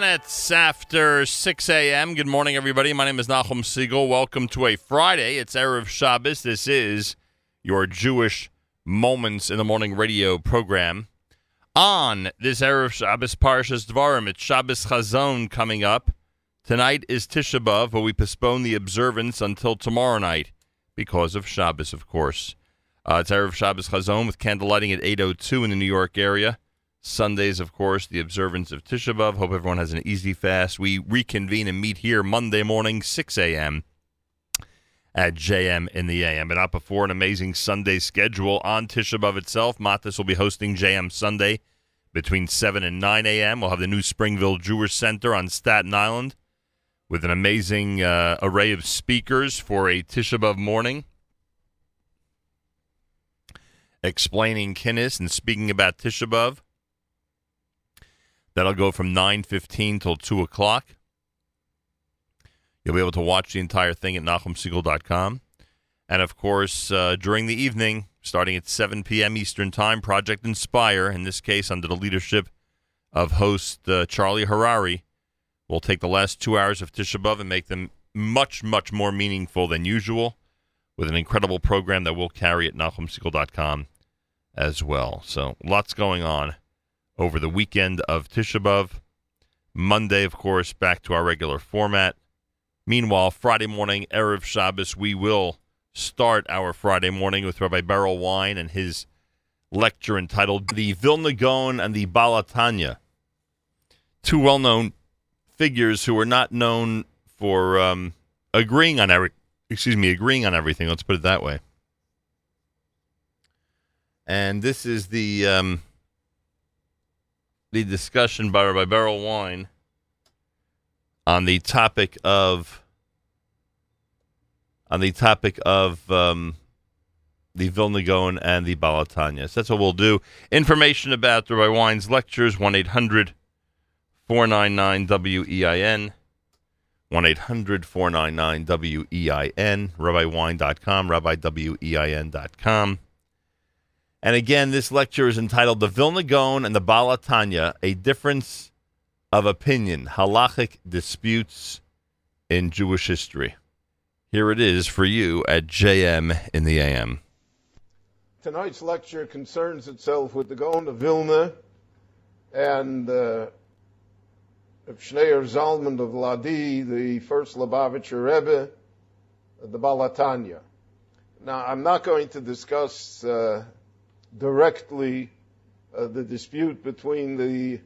minutes after 6 a.m. Good morning, everybody. My name is Nachum Segal. Welcome to a Friday. It's Erev Shabbos. This is your Jewish Moments in the Morning radio program. On this Erev Shabbos Parshas Dvarim, it's Shabbos Chazon coming up. Tonight is Tisha B'Av, but we postpone the observance until tomorrow night because of Shabbos, of course. Uh, it's Erev Shabbos Chazon with candle lighting at 8.02 in the New York area. Sundays, of course, the observance of Tisha B'Av. Hope everyone has an easy fast. We reconvene and meet here Monday morning, 6 a.m. at JM in the AM. But not before an amazing Sunday schedule on Tisha B'Av itself. Matis will be hosting JM Sunday between 7 and 9 a.m. We'll have the new Springville Jewish Center on Staten Island with an amazing uh, array of speakers for a Tisha B'Av morning explaining Kinnis and speaking about Tisha B'Av. That'll go from 9.15 till 2 o'clock. You'll be able to watch the entire thing at NachumSegal.com. And, of course, uh, during the evening, starting at 7 p.m. Eastern Time, Project Inspire, in this case under the leadership of host uh, Charlie Harary, will take the last two hours of Tisha B'Av and make them much, much more meaningful than usual with an incredible program that we'll carry at NachumSegal.com as well. So, lots going on over the weekend of Tisha B'Av. Monday, of course, back to our regular format. Meanwhile, Friday morning, Erev Shabbos, we will start our Friday morning with Rabbi Berel Wein and his lecture entitled The Vilna Gaon and the Baal HaTanya. Two well known figures who are not known for um, agreeing on every excuse me, agreeing on everything, let's put it that way. And this is the um, the discussion by Rabbi Berel Wein on the topic of on the topic of um, the Vilna Gaon and the Baal HaTanya. So that's what we'll do. Information about Rabbi Wein's lectures 1 800 499 WEIN. 1 800 499 WEIN. RabbiWine.com, RabbiWEIN.com. And again, this lecture is entitled The Vilna Gaon and the Baal HaTanya A Difference of Opinion Halachic Disputes in Jewish History. Here it is for you at JM in the AM. Tonight's lecture concerns itself with the Gaon of Vilna and uh, of Schneur Zalman of Ladi, the first Lubavitcher Rebbe, the Baal HaTanya. Now, I'm not going to discuss uh, directly uh, the dispute between the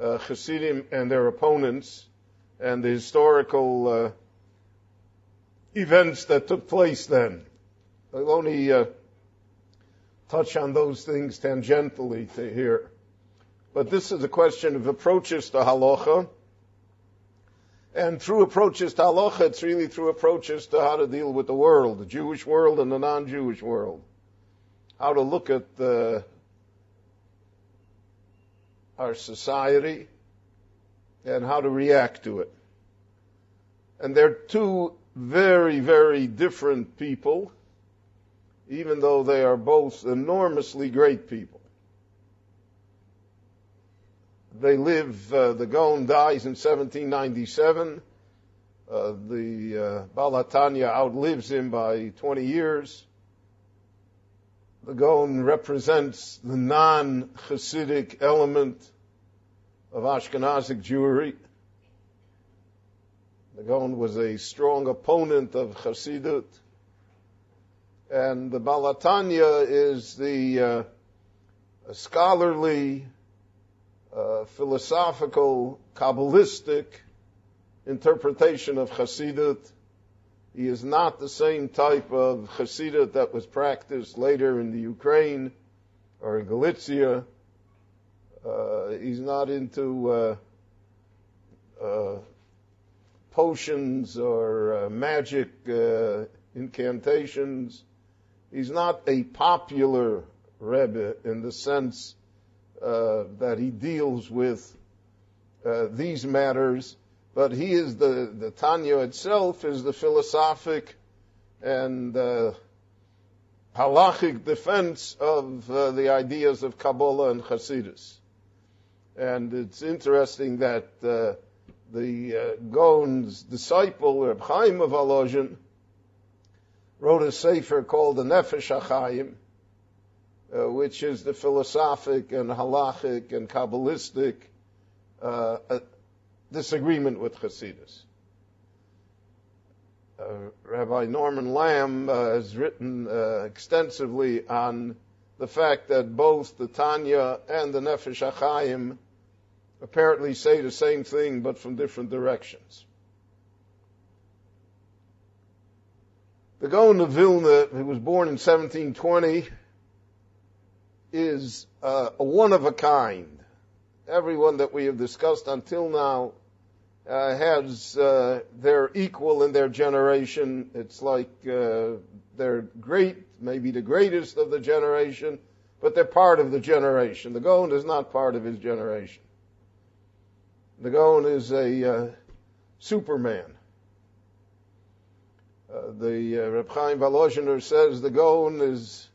uh, Hasidim and their opponents and the historical uh, events that took place then. I'll only uh, touch on those things tangentially to here. But this is a question of approaches to halacha. And through approaches to halacha, it's really through approaches to how to deal with the world, the Jewish world and the non-Jewish world. How to look at uh, our society and how to react to it. And they're two very, very different people, even though they are both enormously great people. They live, uh, the Gaon dies in 1797. Uh, the uh, Baal HaTanya outlives him by 20 years. The Gaon represents the non-Hasidic element of Ashkenazic Jewry. The Gaon was a strong opponent of Hasidut. And the Baal HaTanya is the uh, scholarly, uh, philosophical, Kabbalistic interpretation of Hasidut. He is not the same type of Hasidut that was practiced later in the Ukraine or in Galicia. Uh, he's not into uh, uh, potions or uh, magic uh, incantations. He's not a popular Rebbe in the sense uh, that he deals with these matters, but he is the, the Tanya itself is the philosophic and halachic defense of the ideas of Kabbalah and Hasidus. And it's interesting that uh, the uh, Gaon's disciple, Reb Chaim of Volozhin, wrote a sefer called the Nefesh HaChaim, uh, which is the philosophic and halachic and kabbalistic uh, uh, disagreement with Hasidus. Uh, Rabbi Norman Lamm uh, has written uh, extensively on the fact that both the Tanya and the Nefesh HaChaim apparently say the same thing but from different directions. The Gaon of Vilna, who was born in 1720, is uh, a one of a kind. Everyone that we have discussed until now uh, has uh, their equal in their generation. It's like uh, they're great, maybe the greatest of the generation, but they're part of the generation. The Gaon is not part of his generation. The Gaon is a uh, Superman. Uh, the uh, Reb Chaim says the Gaon is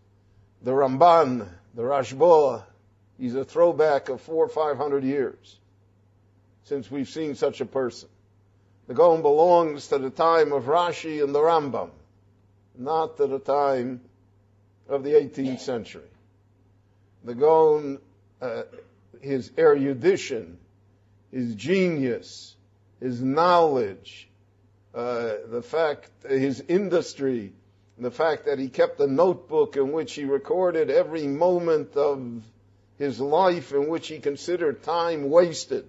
the Ramban, the Rashba. He's a throwback of four or five hundred years since we've seen such a person. The Gaon belongs to the time of Rashi and the Rambam, not to the time of the 18th century. The Gaon, uh, his erudition, his genius, his knowledge, uh, the fact, his industry, the fact that he kept a notebook in which he recorded every moment of his life in which he considered time wasted,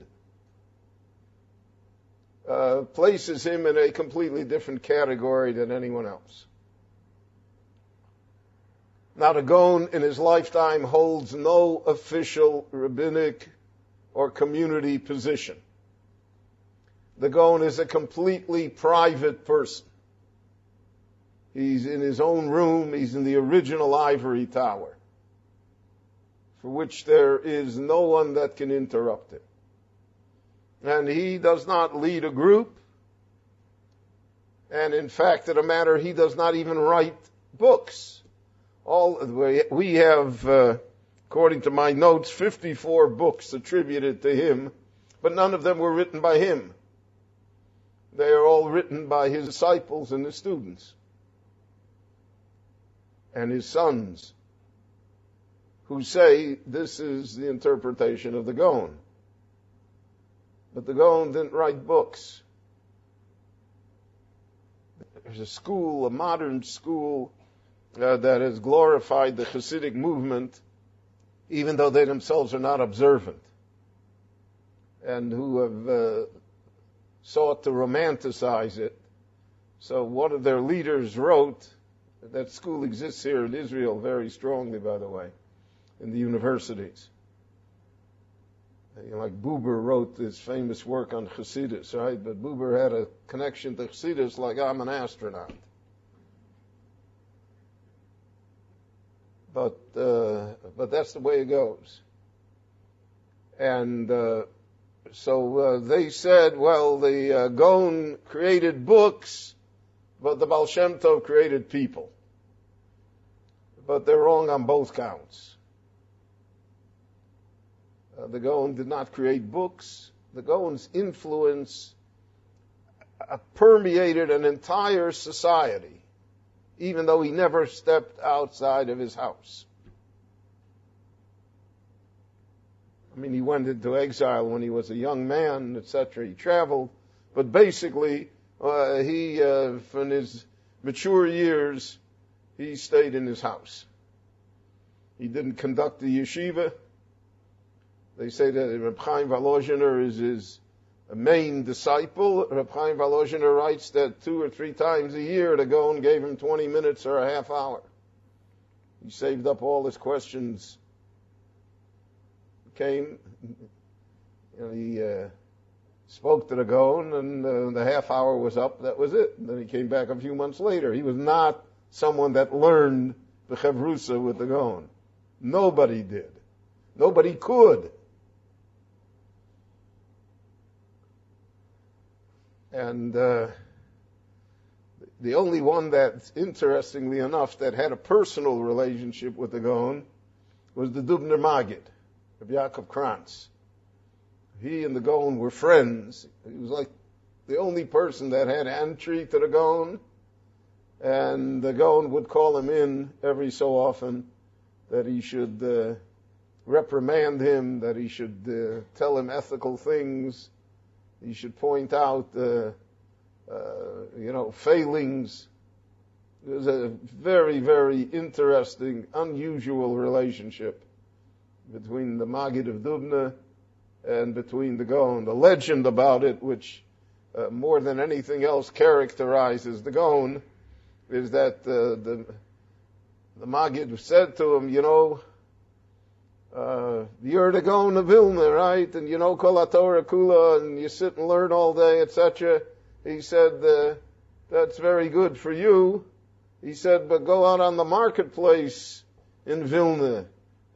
uh, places him in a completely different category than anyone else. Now, the in his lifetime holds no official rabbinic or community position. The is a completely private person. He's in his own room. He's in the original ivory tower, for which there is no one that can interrupt him. And he does not lead a group. And in fact, in a matter, he does not even write books. All we have, uh, according to my notes, 54 books attributed to him, but none of them were written by him. They are all written by his disciples and his students and his sons who say this is the interpretation of the Gaon. But the Gaon didn't write books. There's a school, a modern school, uh, that has glorified the Hasidic movement, even though they themselves are not observant, and who have uh, sought to romanticize it. So one of their leaders wrote, that school exists here in Israel very strongly, by the way, in the universities. You know, like Buber wrote this famous work on Chassidus, right? But Buber had a connection to Chassidus like I'm an astronaut. But uh, but that's the way it goes. And uh, so uh, they said, well, the uh, Gaon created books, but the Baal Shem Tov created people. But they're wrong on both counts. Uh, the Gaon did not create books. The Gaon's influence uh, permeated an entire society, even though he never stepped outside of his house. I mean, he went into exile when he was a young man, etc. He traveled, but basically, uh, he, uh, from his mature years, he stayed in his house. He didn't conduct the yeshiva. They say that Reb Chaim is his main disciple. Reb Chaim writes that two or three times a year the Gaon gave him 20 minutes or a half hour. He saved up all his questions came, you know, he uh, spoke to the Gaon, and uh, the half hour was up. That was it. And then he came back a few months later. He was not someone that learned the Chavrusa with the Gaon. Nobody did. Nobody could. And uh, the only one that, interestingly enough, that had a personal relationship with the Gaon was the Dubner Magid of Yaakov Krantz. He and the Gaon were friends. He was like the only person that had entry to the Gaon, and the Gaon would call him in every so often that he should uh, reprimand him, that he should uh, tell him ethical things, he should point out, uh, uh, you know, failings. It was a very, very interesting, unusual relationship between the Maggid of Dubna and between the Gaon. The legend about it, which uh, more than anything else characterizes the Gaon, is that uh, the the Maggid said to him, you know, uh, you're the Gaon of Vilna, right? And you know Kol Torah Kula, and you sit and learn all day, etc. He said, uh, that's very good for you. He said, but go out on the marketplace in Vilna,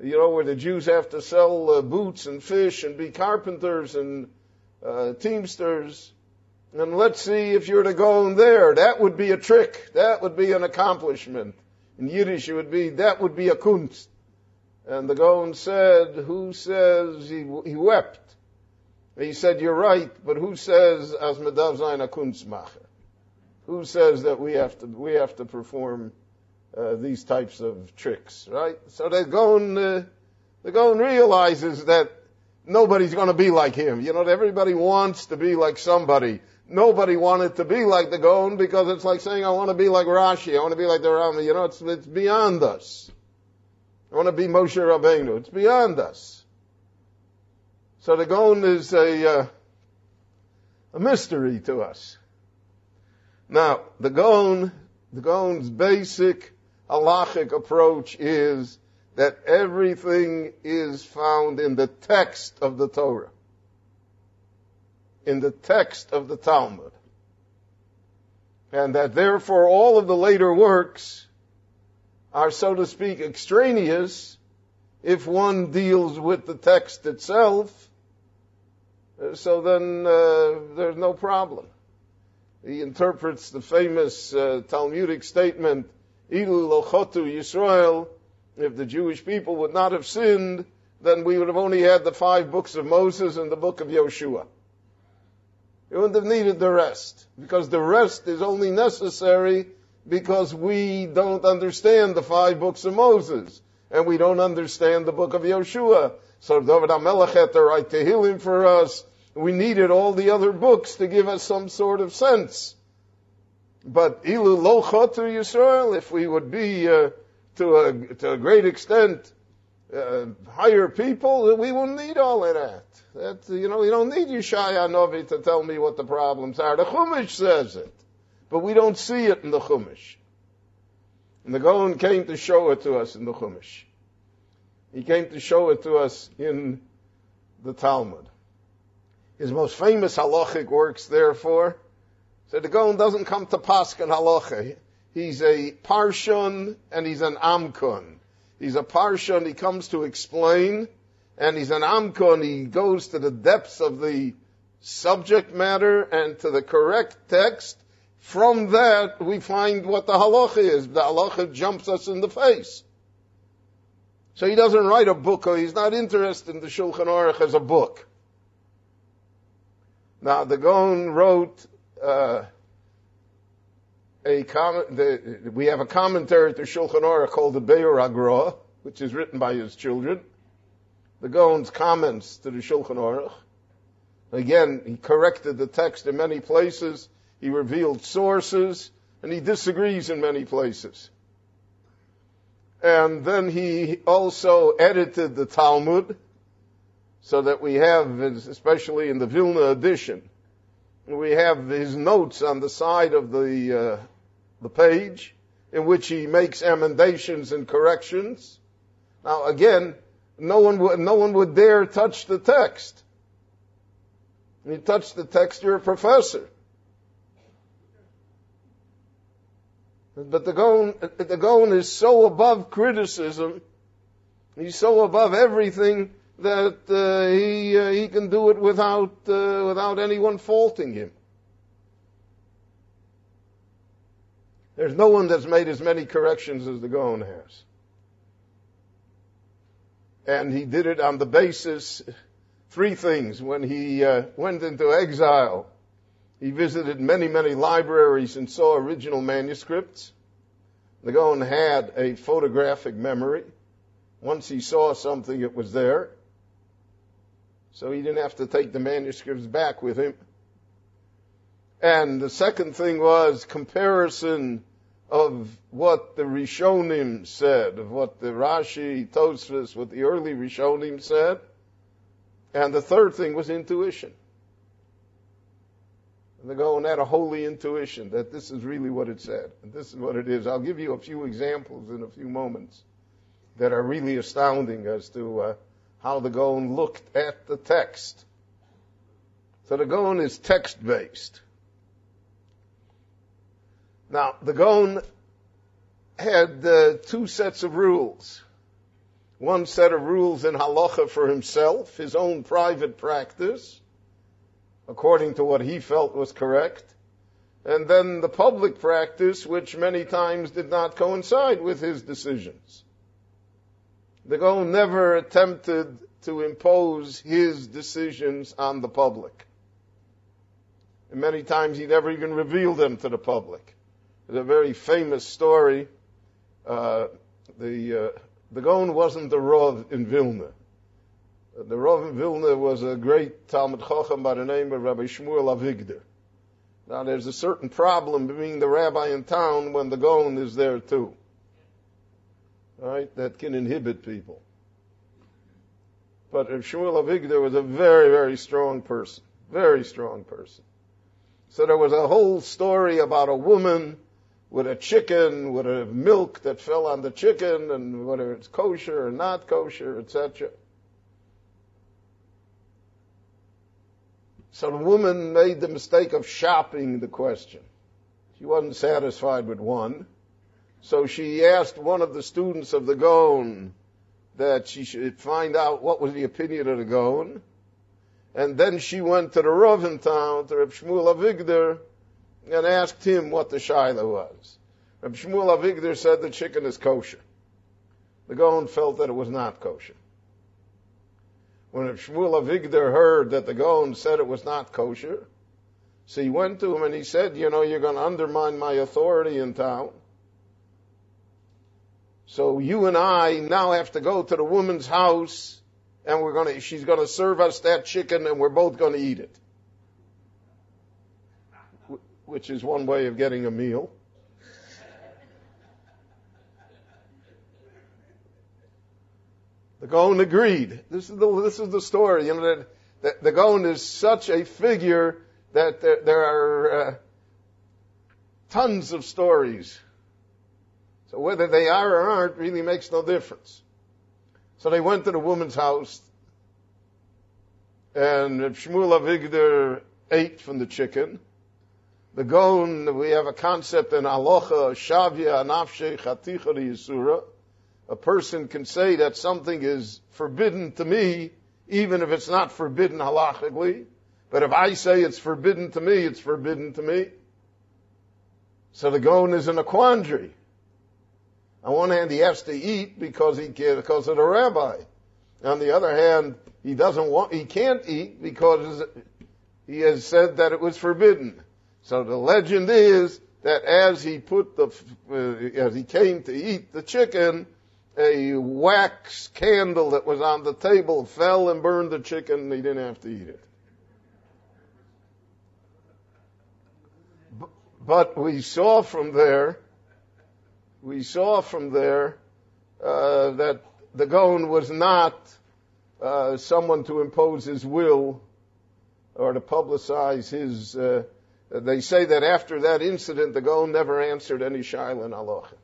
you know, where the Jews have to sell uh, boots and fish and be carpenters and uh, teamsters. And let's see if you're to go in there. That would be a trick. That would be an accomplishment. In Yiddish, it would be, that would be a kunst. And the Gaon said, who says, he, he wept. He said, you're right, but who says, as medav zayin kunstmacher? Who says that we have to, we have to perform uh, these types of tricks, right? So the Gaon, uh, the Gaon realizes that nobody's going to be like him. You know, everybody wants to be like somebody. Nobody wanted to be like the Gaon because it's like saying, I want to be like Rashi. I want to be like the Rama. You know, it's, it's beyond us. I want to be Moshe Rabbeinu. It's beyond us. So the Gaon is a, uh, a mystery to us. Now, the Gaon, the Gaon's basic halachic approach is that everything is found in the text of the Torah, in the text of the Talmud. And that therefore all of the later works are, so to speak, extraneous if one deals with the text itself. Uh, So then uh, there's no problem. He interprets the famous uh, Talmudic statement, Ilu lochotu Yisrael, if the Jewish people would not have sinned, then we would have only had the five books of Moses and the book of Yoshua. We wouldn't have needed the rest, because the rest is only necessary because we don't understand the five books of Moses, and we don't understand the book of Yoshua. So David HaMelech had the right to write Tehillim for us. We needed all the other books to give us some sort of sense. But ilu lo chotu Yisrael, if we would be uh, to a to a great extent uh, higher people, we wouldn't need all of that. That you know, you don't need Yeshaya Novi to tell me what the problems are. The Chumash says it, but we don't see it in the Chumash. And the Gaon came to show it to us in the Chumash. He came to show it to us in the Talmud. His most famous halachic works, therefore, so the Gaon doesn't come to Paskin halacha. He's a parshon and he's an amkon. He's a parshon. He comes to explain, and he's an amkon. He goes to the depths of the subject matter and to the correct text. From that, we find what the halacha is. The halacha jumps us in the face. So he doesn't write a book, or he's not interested in the Shulchan Aruch as a book. Now, the Gaon wrote uh, a comment. The, we have a commentary to Shulchan Aruch called the Biur HaGra, which is written by his children. The Gaon's comments to the Shulchan Aruch. Again, he corrected the text in many places. He revealed sources, and he disagrees in many places. And then he also edited the Talmud, so that we have, especially in the Vilna edition, we have his notes on the side of the uh, the page in which he makes emendations and corrections. Now again, no one would no one would dare touch the text. When you touch the text, you're a professor. But the Gaon, the Gaon is so above criticism, he's so above everything that uh, he uh, he can do it without uh, without anyone faulting him. There's no one that's made as many corrections as the Gaon has. And he did it on the basis, three things. When he uh, went into exile, he visited many, many libraries and saw original manuscripts. The Gaon had a photographic memory. Once he saw something, it was there. So he didn't have to take the manuscripts back with him. And the second thing was comparison of what the Rishonim said, of what the Rashi, Tosfos, what the early Rishonim said. And the third thing was intuition. And the Gaon had a holy intuition that this is really what it said. And this is what it is. I'll give you a few examples in a few moments that are really astounding as to uh, how the Gaon looked at the text. So the Gaon is text based. Now, the Gaon had uh, two sets of rules. One set of rules in halacha for himself, his own private practice, according to what he felt was correct, and then the public practice, which many times did not coincide with his decisions. The Gaon never attempted to impose his decisions on the public. And many times he never even revealed them to the public. There's a very famous story. Uh, the uh, the Gaon wasn't the Rav in Vilna. The Rav in Vilna was a great Talmud Chacham by the name of Rabbi Shmuel Avigdor. Now there's a certain problem being the rabbi in town when the Gaon is there too. Right? That can inhibit people. But Shmuel Avigdor was a very, very strong person. Very strong person. So there was a whole story about a woman with a chicken, with a milk that fell on the chicken, and whether it's kosher or not kosher, etc. So the woman made the mistake of shopping the question. She wasn't satisfied with one. So she asked one of the students of the Gaon that she should find out what was the opinion of the Gaon. And then she went to the Rav town, to Reb Shmuel Avigdor, and asked him what the Shaila was. Reb Shmuel Avigdor said the chicken is kosher. The Gaon felt that it was not kosher. When Shmuel Avigdor heard that the Gaon said it was not kosher, so he went to him and he said, you know, you're going to undermine my authority in town. So you and I now have to go to the woman's house and we're going to, she's going to serve us that chicken and we're both going to eat it. Which is one way of getting a meal. The Gaon agreed. This is the, this is the story. You know, that, that the Gaon is such a figure that there, there are uh, tons of stories. So whether they are or aren't really makes no difference. So they went to the woman's house, and Shmuel Avigdor ate from the chicken. The Gaon, we have a concept in Alocha, Shavya, Anafshe, Chaticha, Yisura. A person can say that something is forbidden to me, even if it's not forbidden halachically. But if I say it's forbidden to me, it's forbidden to me. So the Gaon is in a quandary. On one hand, he has to eat because he can, because of the rabbi. On the other hand, he doesn't want, he can't eat because he has said that it was forbidden. So the legend is that as he put the, uh, as he came to eat the chicken, a wax candle that was on the table fell and burned the chicken and he didn't have to eat it. But we saw from there, we saw from there uh, that the Gaon was not uh, someone to impose his will or to publicize his. Uh, they say that after that incident, the Gaon never answered any shaila in halacha.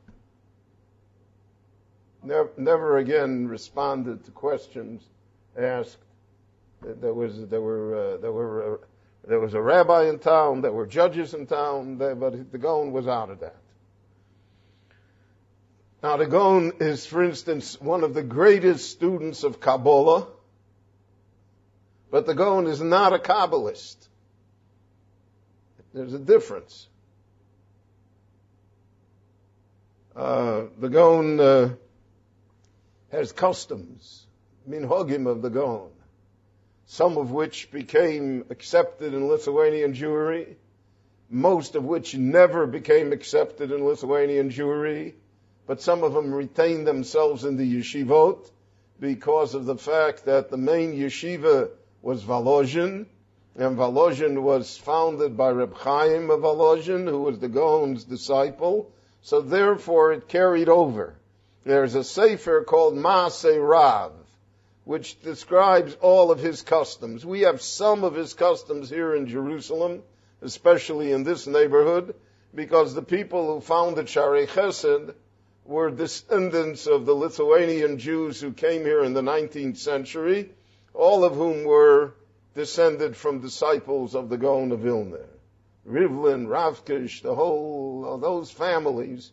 Never, never again responded to questions asked. There was there were uh, there were uh, there was a rabbi in town. There were judges in town. But the Gaon was out of that. Now, the Gaon is, for instance, one of the greatest students of Kabbalah, but the Gaon is not a Kabbalist. There's a difference. Uh, the Gaon uh, has customs, minhagim of the Gaon, some of which became accepted in Lithuanian Jewry, most of which never became accepted in Lithuanian Jewry, but some of them retained themselves in the yeshivot because of the fact that the main yeshiva was Volozhin, and Volozhin was founded by Reb Chaim of Volozhin, who was the Gaon's disciple, so therefore it carried over. There's a sefer called Maaseh Rav, which describes all of his customs. We have some of his customs here in Jerusalem, especially in this neighborhood, because the people who founded Sharei Chesed were descendants of the Lithuanian Jews who came here in the 19th century, all of whom were descended from disciples of the Gaon of Vilna. Rivlin, Ravkish, the whole of those families,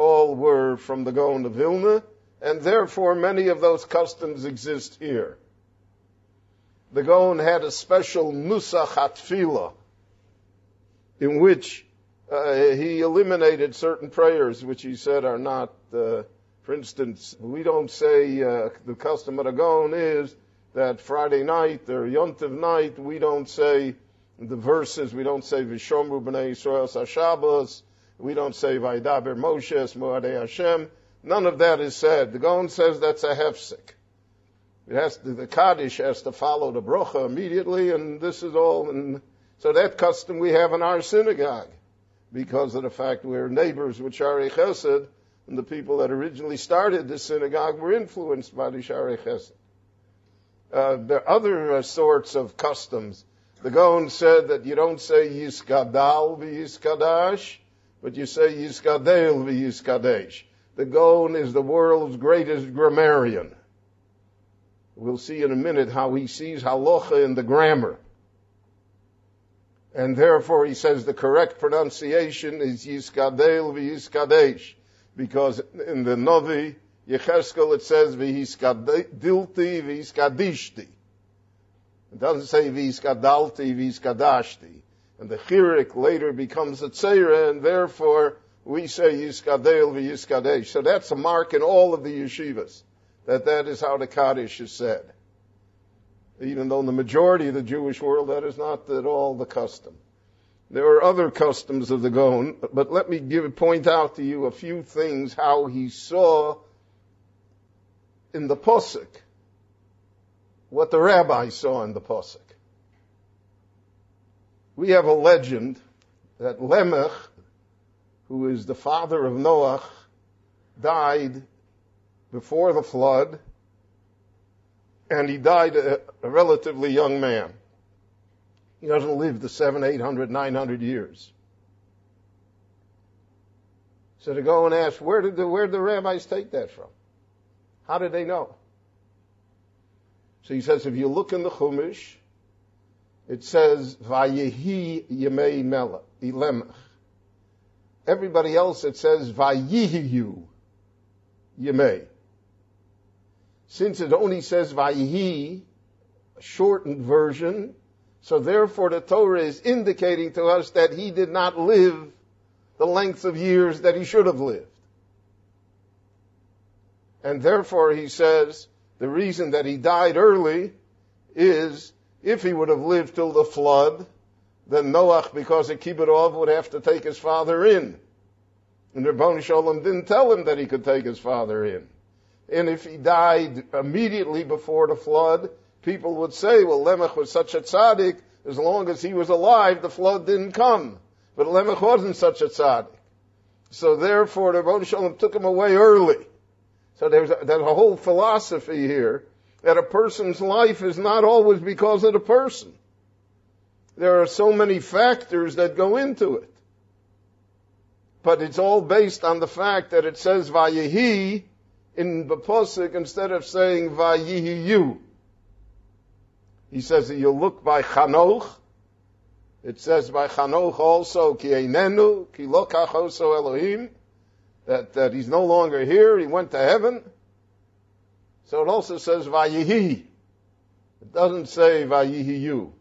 all were from the Gaon of Vilna, and therefore many of those customs exist here. The Gaon had a special Nusach Hatfilah, in which uh, he eliminated certain prayers which he said are not, uh, for instance, we don't say uh, the custom of the Gaon is that Friday night or Yontiv night, we don't say the verses, we don't say Vishomru b'nei Yisrael Sashabas, we don't say Vaidaber Moshe Moadei Hashem. None of that is said. The Gaon says that's a hefsek. It has to, the Kaddish has to follow the brocha immediately, and this is all. And so that custom we have in our synagogue because of the fact we're neighbors with Sharei Chesed, and the people that originally started the synagogue were influenced by the Sharei Chesed. Uh, there are other uh, sorts of customs. The Gaon said that you don't say Yiskadal v'Yiskadash, but you say Yiskadel v'Yiskadesh. The Gaon is the world's greatest grammarian. We'll see in a minute how he sees halacha in the grammar. And therefore he says the correct pronunciation is Yiskadel v'Yiskadesh. Because in the Novi, Yecheskel it says v'Yiskadilti v'Yiskadishti. It doesn't say v'Yiskadalti v'Yiskadashti. And the Chirik later becomes a Tzera, and therefore we say Yiskadel v'Yiskadesh. So that's a mark in all of the yeshivas, that that is how the Kaddish is said even though in the majority of the Jewish world that is not at all the custom. There are other customs of the Gaon, but let me give, point out to you a few things how he saw in the Pusik what the rabbi saw in the Pusik. We have a legend that Lemech, who is the father of Noach, died before the flood and he died a, a relatively young man. He doesn't live the seven, eight hundred, nine hundred years. So to go and ask, where did the, where did the rabbis take that from? How did they know? So he says, if you look in the Chumash, it says, Vayehi Yemei Lemech. Everybody else it says, Vayihiyu Yemei. Since it only says Vayihi, a shortened version, so therefore the Torah is indicating to us that he did not live the length of years that he should have lived. And therefore he says the reason that he died early is if he would have lived till the flood, then Noach, because of Kibbud, would have to take his father in. And Rabboni Shalom didn't tell him that he could take his father in. And if he died immediately before the flood, people would say, well, Lemech was such a tzaddik, as long as he was alive, the flood didn't come. But Lemech wasn't such a tzaddik. So therefore, the Rebbe Shalom took him away early. So there's a, there's a whole philosophy here that a person's life is not always because of the person. There are so many factors that go into it. But it's all based on the fact that it says Vayehi, in the Pasuk, instead of saying Vayihiyu, he says that you look by Chanoch, it says by Chanoch also, Ki Einenu, Ki lokachoso Elohim, that, that he's no longer here, he went to heaven. So it also says Vayihi. It doesn't say Vayihiyu.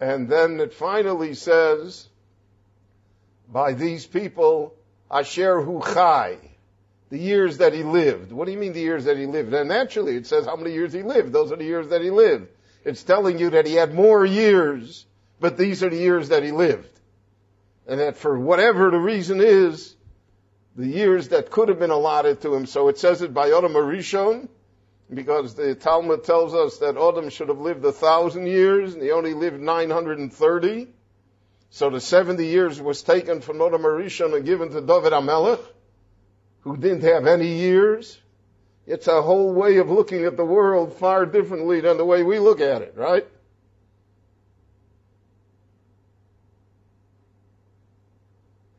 And then it finally says, by these people, Asher Hu Chai the years that he lived. What do you mean the years that he lived? And naturally, it says how many years he lived. Those are the years that he lived. It's telling you that he had more years, but these are the years that he lived. And that for whatever the reason is, the years that could have been allotted to him. So it says it by Adam Arishon, because the Talmud tells us that Adam should have lived a thousand years, and he only lived 930. So the 70 years was taken from Adam Arishon and given to David HaMelech, who didn't have any years. It's a whole way of looking at the world far differently than the way we look at it, right?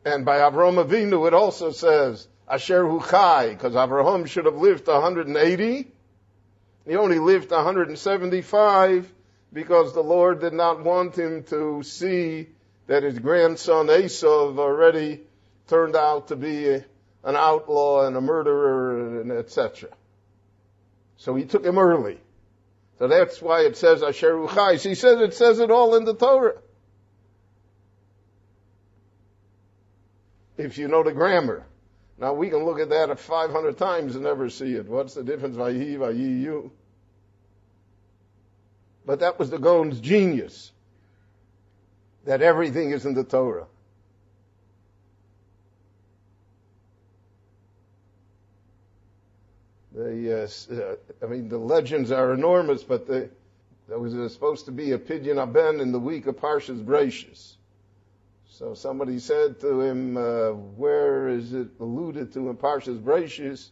And by Avraham Avinu, it also says, Asher hu chai, because Avraham should have lived to 180. He only lived to 175 because the Lord did not want him to see that his grandson Esav already turned out to be an outlaw and a murderer and etc. So he took him early. So that's why it says Asher hu chai. He says it says it all in the Torah. If you know the grammar. Now we can look at that 500 times and never see it. What's the difference? Vayi, vayi, you. But that was the Gaon's genius. That everything is in the Torah. The, uh, I mean, the legends are enormous, but the, there was supposed to be a pidyon aben in the week of Parshas Breishis. So somebody said to him, uh, where is it alluded to in Parshas Breishis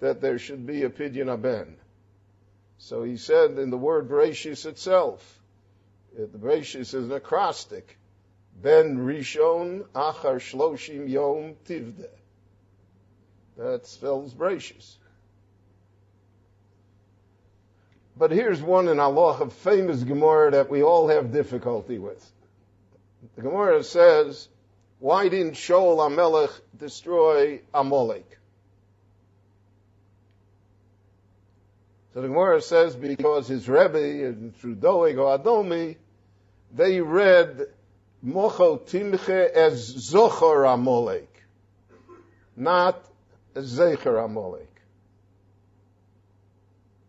that there should be a pidyon aben? So he said in the word Breishis itself, uh, the is an acrostic. Ben Rishon Achar Shloshim Yom Tivde. That spells Breishis. But here's one in Allah, a famous Gemara that we all have difficulty with. The Gemara says, why didn't Shaul Amelech destroy Amalek? So the Gemara says because his Rebbe, and through Doeg or Adomi, they read Mocho Timche as Zochar Amalek, not as Zecher Amalek.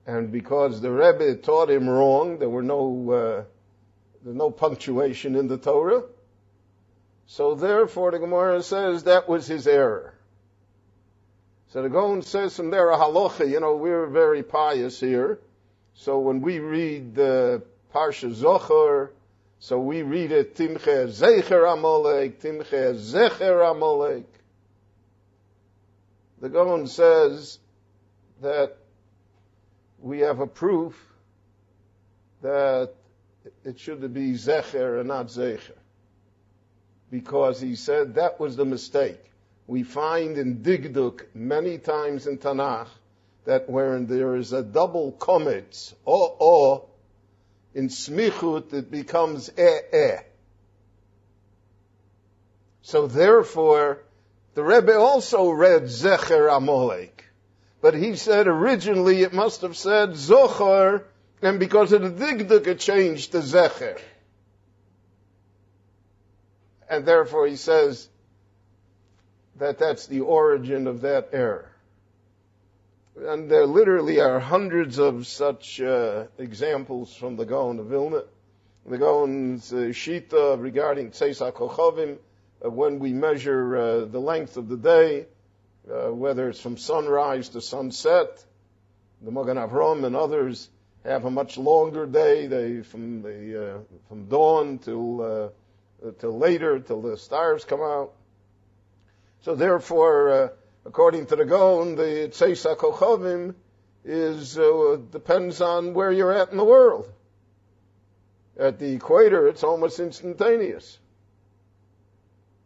And because the Rebbe taught him wrong, there were no uh, there's no punctuation in the Torah. So therefore the Gemara says that was his error. So the Gaon says from there a halacha, you know, we're very pious here. So when we read the Parsha Zochar, so we read it Timche Zecher Amalek, Timche Zecher Amalek. The Gaon says that we have a proof that it should be Zecher and not Zecher. Because he said that was the mistake. We find in Dikduk many times in Tanakh that wherein there is a double kometz, o o, in smichut it becomes eh eh. So therefore, the Rebbe also read Zecher Amalek. But he said originally it must have said Zochar and because of the dikduk it changed to zecher. And therefore he says that that's the origin of that error. And there literally are hundreds of such uh, examples from the Gaon of Vilna. The Gaon's uh, Shita regarding Tzeis HaKochavim, uh, when we measure uh, the length of the day, uh, whether it's from sunrise to sunset, the Magen Avram and others have a much longer day. They from the uh, from dawn till uh, till later till the stars come out. So therefore, uh, according to the Gaon, the Tzeis HaKochavim is uh, depends on where you're at in the world. At the equator, it's almost instantaneous.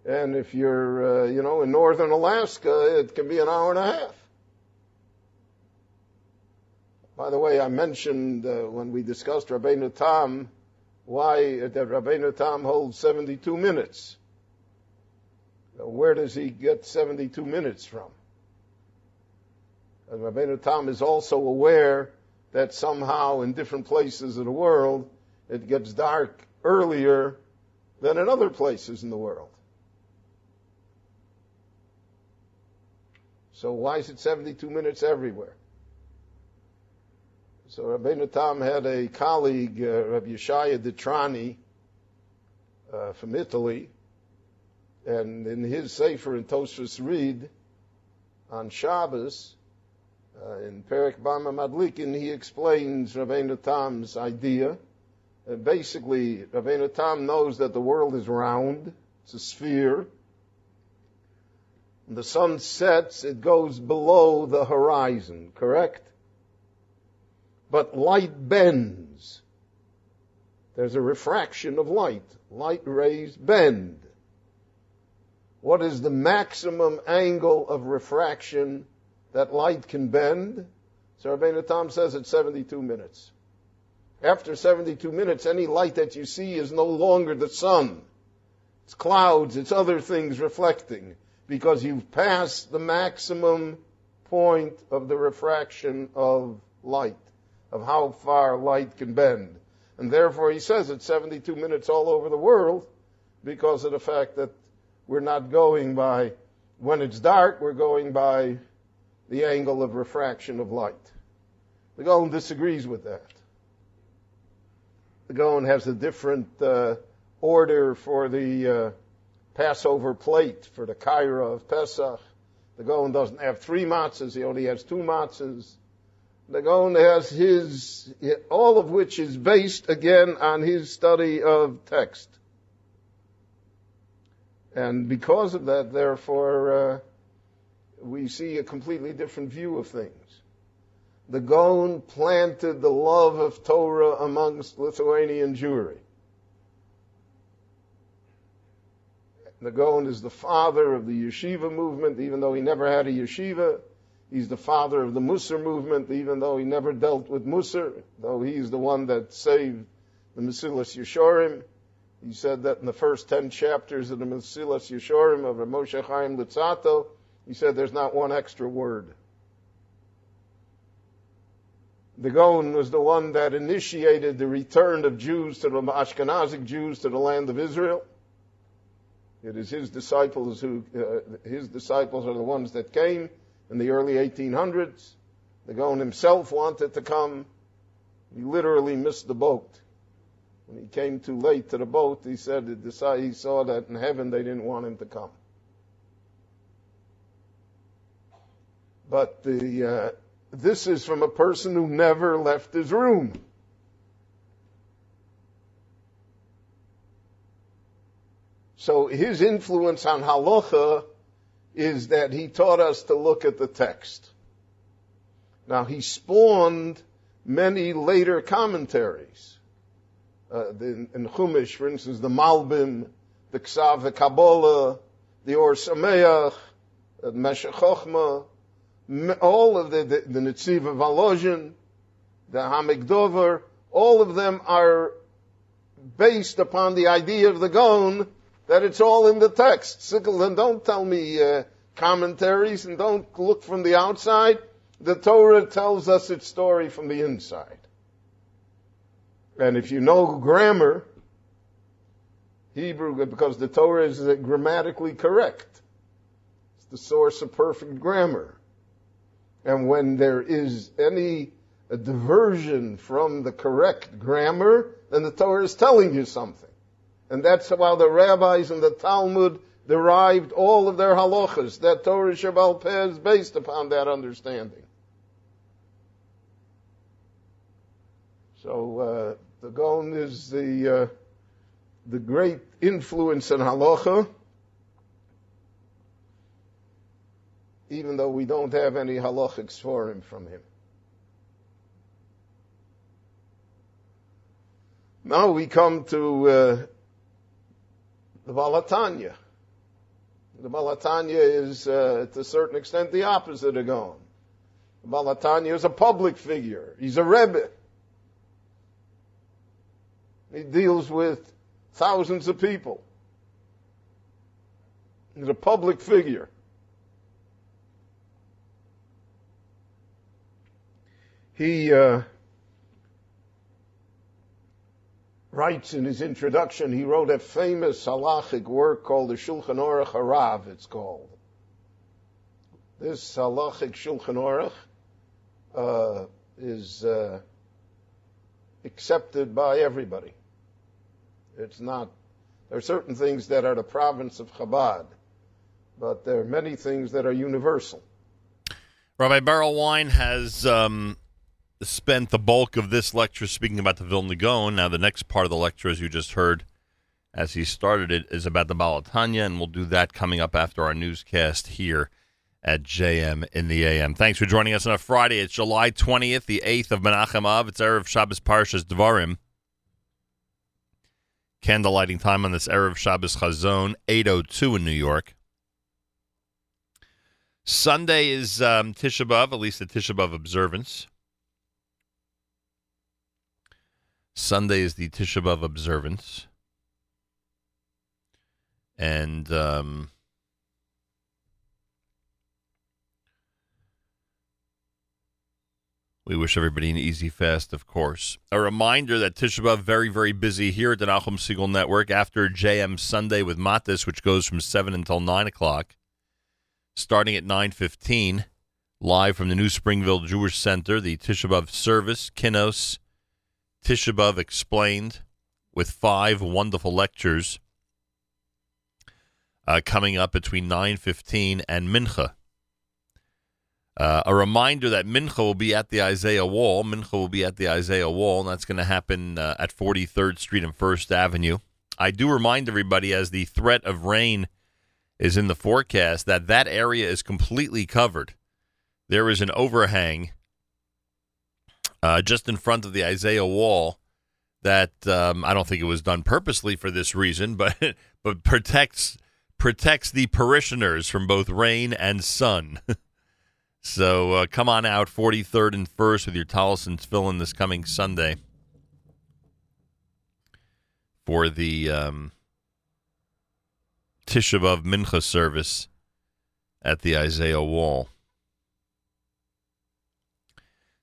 And if you're, uh, you know, in northern Alaska, it can be an hour and a half. By the way, I mentioned uh, when we discussed Rabbeinu Tam why that Rabbeinu Tam holds 72 minutes. Where does he get 72 minutes from? And Rabbeinu Tam is also aware that somehow in different places of the world it gets dark earlier than in other places in the world. So why is it 72 minutes everywhere? So Rabbeinu Tam had a colleague, uh, Rabbi Yeshaya Ditrani, uh, from Italy, and in his Sefer in Tosfos Rid, on Shabbos, uh, in Perik Bama Madlikin, he explains Rabbeinu Tam's idea. Uh, basically, Rabbeinu Tam knows that the world is round, it's a sphere. When the sun sets, it goes below the horizon, correct? But light bends. There's a refraction of light. Light rays bend. What is the maximum angle of refraction that light can bend? So Rabbeinu says it's 72 minutes. After 72 minutes, any light that you see is no longer the sun. It's clouds, it's other things reflecting, because you've passed the maximum point of the refraction of light, of how far light can bend. And therefore he says it's 72 minutes all over the world because of the fact that we're not going by, when it's dark, we're going by the angle of refraction of light. The Gaon disagrees with that. The Gaon has a different uh, order for the uh, Passover plate, for the Kaira of Pesach. The Gaon doesn't have three matzahs, he only has two matzahs. The has his, all of which is based again on his study of text. And because of that, therefore, uh, we see a completely different view of things. The planted the love of Torah amongst Lithuanian Jewry. The is the father of the yeshiva movement, even though he never had a yeshiva. He's the father of the Musar movement, even though he never dealt with Musar, though he's the one that saved the Mesilas Yeshorim. He said that in the first ten chapters of the Mesilas Yeshorim of Moshe Chaim Luzzatto, he said there's not one extra word. The Gaon was the one that initiated the return of Jews to the Ashkenazic Jews to the land of Israel. It is his disciples who, uh, his disciples are the ones that came in the early 1800s. The Gaon himself wanted to come. He literally missed the boat. When he came too late to the boat, he said he saw that in heaven they didn't want him to come. But the, uh, this is from a person who never left his room. So his influence on halacha is that he taught us to look at the text. Now he spawned many later commentaries. Uh, the, in Chumash, for instance, the Malbim, the Ksav, the Kabbalah, the Or Sameach, the Meshech Chochmah, all of the, the, the Netziv of Volozhin, the Ha'amek Davar, all of them are based upon the idea of the Gaon that it's all in the text. Sickle, don't tell me uh, commentaries and don't look from the outside. The Torah tells us its story from the inside. And if you know grammar, Hebrew, because the Torah is grammatically correct. It's the source of perfect grammar. And when there is any diversion from the correct grammar, then the Torah is telling you something. And that's how the rabbis and the Talmud derived all of their halachas. That Torah Shebaal Peh is based upon that understanding. So uh, the Gaon is the uh, the great influence in halacha, even though we don't have any halachics for him from him. Now we come to uh, the Baal HaTanya. The Baal HaTanya is, uh, to a certain extent, the opposite of Gaon. The Baal HaTanya is a public figure. He's a Rebbe. He deals with thousands of people. He's a public figure. He uh, writes in his introduction, he wrote a famous halachic work called the Shulchan Aruch Harav, it's called. This halachic Shulchan Aruch uh, is uh, accepted by everybody. It's not, there are certain things that are the province of Chabad, but there are many things that are universal. Rabbi Berel Wein has um, spent the bulk of this lecture speaking about the Vilna Gaon. Now, the next part of the lecture, as you just heard, as he started it, is about the Baal HaTanya, and we'll do that coming up after our newscast here at JM in the AM. Thanks for joining us on a Friday. It's July 20th, the 8th of Menachem Av. It's Erev Shabbos Parshas Devarim. Candle lighting time on this Erev Shabbos Chazon, 8.02 in New York. Sunday is um, Tisha B'Av, at least the Tisha B'Av observance. Sunday is the Tisha B'Av observance. And um, we wish everybody an easy fast, of course. A reminder that Tisha B'Av very, very busy here at the Nachum Segal Network after JM Sunday with Matis, which goes from 7 until 9 o'clock starting at 9.15, live from the New Springville Jewish Center, the Tisha B'Av service, Kinos, Tisha B'Av Explained, with five wonderful lectures uh, coming up between 9.15 and Mincha. Uh, a reminder that Mincha will be at the Isaiah Wall. Mincha will be at the Isaiah Wall, and that's going to happen uh, at 43rd Street and 1st Avenue. I do remind everybody as the threat of rain – is in the forecast that that area is completely covered. There is an overhang uh, just in front of the Isaiah wall that um, I don't think it was done purposely for this reason, but but protects protects the parishioners from both rain and sun. so uh, come on out, 43rd and 1st, with your tallis and tefillin this coming Sunday for the um, Mincha service at the Isaiah Wall.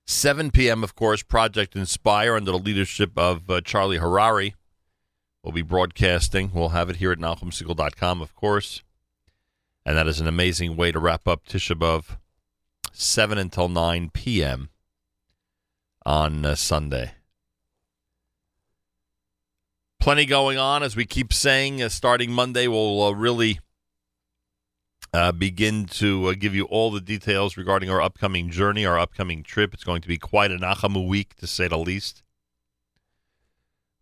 7 p.m., of course, Project Inspire under the leadership of uh, Charlie Harary will be broadcasting. We'll have it here at NachumSegal.com, of course. And that is an amazing way to wrap up Tisha B'Av, 7 until 9 p.m. on uh, Sunday. Plenty going on, as we keep saying. Uh, starting Monday, we'll uh, really uh, begin to uh, give you all the details regarding our upcoming journey, our upcoming trip. It's going to be quite an Nachamu week, to say the least.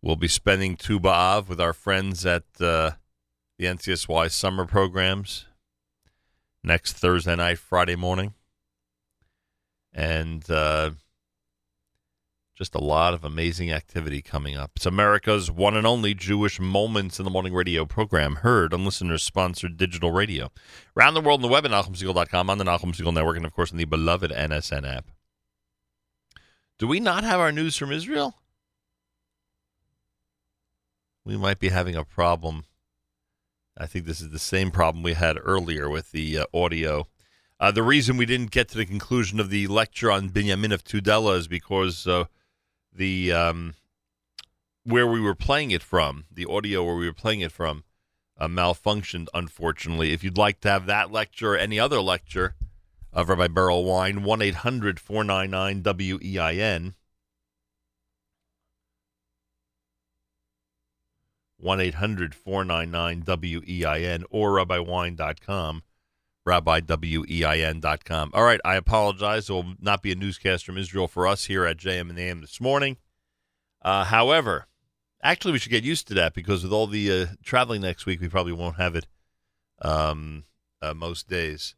We'll be spending Tu B'Av with our friends at uh, the NCSY summer programs next Thursday night, Friday morning. And uh, just a lot of amazing activity coming up. It's America's one and only Jewish Moments in the Morning radio program, heard on listeners sponsored digital radio. Around the world on the web at NachumSegal.com, on the Nachum Segal Network, and of course on the beloved NSN app. Do we not have our news from Israel? We might be having a problem. I think this is the same problem we had earlier with the uh, audio. Uh, the reason we didn't get to the conclusion of the lecture on Binyamin of Tudela is because uh, the um, where we were playing it from, the audio where we were playing it from, uh, malfunctioned. Unfortunately, if you'd like to have that lecture or any other lecture of Rabbi Berel Wein, one 499 WEIN. 1 800 499 WEIN or rabbiwein.com, rabbiwein.com. All right, I apologize. There will not be a newscast from Israel for us here at JM and AM this morning. Uh, however, actually, we should get used to that because with all the uh, traveling next week, we probably won't have it um, uh, most days.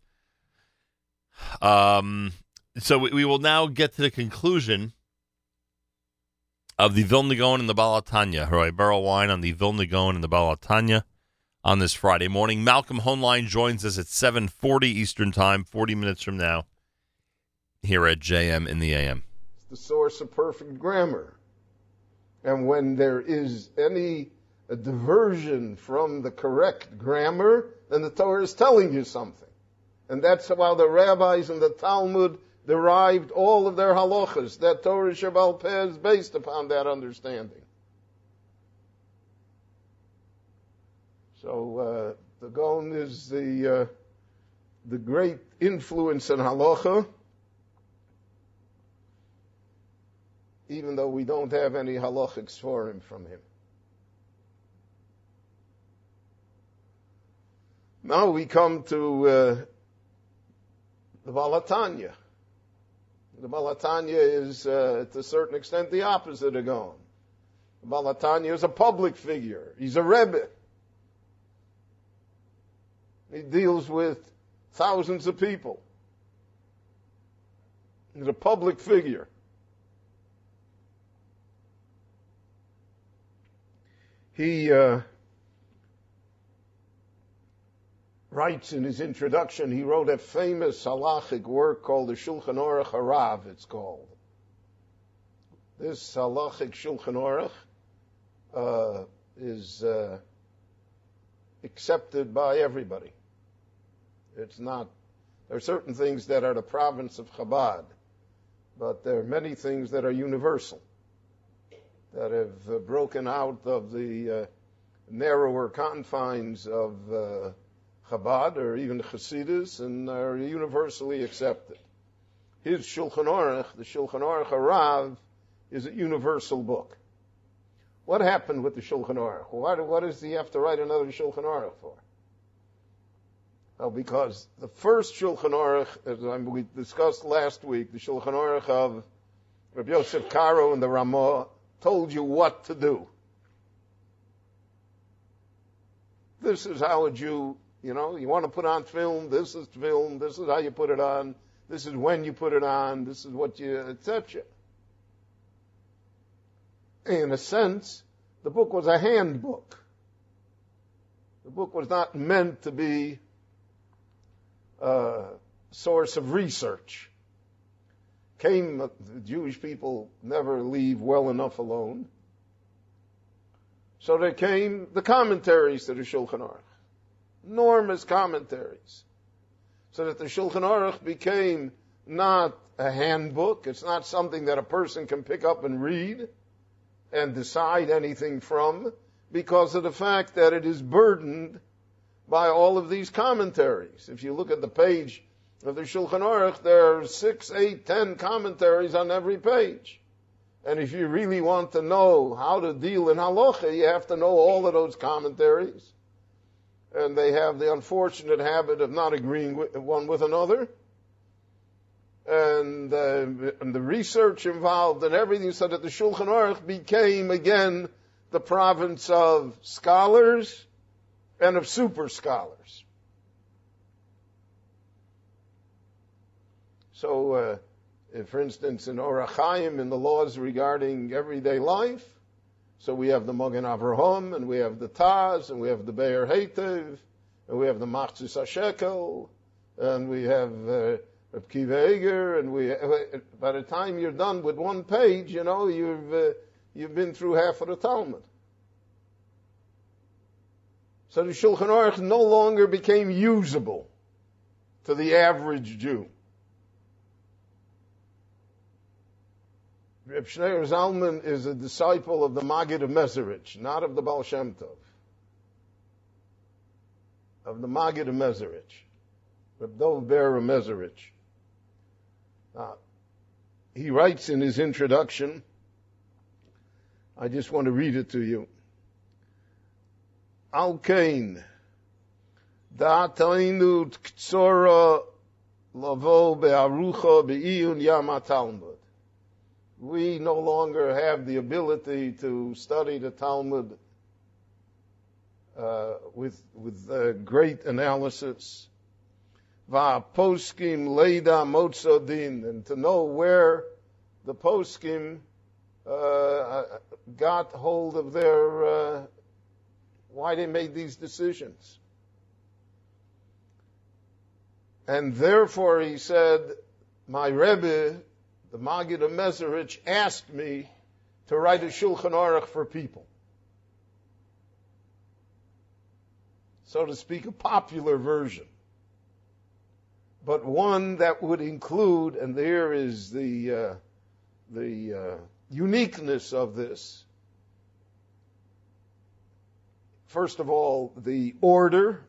Um, so we, we will now get to the conclusion of the Vilna Gaon and the Baal HaTanya. Right, Berel Wein on the Vilna Gaon and the Baal HaTanya on this Friday morning. Malcolm Hoenlein joins us at 7.40 Eastern Time, 40 minutes from now, here at JM in the AM. It's the source of perfect grammar. And when there is any diversion from the correct grammar, then the Torah is telling you something. And that's how the rabbis and the Talmud derived all of their halachas. That Torah Shebaal Peh is based upon that understanding. So uh, the Gaon is the uh, the great influence in halacha, even though we don't have any halachics for him from him. Now we come to uh, the Baal HaTanya. The Baal HaTanya is, uh, to a certain extent, the opposite of Gaon. The Baal HaTanya is a public figure. He's a Rebbe. He deals with thousands of people. He's a public figure. He uh, writes in his introduction, he wrote a famous halachic work called the Shulchan Aruch Harav, it's called. This halachic Shulchan Aruch uh, is uh, accepted by everybody. It's not, there are certain things that are the province of Chabad, but there are many things that are universal, that have uh, broken out of the uh, narrower confines of uh, Chabad or even Hasidus and are universally accepted. His Shulchan Aruch, the Shulchan Aruch Harav, is a universal book. What happened with the Shulchan Aruch? Why, what does he have to write another Shulchan Aruch for? Well, because the first Shulchan Aruch, as we discussed last week, the Shulchan Aruch of Rabbi Yosef Karo and the Ramah, told you what to do. This is how a Jew you know, you want to put on film, this is film, this is how you put it on, this is when you put it on, this is what you, etc. In a sense, the book was a handbook. The book was not meant to be a source of research. Came, the Jewish people never leave well enough alone. So there came the commentaries to the Shulchan Aruch enormous commentaries. So that the Shulchan Aruch became not a handbook, it's not something that a person can pick up and read and decide anything from, because of the fact that it is burdened by all of these commentaries. If you look at the page of the Shulchan Aruch, there are six, eight, ten commentaries on every page. And if you really want to know how to deal in halacha, you have to know all of those commentaries and they have the unfortunate habit of not agreeing with, one with another. And, uh, and, the research involved and everything so that the Shulchan Aruch became again the province of scholars and of super scholars. So, uh, if, for instance, in Orach Chaim, in the laws regarding everyday life, so we have the Mogen Avraham, and we have the Taz, and we have the Be'er Heitev, and we have the Machatzis HaShekel, and we have uh, Reb Kiva Eger, and we. By the time you're done with one page, you know you've uh, you've been through half of the Talmud. So the Shulchan Aruch no longer became usable to the average Jew. Reb Shneur Zalman is a disciple of the Maggid of Mezerich, not of the Baal Shem Tov. Of the Maggid of Mezerich. Reb Dov Ber of Mezerich. Uh, he writes in his introduction, I just want to read it to you. Al Kain, Da'atainu Ktsora Lavo Be'arucha Be'iyun Yam Talmud we no longer have the ability to study the Talmud uh, with with uh, great analysis. Va poskim leida motzodin, and to know where the poskim uh, got hold of their uh, why they made these decisions. And therefore, he said, my Rebbe the Maggid of Mezerich asked me to write a Shulchan Aruch for people. So to speak, a popular version. But one that would include, and there is the, uh, the uh, uniqueness of this. First of all, the order,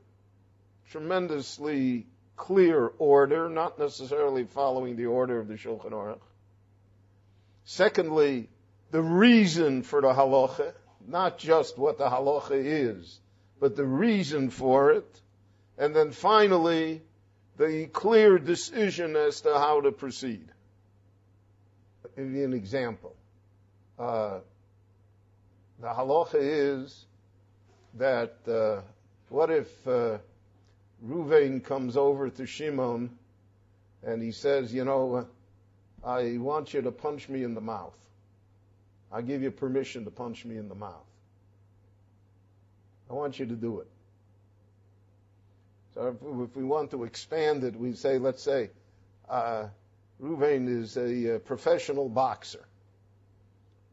tremendously clear order, not necessarily following the order of the Shulchan Aruch. Secondly, the reason for the halacha, not just what the halacha is, but the reason for it. And then finally, the clear decision as to how to proceed. give you an example. Uh, the halacha is that uh, what if uh, Ruvain comes over to Shimon and he says, you know, I want you to punch me in the mouth. I give you permission to punch me in the mouth. I want you to do it. So if, if we want to expand it, we say, let's say, uh, Ruvain is a, uh professional boxer,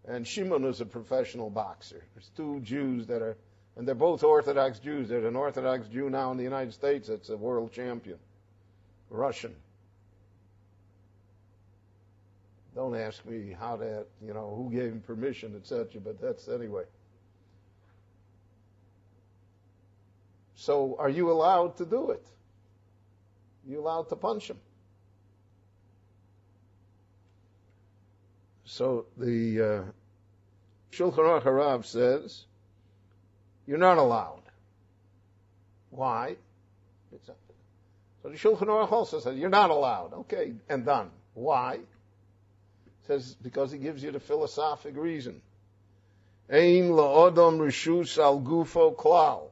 and Shimon is a professional boxer. There's two Jews that are, and they're both Orthodox Jews. There's an Orthodox Jew now in the United States that's a world champion, Russian. Don't ask me how that, you know, who gave him permission, etc. But that's anyway. So, are you allowed to do it? Are you allowed to punch him? So the uh, Shulchan Aruch Harav says you're not allowed. Why? So the Shulchan Aruch also says you're not allowed. Okay, and done. Why? says because he gives you the philosophic reason. Ein la'odom rishus al gufo klal.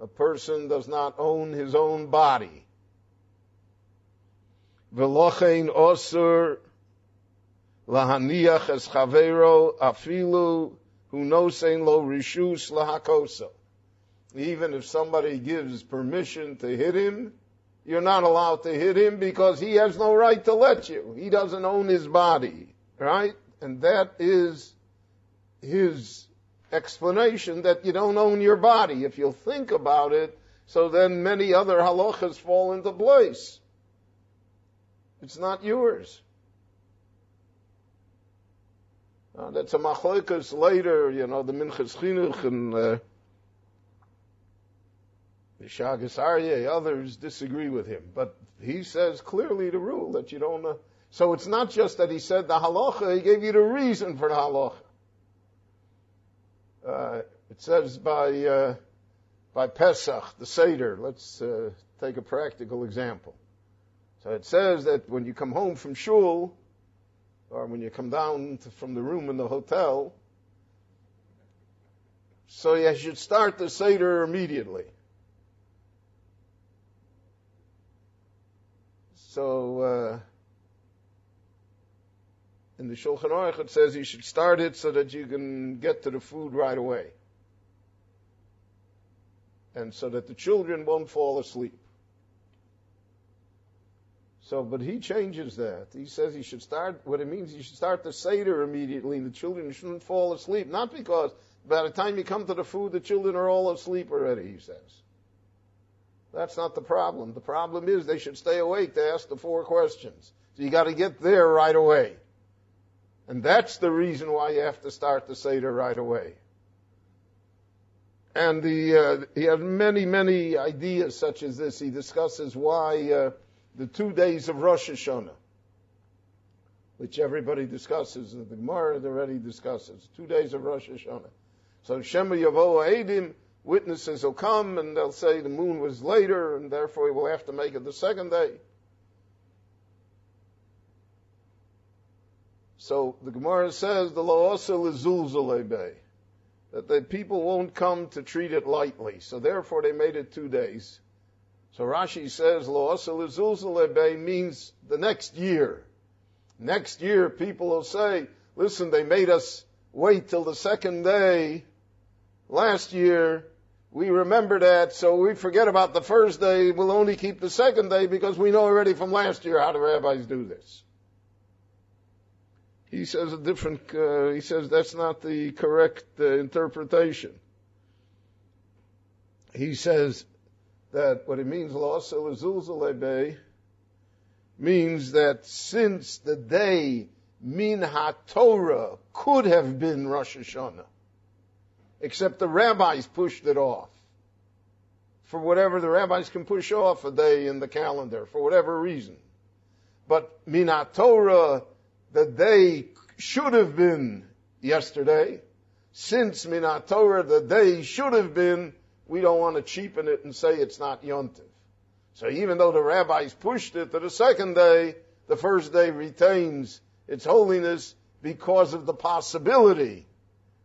A person does not own his own body. Osur lahaniach es chavero afilu hu nosein lo rishus. Even if somebody gives permission to hit him, you're not allowed to hit him because he has no right to let you. He doesn't own his body, right? And that is his explanation that you don't own your body. If you'll think about it, so then many other halachas fall into place. It's not yours. Uh, that's a machlokas later, you know, the Minchas Chinuch and uh, the Shagas Aryeh, others disagree with him. But he says clearly the rule that you don't. Uh, so it's not just that he said the halacha, he gave you the reason for the halacha. Uh, it says by uh, by Pesach, the Seder. Let's uh, take a practical example. So it says that when you come home from shul, or when you come down to, from the room in the hotel, so you should start the Seder immediately. So, uh, in the Shulchan Aruch it says you should start it so that you can get to the food right away. And so that the children won't fall asleep. So, but he changes that. He says he should start, what it means, you should start the Seder immediately, and the children shouldn't fall asleep. Not because by the time you come to the food, the children are all asleep already, he says. That's not the problem. The problem is they should stay awake to ask the four questions. So you gotta get there right away. And that's the reason why you have to start the Seder right away. And the, uh, he has many, many ideas such as this. He discusses why, uh, the two days of Rosh Hashanah, which everybody discusses, the Gemara already discusses, two days of Rosh Hashanah. So Shema Yavo Eidim, witnesses will come and they'll say the moon was later and therefore we will have to make it the second day. So the Gemara says the La'osa Lezulzalebe, that the people won't come to treat it lightly. So therefore they made it two days. So Rashi says La'osa Lezulzalebe means the next year. Next year people will say, listen, they made us wait till the second day last year. We remember that, so we forget about the first day. We'll only keep the second day because we know already from last year how the rabbis do this. He says a different, uh, he says that's not the correct uh, interpretation. He says that what it means, means that since the day Min HaTorah could have been Rosh Hashanah, except the rabbis pushed it off. For whatever the rabbis can push off a day in the calendar, for whatever reason. But Min HaTorah, the they should have been yesterday. Since Min HaTorah, the day should have been, we don't want to cheapen it and say it's not Yontiv. So even though the rabbis pushed it to the second day, the first day retains its holiness because of the possibility,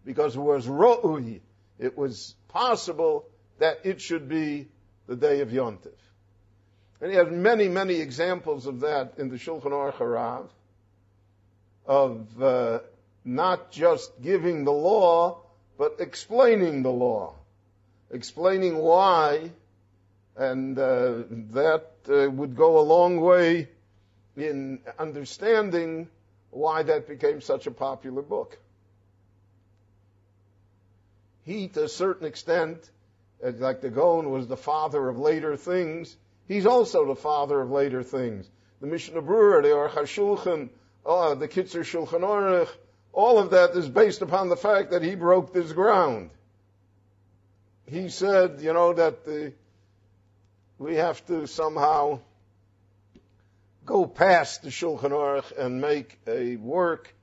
because it was ro'ui, it was possible that it should be the day of Yontif. And he has many, many examples of that in the Shulchan Aruch Harav, of uh, not just giving the law, but explaining the law, explaining why, and uh, that uh, would go a long way in understanding why that became such a popular book. He, to a certain extent, uh, like the Gaon was the father of later things, he's also the father of later things. The Mishnah Berurah, the Aruch Uh, the Kitzur Shulchan Aruch, all of that is based upon the fact that he broke this ground. He said, you know, that the, we have to somehow go past the Shulchan Aruch and make a work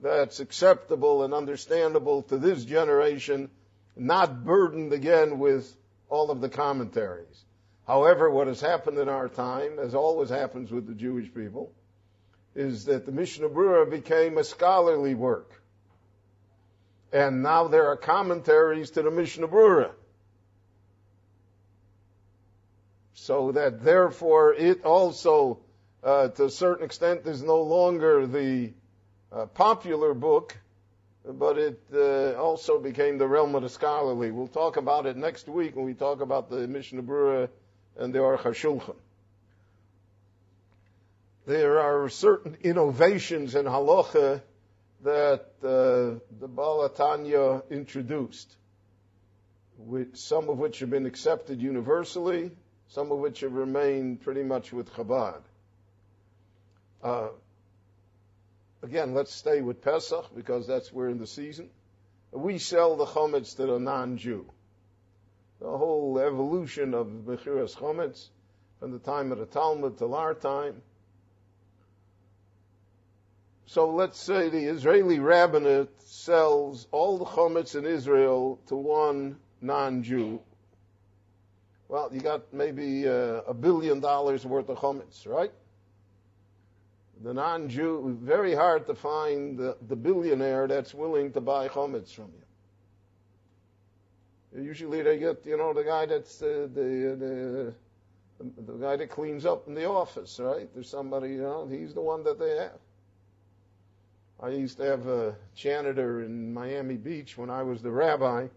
that's acceptable and understandable to this generation, not burdened again with all of the commentaries. However, what has happened in our time, as always happens with the Jewish people, is that the Mishnah Berurah became a scholarly work. And now there are commentaries to the Mishnah Berurah. So that therefore it also, uh, to a certain extent, is no longer the uh, popular book, but it uh, also became the realm of the scholarly. We'll talk about it next week when we talk about the Mishnah Berurah and the Aruch HaShulchan there are certain innovations in halacha that uh, the Baal HaTanya introduced, some of which have been accepted universally, some of which have remained pretty much with Chabad. Uh, again, let's stay with Pesach because that's where in the season. We sell the chometz to the non-Jew. The whole evolution of Mechiras chometz from the time of the Talmud till our time so let's say the Israeli rabbinate sells all the chometz in Israel to one non-Jew. Well, you got maybe uh, a billion dollars worth of chometz, right? The non-Jew, very hard to find the, the billionaire that's willing to buy chometz from you. Usually they get, you know, the guy that's uh, the, the the guy that cleans up in the office, right? There's somebody, you know, he's the one that they have. I used to have a janitor in Miami Beach when I was the rabbi.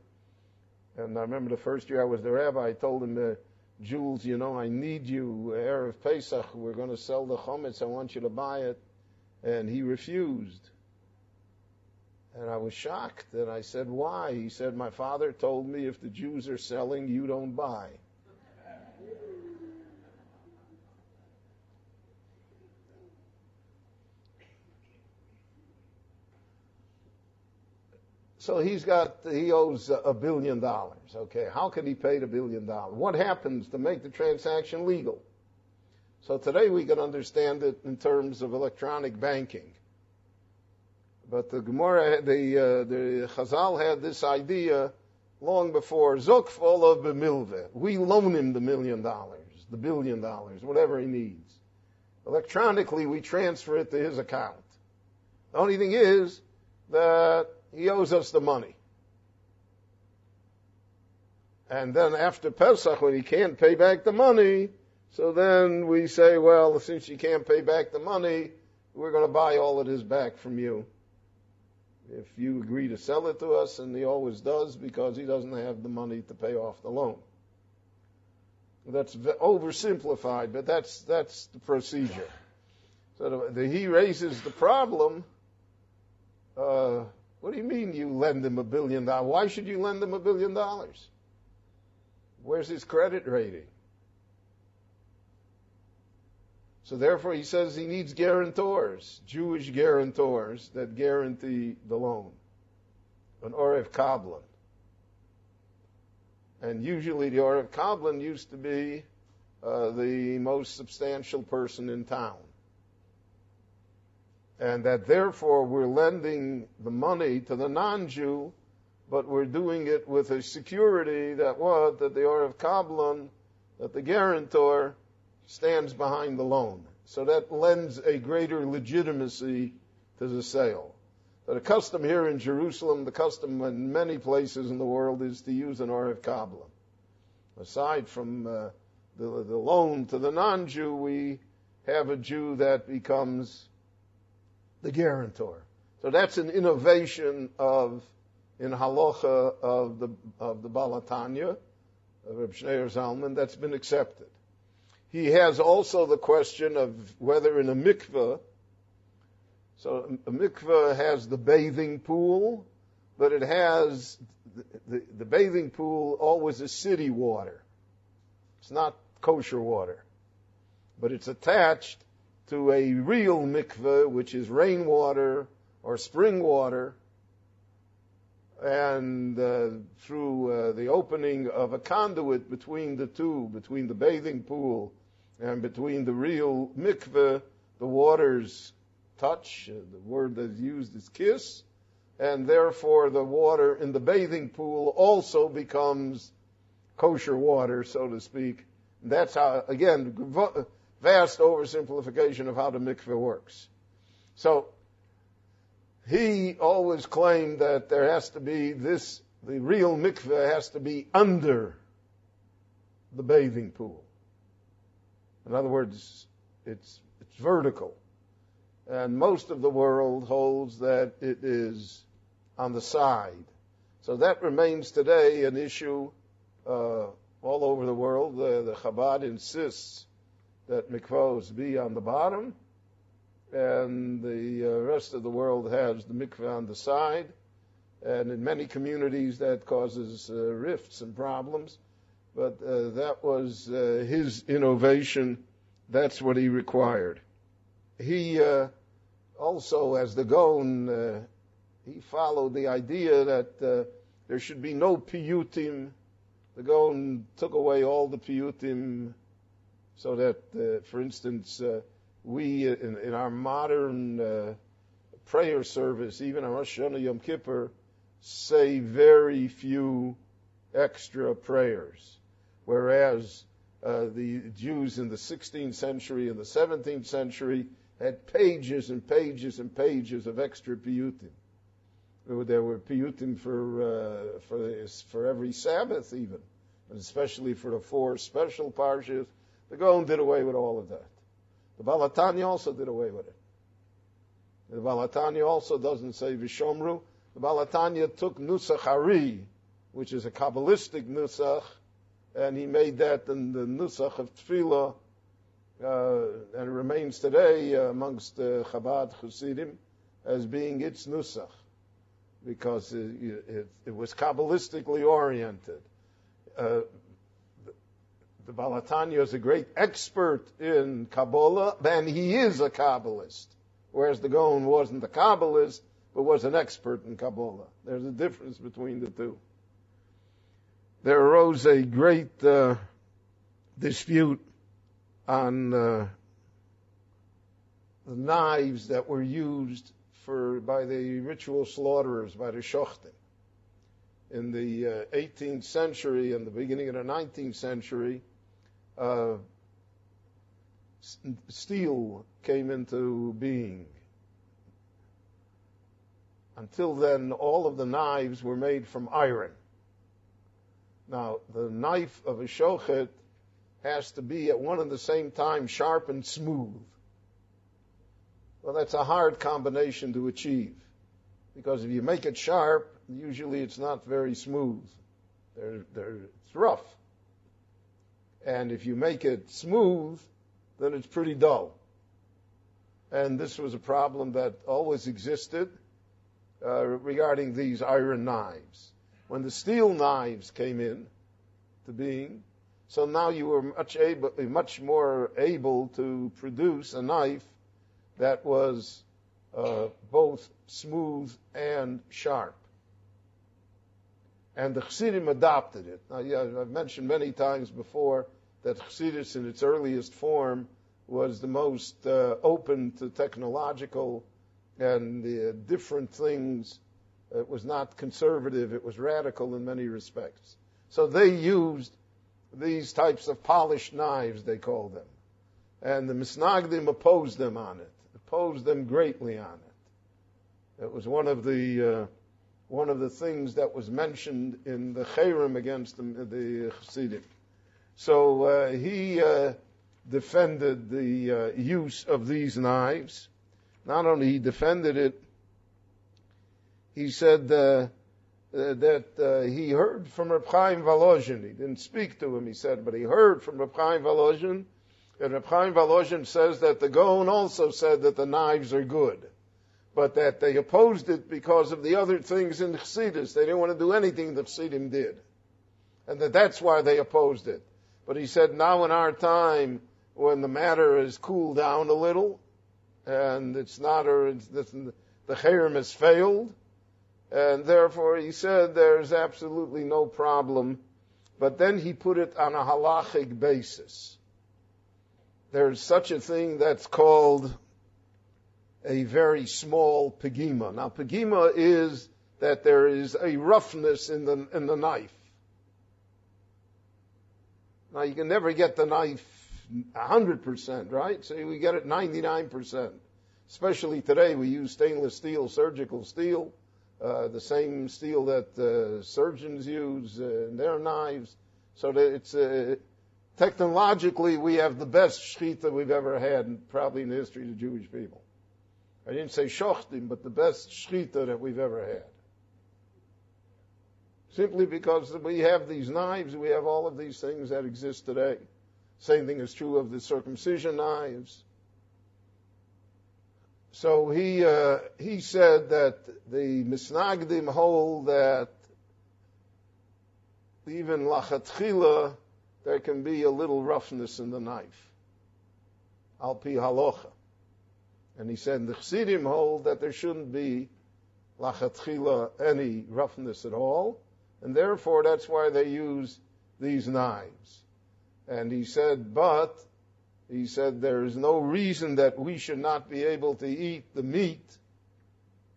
And I remember the first year I was the rabbi, I told him, uh, Jules, you know, I need you. Erev Pesach, we're going to sell the chometz. I want you to buy it. And he refused. And I was shocked. And I said, why? He said, my father told me if the Jews are selling, you don't buy. So he's got, he owes a billion dollars. Okay, how can he pay the billion dollars? What happens to make the transaction legal? So today we can understand it in terms of electronic banking. But the Gemara, the, uh, the Chazal had this idea long before Zokfol of Bemilve. We loan him the million dollars, the billion dollars, whatever he needs. Electronically, we transfer it to his account. The only thing is that he owes us the money. And then after Pesach, when he can't pay back the money, so then we say, well, since you can't pay back the money, we're going to buy all of this back from you. If you agree to sell it to us, and he always does because he doesn't have the money to pay off the loan. That's oversimplified, but that's that's the procedure. So the, the, he raises the problem. Uh, what do you mean you lend him a billion dollars? Why should you lend him a billion dollars? Where's his credit rating? So therefore he says he needs guarantors, Jewish guarantors that guarantee the loan. An Orev Kablan. And usually the Orev Kablan used to be uh, the most substantial person in town and that therefore we're lending the money to the non-Jew, but we're doing it with a security that what that the Orev Kablan, that the guarantor stands behind the loan. So that lends a greater legitimacy to the sale. So the custom here in Jerusalem, the custom in many places in the world is to use an Orev Kablan. Aside from uh, the, the loan to the non-Jew, we have a Jew that becomes the guarantor. So that's an innovation of in halacha of the of the Baal HaTanya, of Reb Shneur Zalman, that's been accepted. He has also the question of whether in a mikveh, so a mikveh has the bathing pool, but it has the, the, the bathing pool always is city water. It's not kosher water, but it's attached to a real mikveh, which is rainwater or spring water, and uh, through uh, the opening of a conduit between the two, between the bathing pool and between the real mikveh, the waters touch. Uh, the word that's used is kiss, and therefore the water in the bathing pool also becomes kosher water, so to speak. That's how, again, vast oversimplification of how the mikveh works. So he always claimed that there has to be this, the real mikveh has to be under the bathing pool. In other words, it's, it's vertical. And most of the world holds that it is on the side. So that remains today an issue uh, all over the world. The, the Chabad insists that mikvahs be on the bottom, and the uh, rest of the world has the mikveh on the side. And in many communities, that causes uh, rifts and problems. But uh, that was uh, his innovation. That's what he required. He uh, also, as the Gaon, uh, he followed the idea that there should be no piyutim. The Gaon took away all the piyutim so that, for instance, we, in, in our modern uh, prayer service, even on Rosh Hashanah Yom Kippur, say very few extra prayers. Whereas uh, the Jews in the 16th century and the 17th century had pages and pages and pages of extra piyutim. There were piyutim for uh, for for every Sabbath even, especially for the four special parshas. The Gaon did away with all of that. The Baal HaTanya also did away with it. The Baal HaTanya also doesn't say Vishomru. The Baal HaTanya took Nusach HaAri, which is a Kabbalistic Nusach, and he made that in the Nusach of Tefillah, uh, and remains today uh, amongst the Chabad Chassidim as being its Nusach, because it, it, it was Kabbalistically oriented. Uh, the Baal HaTanya is a great expert in Kabbalah, and he is a Kabbalist, whereas the Gaon wasn't a Kabbalist, but was an expert in Kabbalah. There's a difference between the two. There arose a great uh, dispute on uh, the knives that were used for by the ritual slaughterers, by the shochtim. In the uh, 18th century and the beginning of the 19th century, uh, steel came into being. Until then, all of the knives were made from iron. Now, the knife of a shochet has to be at one and the same time sharp and smooth. Well, that's a hard combination to achieve. Because if you make it sharp, usually it's not very smooth. They're, they're, it's rough. And if you make it smooth, then it's pretty dull. And this was a problem that always existed uh, regarding these iron knives. When the steel knives came in to being, so now you were much able, much more able to produce a knife that was uh, both smooth and sharp. And the Chassidim adopted it. Now, yeah, I've mentioned many times before that Chassidus in its earliest form was the most uh, open to technological and uh, different things. It was not conservative, it was radical in many respects. So they used these types of polished knives, they called them. And the Misnagdim opposed them on it, opposed them greatly on it. It was one of the uh, one of the things that was mentioned in the Cherem against the, the. So uh, he uh, defended the uh, use of these knives. Not only he defended it, he said uh, uh, that uh, he heard from Reb Chaim Volozhin. He didn't speak to him, he said, but he heard from Reb Chaim Volozhin. And Reb Chaim Volozhin says that the Gaon also said that the knives are good but that they opposed it because of the other things in Chassidus. They didn't want to do anything that Chassidim did. And that that's why they opposed it. But he said, now in our time, when the matter has cooled down a little, and it's not, or it's, the Cherem has failed, and therefore he said there's absolutely no problem. But then he put it on a halachic basis. There's such a thing that's called a very small pegima. Now, pegima is that there is a roughness in the, in the knife. Now, you can never get the knife 100%, right? So we get it 99%. Especially today, we use stainless steel, surgical steel, uh, the same steel that uh, surgeons use uh, in their knives. So that it's uh, technologically, we have the best shechita we've ever had, probably in the history of the Jewish people. I didn't say shochtim, but the best shchita that we've ever had. Simply because we have these knives, we have all of these things that exist today. Same thing is true of the circumcision knives. So he uh, he said that the misnagdim hold that even lachatchila there can be a little roughness in the knife. Al pi halocha. And he said the Chassidim hold that there shouldn't be lachatchila any roughness at all, and therefore that's why they use these knives. And he said, but he said there is no reason that we should not be able to eat the meat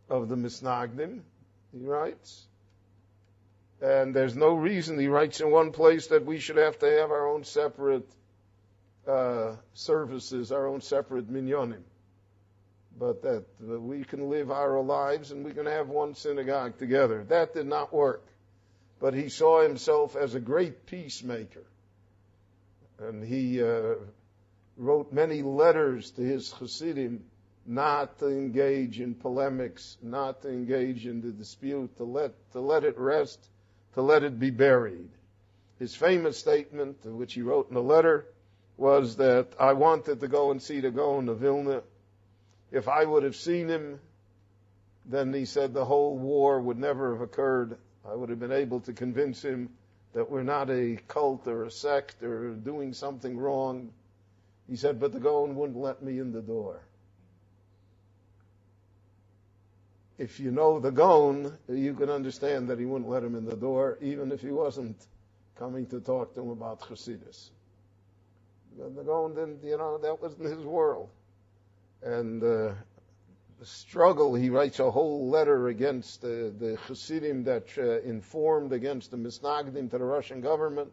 of the misnagdim. He writes. And there's no reason, he writes in one place, that we should have to have our own separate uh, services, our own separate minyanim but that we can live our lives and we can have one synagogue together. That did not work. But he saw himself as a great peacemaker. And he uh, wrote many letters to his Hasidim not to engage in polemics, not to engage in the dispute, to let, to let it rest, to let it be buried. His famous statement, which he wrote in a letter, was that I wanted to go and see the Gaon of Vilna if I would have seen him, then he said the whole war would never have occurred. I would have been able to convince him that we're not a cult or a sect or doing something wrong. He said, but the Gaon wouldn't let me in the door. If you know the Gaon, you can understand that he wouldn't let him in the door, even if he wasn't coming to talk to him about Chassidus. The Gaon didn't, you know, that wasn't his world and uh, the struggle. He writes a whole letter against the, the Hasidim that uh, informed against the Misnagdim to the Russian government.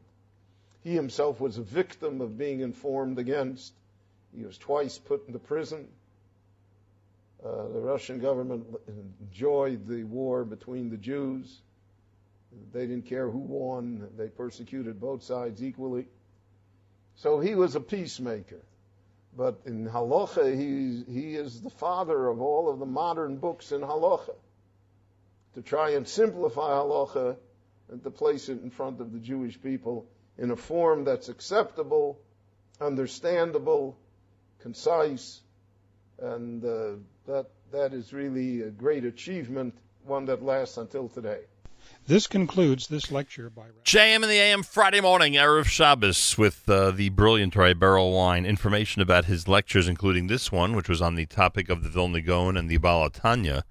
He himself was a victim of being informed against. He was twice put into prison. Uh, the Russian government enjoyed the war between the Jews. They didn't care who won. They persecuted both sides equally. So he was a peacemaker. But in halacha, he, he is the father of all of the modern books in halacha. To try and simplify halacha and to place it in front of the Jewish people in a form that's acceptable, understandable, concise, and uh, that that is really a great achievement, one that lasts until today. This concludes this lecture by JM in the AM Friday morning, Erev Shabbos, with uh, the brilliant Ray Berel Wein. Information about his lectures, including this one, which was on the topic of the Vilna Gaon and the Baal HaTanya.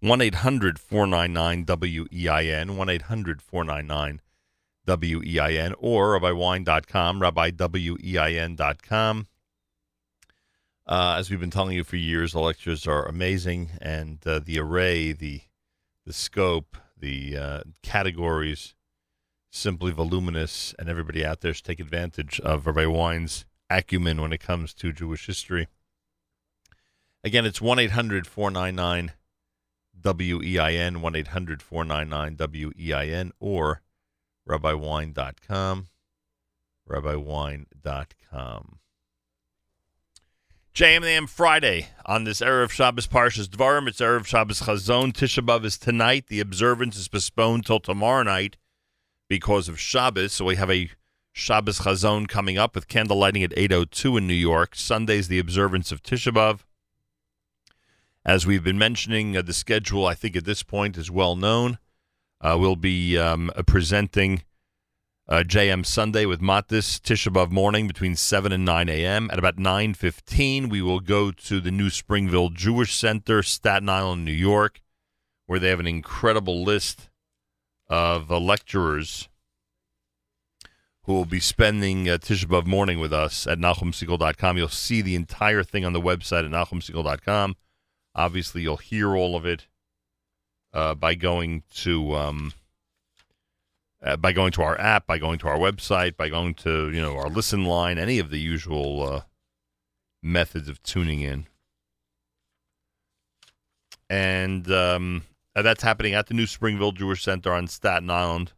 1 800 499 WEIN, 1 800 499 WEIN, or rabbiwein.com, rabbiwein.com. Uh, as we've been telling you for years, the lectures are amazing, and uh, the array, the the scope, the uh, categories simply voluminous, and everybody out there should take advantage of Rabbi Wein's acumen when it comes to Jewish history. Again, it's 1 800 499 WEIN, 1 800 499 WEIN, or rabbiwein.com. Rabbiwein.com. JMM Friday on this Erev Shabbos Parshas Dvarim. It's Erev Shabbos Chazon. Tisha B'Av is tonight. The observance is postponed till tomorrow night because of Shabbos. So we have a Shabbos Chazon coming up with candle lighting at 8.02 in New York. Sunday's the observance of Tisha B'Av. As we've been mentioning, uh, the schedule, I think, at this point is well known. Uh, we'll be um, presenting uh, JM Sunday with Matis Tisha morning between 7 and 9 a.m. At about 9.15, we will go to the New Springville Jewish Center, Staten Island, New York, where they have an incredible list of uh, lecturers who will be spending uh, Tisha morning with us at NachumSegal.com. You'll see the entire thing on the website at NachumSegal.com. Obviously, you'll hear all of it uh, by going to... Um, uh, by going to our app, by going to our website, by going to you know our listen line, any of the usual uh, methods of tuning in. And um, uh, that's happening at the New Springville Jewish Center on Staten Island.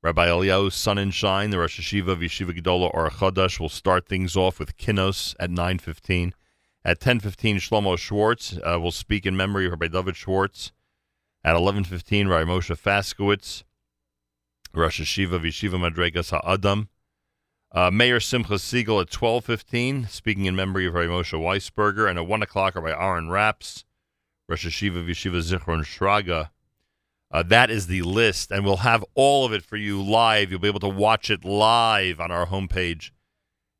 Rabbi Eliyahu's Sun and Shine, the Rosh Yeshiva of Yeshiva Gedola or Chodesh, will start things off with Kinos at 9.15. At 10.15, Shlomo Schwartz uh, will speak in memory of Rabbi David Schwartz. At 11.15, Rabbi Moshe Faskowitz. Rosh Yeshiva of Yeshiva Madregas HaAdam. Uh, Mayor Simcha Siegel at 12.15, speaking in memory of Rabbi Moshe Weisberger. And at 1 o'clock, Rabbi Aaron Raps, Rosh Yeshiva of Yeshiva Zichron Shraga. Uh, that is the list, and we'll have all of it for you live. You'll be able to watch it live on our homepage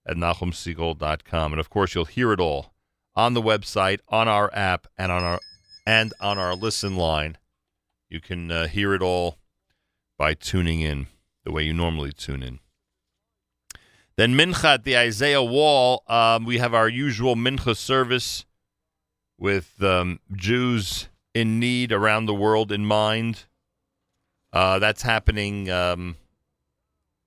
at NachumSegal.com. And, of course, you'll hear it all on the website, on our app, and on our and on our listen line. You can uh, hear it all by tuning in the way you normally tune in. Then Mincha at the Isaiah Wall, um, we have our usual Mincha service with um, Jews in need around the world in mind. Uh, that's happening. Um,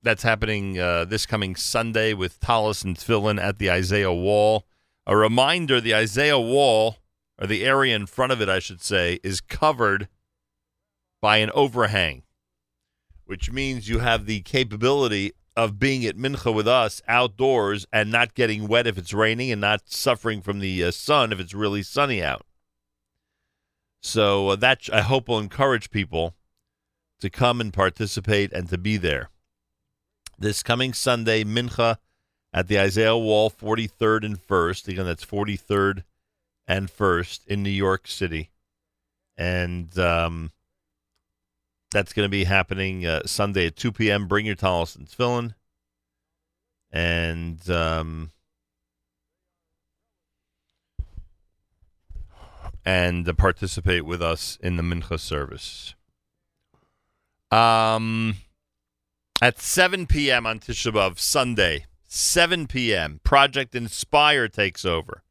that's happening uh, this coming Sunday with Tallis and Tefillin at the Isaiah Wall. A reminder: the Isaiah Wall, or the area in front of it, I should say, is covered by an overhang which means you have the capability of being at mincha with us outdoors and not getting wet if it's raining and not suffering from the uh, sun if it's really sunny out. So uh, that I hope will encourage people to come and participate and to be there. This coming Sunday, mincha at the Isaiah Wall, 43rd and 1st. Again, that's 43rd and 1st in New York City. And um, that's going to be happening uh, Sunday at 2 p.m. Bring your Tallis and Tefillin. And um, and uh, participate with us in the Mincha service. Um, at 7 p.m. on Tisha B'Av, Sunday, 7 p.m., Project Inspire takes over.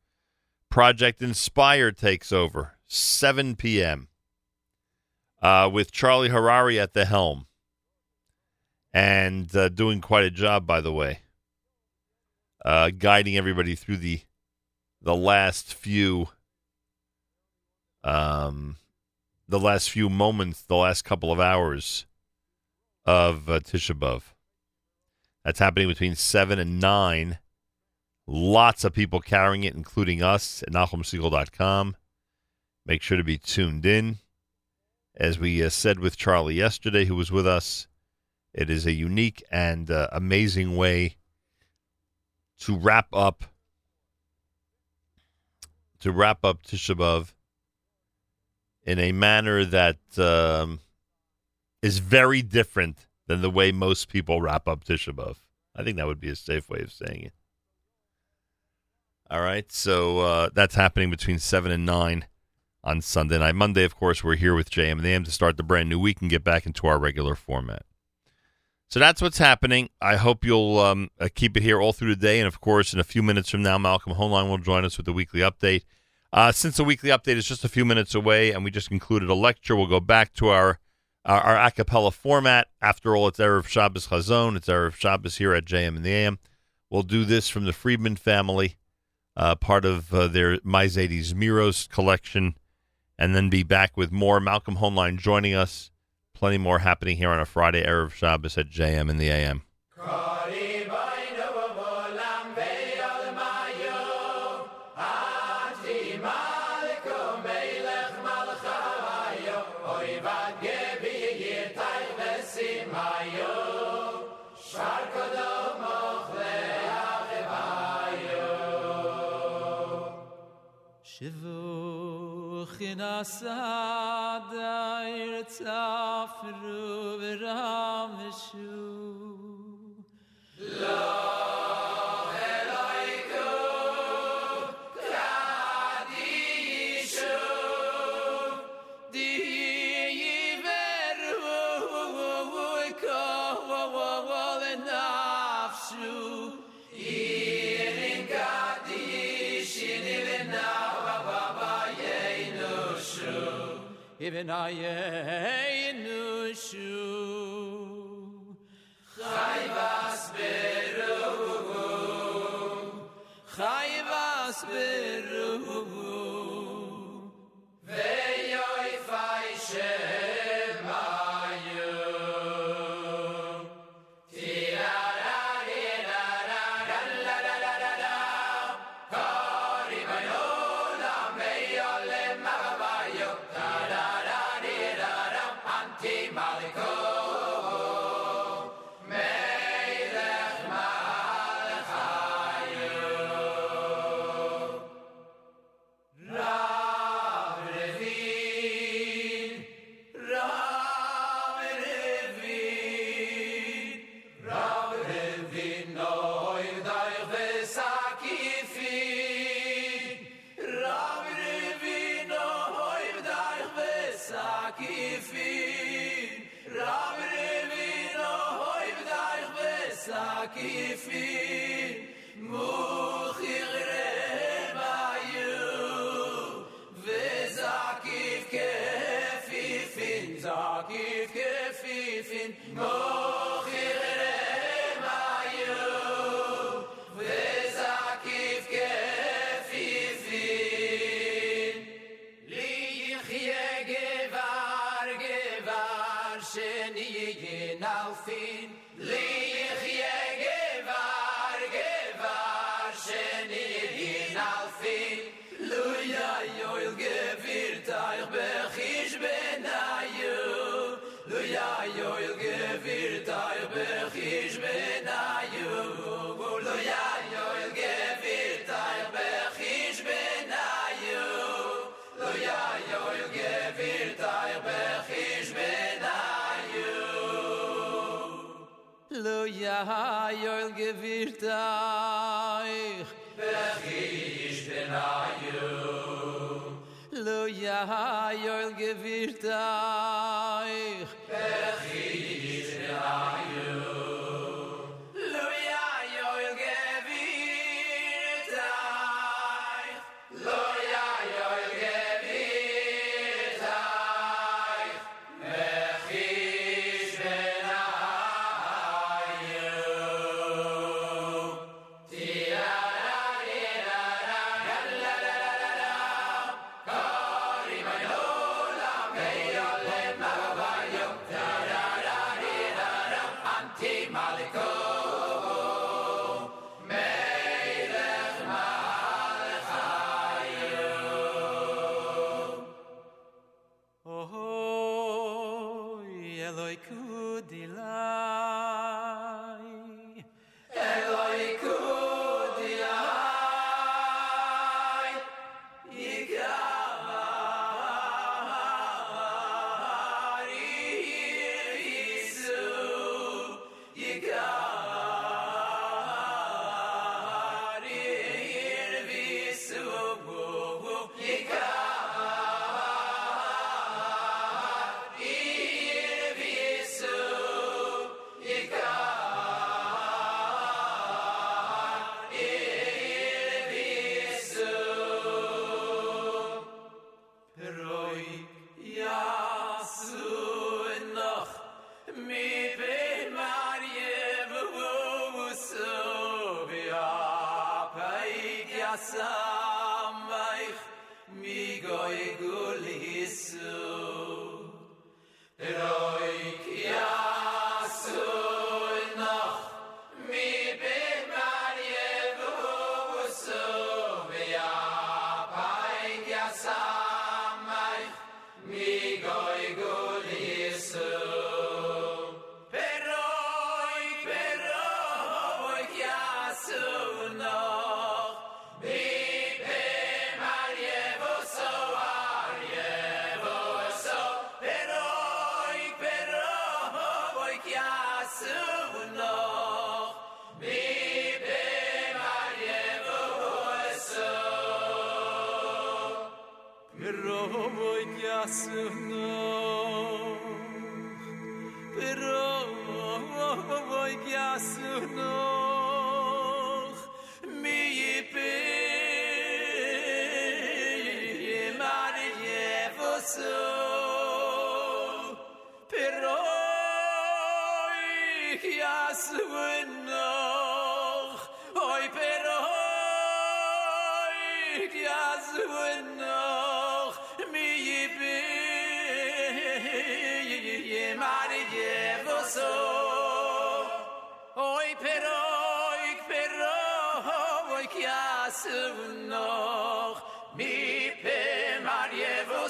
Project Inspire takes over, 7 p.m uh, with Charlie Harary at the helm and uh, doing quite a job, by the way, uh, guiding everybody through the the last few um, the last few moments, the last couple of hours of uh, Tisha B'av. That's happening between seven and nine. Lots of people carrying it, including us at NachumSegal.com. Make sure to be tuned in. As we uh, said with Charlie yesterday, who was with us, it is a unique and uh, amazing way to wrap up to wrap up Tisha B'av in a manner that um, is very different than the way most people wrap up Tisha B'av. I think that would be a safe way of saying it. All right, so uh, that's happening between seven and nine on Sunday night. Monday, of course, we're here with JM and the AM to start the brand new week and get back into our regular format. So that's what's happening. I hope you'll um, uh, keep it here all through the day. And of course, in a few minutes from now, Malcolm Hoenlein will join us with the weekly update. Uh, since the weekly update is just a few minutes away and we just concluded a lecture, we'll go back to our our, our a cappella format. After all, it's Erev Shabbos Chazon. It's Erev Shabbos here at JM and the AM. We'll do this from the Friedman family, uh, part of uh, their My Miros collection and then be back with more. Malcolm Hoenlein joining us. Plenty more happening here on a Friday, Erev Shabbos at JM in the AM. אַ סאַד אין צאַפרובערה מעש Benayenu shu Chai vas beru Chai vas beru.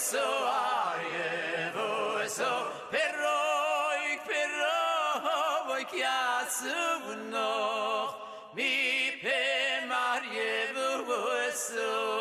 so arie voso peroik peroik yasuvno mi pe marie So.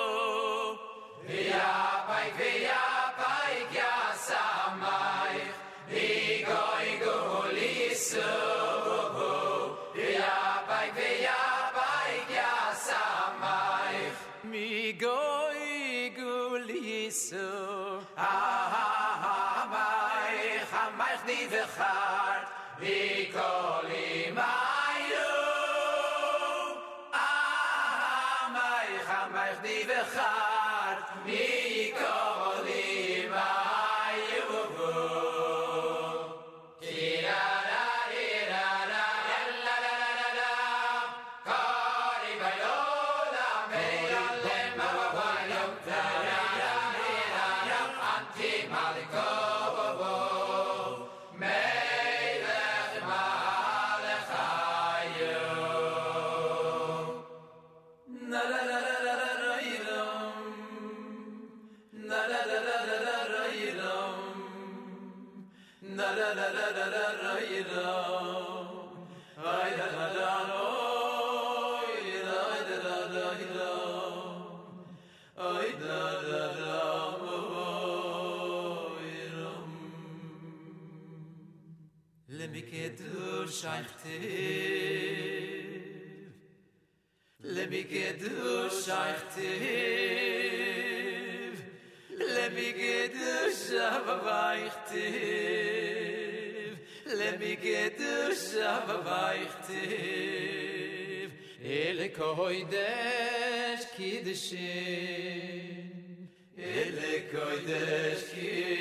tiv le biget shav vaykh tiv le biget shav vaykh tiv ele koydes kidshin ele koydes kidshin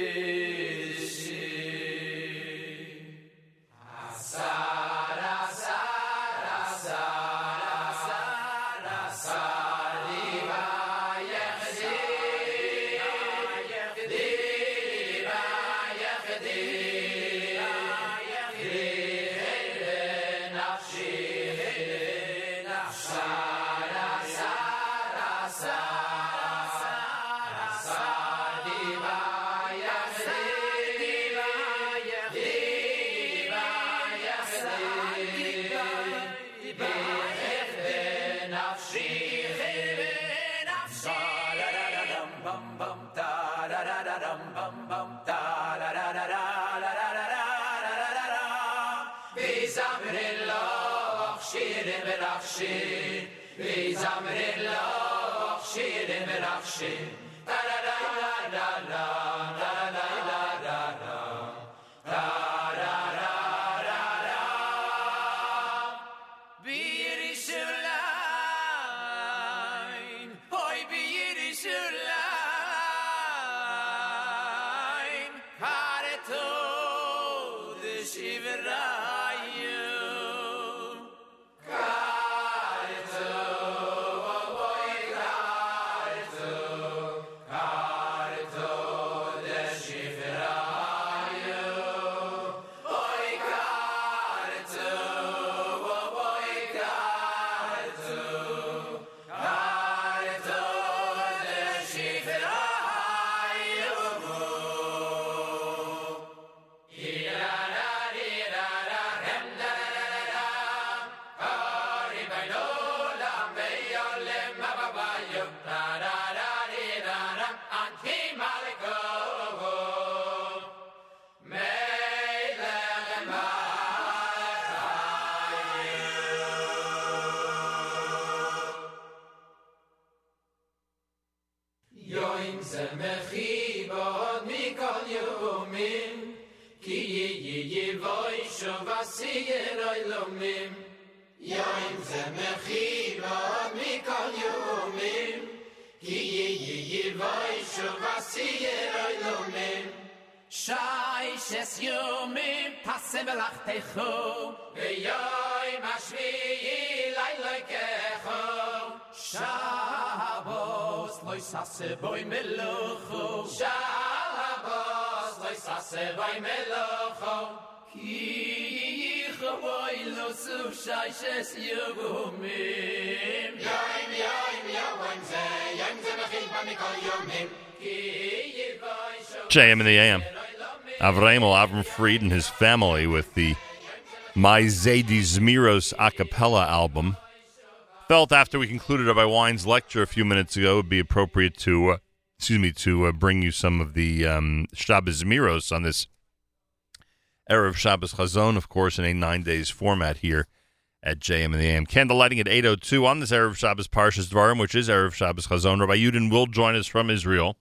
Ki yivoy JM in the AM. Avramel Avram Fried and his family with the My Zaydi Zmiros a cappella album. Felt after we concluded Rabbi Wein's lecture a few minutes ago, it would be appropriate to, uh, excuse me, to uh, bring you some of the um, Shabbos Zmiros on this Erev Shabbos Chazon, of course, in a nine days format here at JM in the AM. Candle lighting at 8.02 on this Erev Shabbos Parshas Dvarim, which is Erev Shabbos Chazon. Rabbi Yudin will join us from Israel.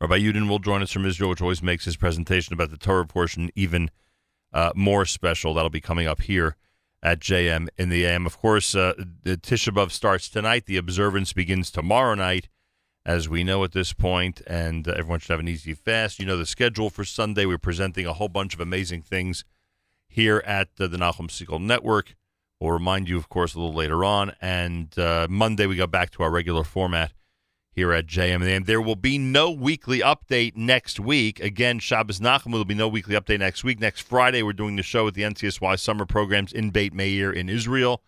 Rabbi Yudin will join us from Israel, which always makes his presentation about the Torah portion even uh, more special. That'll be coming up here at JM in the AM. Of course, uh, the Tisha B'Av starts tonight. The observance begins tomorrow night, as we know at this point, and uh, everyone should have an easy fast. You know the schedule for Sunday. We're presenting a whole bunch of amazing things here at uh, the Nachum Segal Network. We'll remind you, of course, a little later on. And uh, Monday, we go back to our regular format here at JM. And there will be no weekly update next week. Again, Shabbos Nachum will be no weekly update next week. Next Friday, we're doing the show with the NCSY summer programs in Beit Meir in Israel.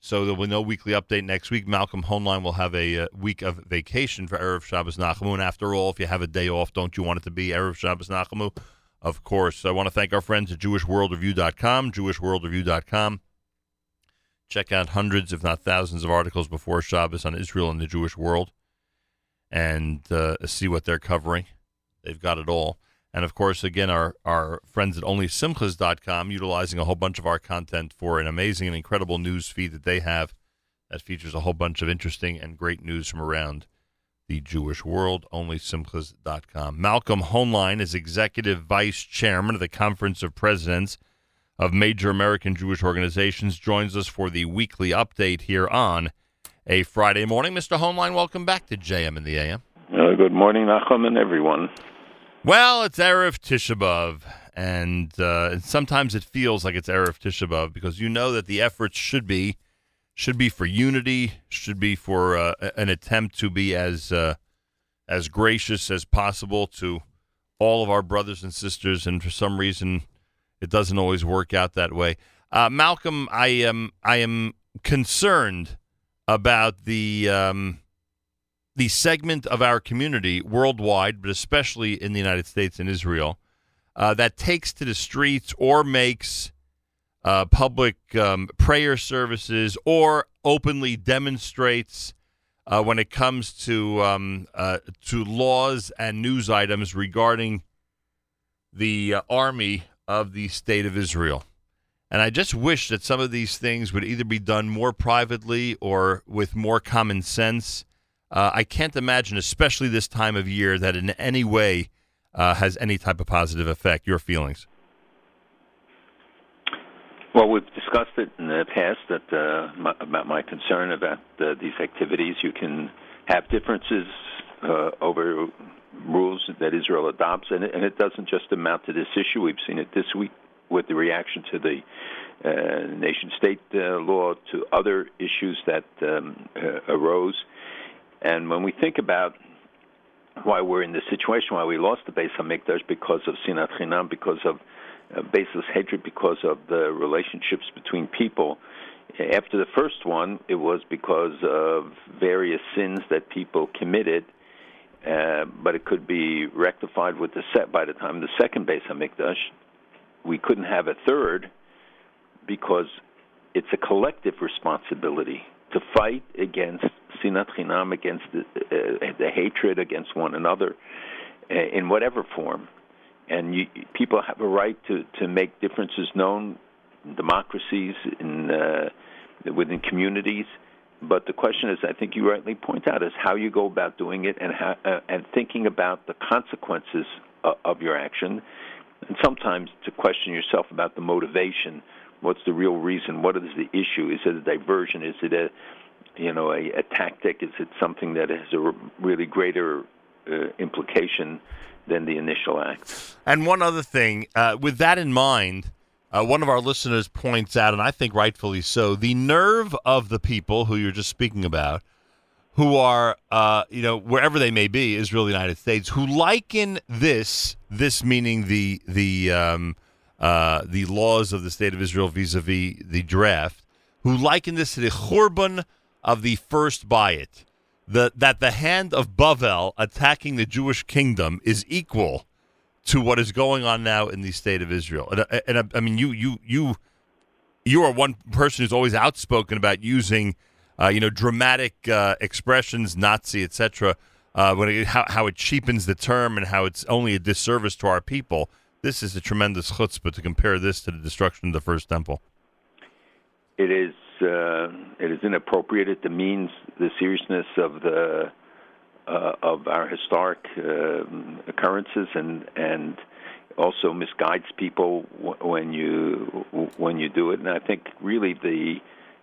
So there will be no weekly update next week. Malcolm Hoenlein will have a uh, week of vacation for Erev Shabbos Nachamu. And after all, if you have a day off, don't you want it to be Erev Shabbos Nachamu? Of course. I want to thank our friends at JewishWorldReview.com, JewishWorldReview.com. Check out hundreds, if not thousands, of articles before Shabbos on Israel and the Jewish world and uh, see what they're covering. They've got it all. And of course, again, our, our friends at OnlySimchas.com utilizing a whole bunch of our content for an amazing and incredible news feed that they have that features a whole bunch of interesting and great news from around the Jewish world. OnlySimchas.com. Malcolm Hoenlein is Executive Vice Chairman of the Conference of Presidents of Major American Jewish Organizations, joins us for the weekly update here on a Friday morning. Mr. Hoenlein, welcome back to JM in the AM. Uh, good morning, Nachum, and everyone. Well, it's Erev Tisha B'Av, and uh, sometimes it feels like it's Erev Tisha B'Av because you know that the efforts should be should be for unity, should be for uh, an attempt to be as uh, as gracious as possible to all of our brothers and sisters, and for some reason, it doesn't always work out that way. Uh, Malcolm, I am I am concerned about the um, the segment of our community worldwide, but especially in the United States and Israel, uh, that takes to the streets or makes uh, public um, prayer services or openly demonstrates uh, when it comes to um, uh, to laws and news items regarding the uh, army of the state of Israel. And I just wish that some of these things would either be done more privately or with more common sense. Uh, I can't imagine, especially this time of year, that in any way uh, has any type of positive effect. Your feelings? Well, we've discussed it in the past that uh, my, about my concern about uh, these activities. You can have differences uh, over rules that Israel adopts, and it, and it doesn't just amount to this issue. We've seen it this week with the reaction to the uh, nation state uh, law, to other issues that um, uh, arose. And when we think about why we're in this situation, why we lost the Beis Hamikdash because of Sinat Chinam, because of uh, baseless hatred, because of the relationships between people. After the first one, it was because of various sins that people committed, uh, but it could be rectified with the set by the time the second Beis Hamikdash we couldn't have a third because it's a collective responsibility to fight against sinat chinam, against the, uh, the hatred against one another uh, in whatever form. And you, people have a right to, to make differences known in democracies, in, uh, within communities. But the question is, I think you rightly point out, is how you go about doing it and, how, uh, and thinking about the consequences of, of your action and sometimes to question yourself about the motivation. What's the real reason? What is the issue? Is it a diversion? Is it a you know a, a tactic? Is it something that has a really greater uh, implication than the initial act. And one other thing, uh, with that in mind, uh, one of our listeners points out, and I think rightfully so, the nerve of the people who you're just speaking about, who are, uh, you know, wherever they may be, Israel, the United States, who liken this, this meaning the the um, uh, the laws of the state of Israel vis-a-vis the draft, who liken this to the churban of the first bayit, the that the hand of Bavel attacking the Jewish kingdom is equal to what is going on now in the state of Israel. And, uh, and, I mean, you you you you are one person who's always outspoken about using, uh, you know, dramatic uh, expressions, Nazi, etc. Uh, when it, how how it cheapens the term and how it's only a disservice to our people. This is a tremendous chutzpah to compare this to the destruction of the first temple. It is uh, it is inappropriate. It demeans the seriousness of the uh, of our historic uh, occurrences and and also misguides people when you when you do it. And I think really the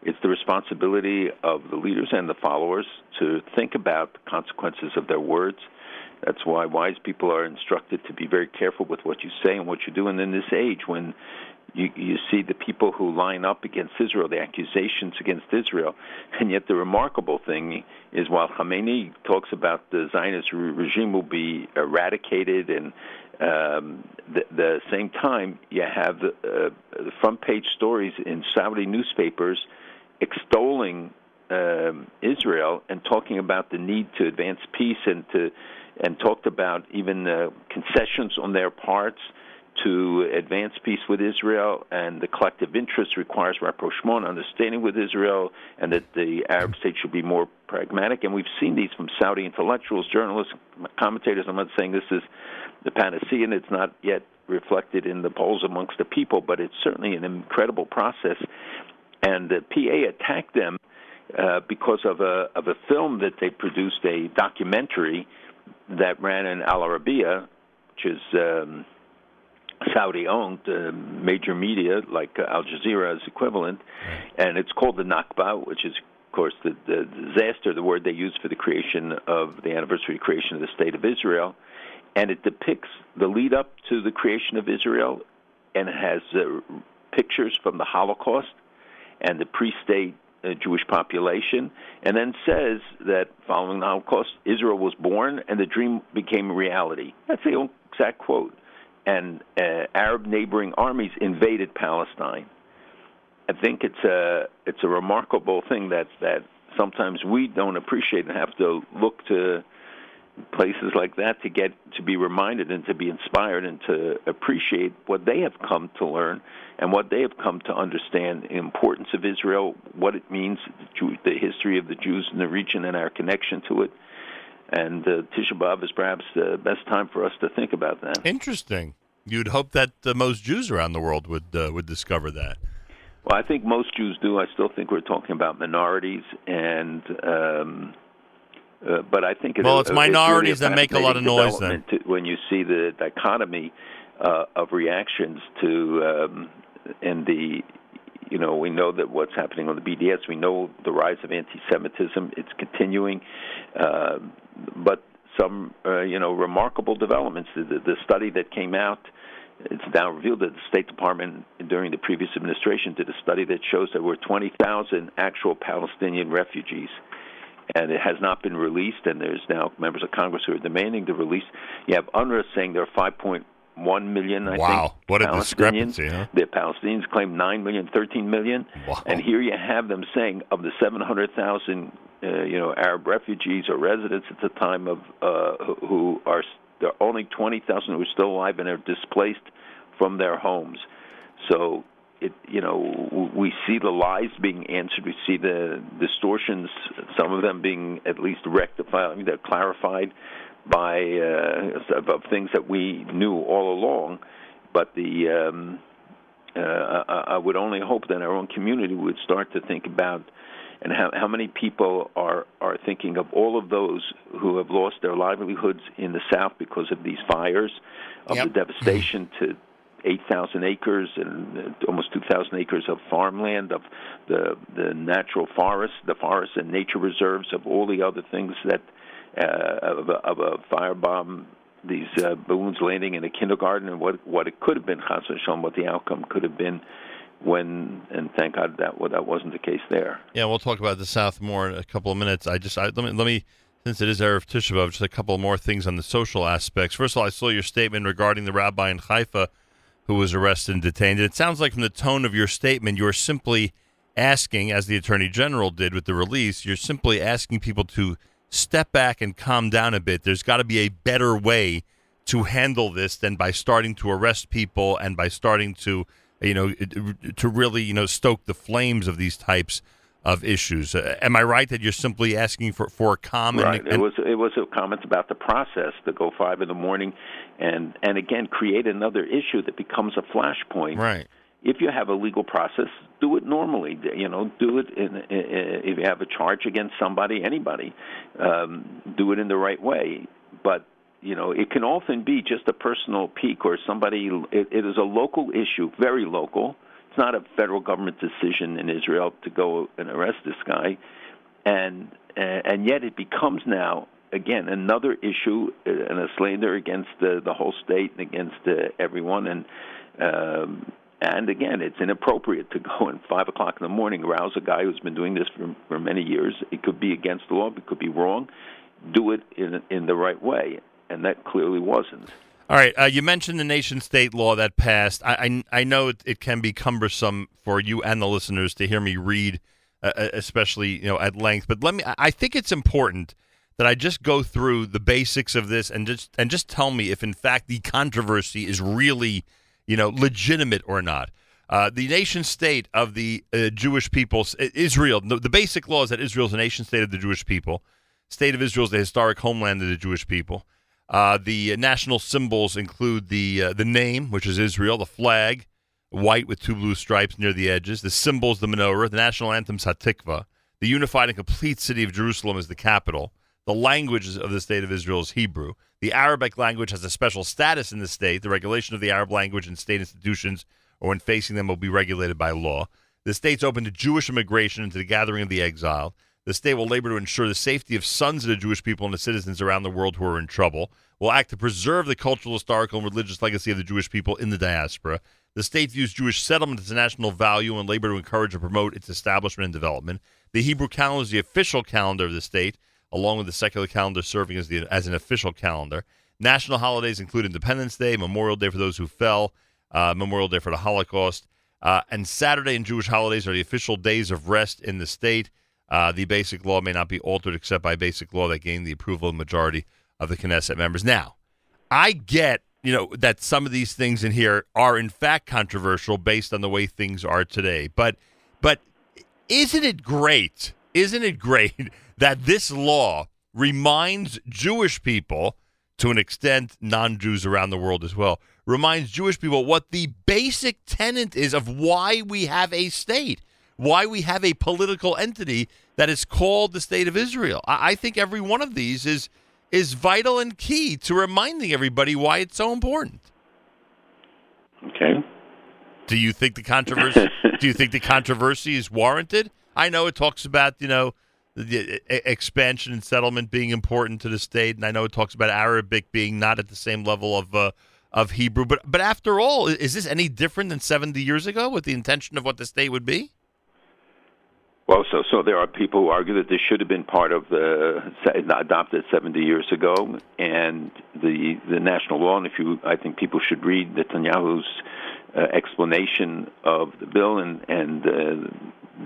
it's the responsibility of the leaders and the followers to think about the consequences of their words. That's why wise people are instructed to be very careful with what you say and what you do. And in this age, when you, you see the people who line up against Israel, the accusations against Israel, and yet the remarkable thing is while Khamenei talks about the Zionist re- regime will be eradicated, and um, the, the same time you have the, uh, front page stories in Saudi newspapers extolling um, Israel and talking about the need to advance peace and to and talked about even uh, concessions on their parts to advance peace with Israel, and the collective interest requires rapprochement, understanding with Israel, and that the Arab states should be more pragmatic. And we've seen these from Saudi intellectuals, journalists, commentators. I'm not saying this is the panacea, and it's not yet reflected in the polls amongst the people, but it's certainly an incredible process. And the PA attacked them uh, because of a of a film that they produced, a documentary that ran in Al Arabiya, which is. Um, Saudi owned uh, major media like uh, Al Jazeera is equivalent, and it's called the Nakba, which is of course the, the disaster, the word they use for the creation of the anniversary creation of the state of Israel, and it depicts the lead up to the creation of Israel, and has uh, pictures from the Holocaust and the pre-state uh, Jewish population, and then says that following the Holocaust, Israel was born and the dream became reality. That's the exact quote and uh, Arab neighboring armies invaded Palestine. I think it's a it's a remarkable thing that that sometimes we don't appreciate and have to look to places like that to get to be reminded and to be inspired and to appreciate what they have come to learn and what they have come to understand the importance of Israel, what it means, the history of the Jews in the region and our connection to it and uh, Tisha B'av is perhaps the best time for us to think about that. Interesting. You'd hope that uh, most Jews around the world would uh, would discover that. Well, I think most Jews do. I still think we're talking about minorities, and um, uh, but I think it, well, it's minorities it's really that make a lot of noise. Then, to, when you see the dichotomy uh, of reactions to um, and the you know, we know that what's happening on the BDS. We know the rise of anti-Semitism. It's continuing, uh, but some, uh, you know, remarkable developments. The, the, study that came out, it's now revealed that the State Department during the previous administration did a study that shows there were 20,000 actual Palestinian refugees and it has not been released, and there's now members of Congress who are demanding the release. You have UNRWA saying there are 5.1 million, I wow. think. what a discrepancy, huh? The Palestinians claim 9 million, 13 million. Wow. And here you have them saying of the 700,000 uh, you know Arab refugees or residents at the time of uh, who are there are only 20,000 who are still alive and are displaced from their homes. So it you know we see the lies being answered. We see the distortions. Some of them being at least rectified. I mean, they're clarified by uh, of, things that we knew all along. But the um, uh, I, I would only hope that our own community would start to think about and how, how many people are, are thinking of all of those who have lost their livelihoods in the South because of these fires, of Yep. the devastation to 8,000 acres and uh, almost 2,000 acres of farmland, of the, the natural forests, the forests and nature reserves, of all the other things that uh, of, a, of a firebomb, these uh, balloons landing in a kindergarten, and what what it could have been, Chas v'shalom, what the outcome could have been. When and thank God that well, that wasn't the case there. Yeah, we'll talk about the South more in a couple of minutes. I just I, let me let me since it is Erev Tisha just a couple more things on the social aspects. First of all, I saw your statement regarding the rabbi in Haifa who was arrested and detained. And it sounds like from the tone of your statement, you're simply asking, as the Attorney General did with the release, you're simply asking people to step back and calm down a bit. There's got to be a better way to handle this than by starting to arrest people and by starting to, you know, to really, you know, stoke the flames of these types of issues. Uh, am I right that you're simply asking for for a comment? Right. And, it was it was a comment about the process to go five in the morning, and and again create another issue that becomes a flashpoint. right. If you have a legal process, do it normally. You know, do it in, if you have a charge against somebody, anybody, um, do it in the right way. But you know, it can often be just a personal pique or somebody. It, it is a local issue, very local it's not a federal government decision in Israel to go and arrest this guy, and and yet it becomes now again another issue and a slander against the the whole state and against uh, everyone and. Um, and again, it's inappropriate to go at five o'clock in the morning rouse a guy who's been doing this for, for many years. It could be against the law, it could be wrong. Do it in in the right way, and that clearly wasn't. All right. Uh, you mentioned the nation state law that passed. I I, I know it, it, can be cumbersome for you and the listeners to hear me read, uh, uh, especially you know at length. But let me. I think it's important that I just go through the basics of this and just and just tell me if in fact the controversy is really you know legitimate or not. Uh, the nation state of the uh, Jewish people, Israel. The, the basic law is that Israel is a nation state of the Jewish people. State of Israel is the historic homeland of the Jewish people. Uh, the national symbols include the uh, the name, which is Israel, the flag, white with two blue stripes near the edges. The symbols, the menorah. The national anthem, Hatikva. The unified and complete city of Jerusalem is the capital. The language of the state of Israel is Hebrew. The Arabic language has a special status in the state. The regulation of the Arab language in state institutions or when facing them will be regulated by law. The state's open to Jewish immigration and to the gathering of the exiled. The state will labor to ensure the safety of sons of the Jewish people and the citizens around the world who are in trouble. Will act to preserve the cultural, historical, and religious legacy of the Jewish people in the diaspora. The state views Jewish settlement as a national value and labor to encourage and promote its establishment and development. The Hebrew calendar is the official calendar of the state, along with the secular calendar serving as, the, as an official calendar. National holidays include Independence Day, Memorial Day for those who fell, uh, Memorial Day for the Holocaust, uh, and Saturday and Jewish holidays are the official days of rest in the state. Uh, the basic law may not be altered except by basic law that gained the approval of the majority of the Knesset members. Now, I get you know that some of these things in here are in fact controversial based on the way things are today, but but isn't it great? Isn't it great that this law reminds Jewish people, to an extent, non-Jews around the world as well, reminds Jewish people what the basic tenet is of why we have a state why we have a political entity that is called the State of Israel. I, I think every one of these is is vital and key to reminding everybody why it's so important. Okay. Do you think the controversy? do you think the controversy is warranted? I know it talks about you know the expansion and settlement being important to the state, and I know it talks about Arabic being not at the same level of uh, of Hebrew. But but after all, is this any different than seventy years ago with the intention of what the state would be? Well, so so there are people who argue that this should have been part of the adopted 70 years ago, and the the national law. And if you, I think people should read Netanyahu's uh, explanation of the bill, and and uh,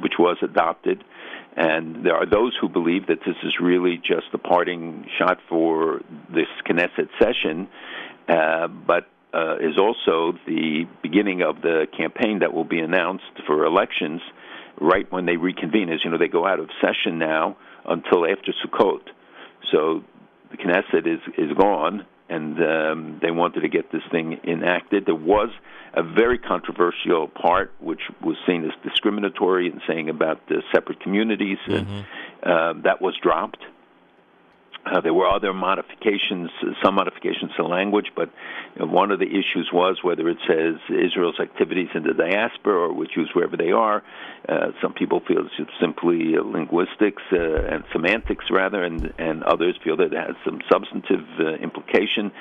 which was adopted. And there are those who believe that this is really just the parting shot for this Knesset session, uh, but uh, is also the beginning of the campaign that will be announced for elections right when they reconvene. As you know, they go out of session now until after Sukkot. So the Knesset is is gone, and um, they wanted to get this thing enacted. There was a very controversial part, which was seen as discriminatory and saying about the separate communities, mm-hmm. and uh, that was dropped. Uh, there were other modifications, some modifications to language, but one of the issues was whether it says Israel's activities in the diaspora or which use wherever they are. Uh, some people feel it's simply linguistics uh, and semantics, rather, and and others feel that it has some substantive uh, implication.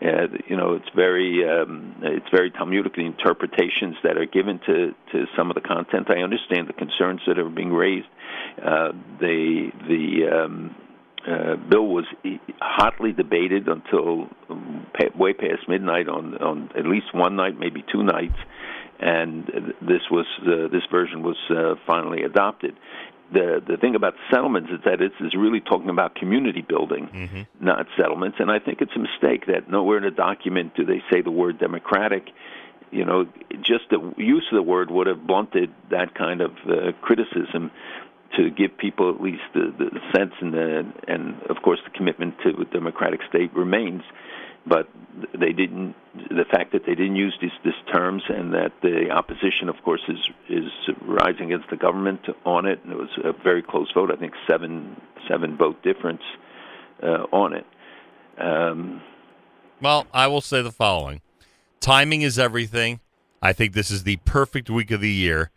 Uh, you know, it's very um, it's very Talmudic the interpretations that are given to to some of the content. I understand the concerns that are being raised. Uh, the the um, uh, bill was hotly debated until um, way past midnight on on at least one night, maybe two nights, and this was uh, this version was uh, finally adopted. The the thing about settlements is that it's is really talking about community building, Mm-hmm. not settlements. And I think it's a mistake that nowhere in the document do they say the word democratic. You know, just the use of the word would have blunted that kind of uh, criticism to give people at least the, the sense and the, and of course the commitment to a democratic state remains. But they didn't. The fact that they didn't use these, these terms and that the opposition, of course, is is rising against the government on it. And it was a very close vote. I think seven seven vote difference uh, on it. Um, Well, I will say the following timing is everything. I think this is the perfect week of the year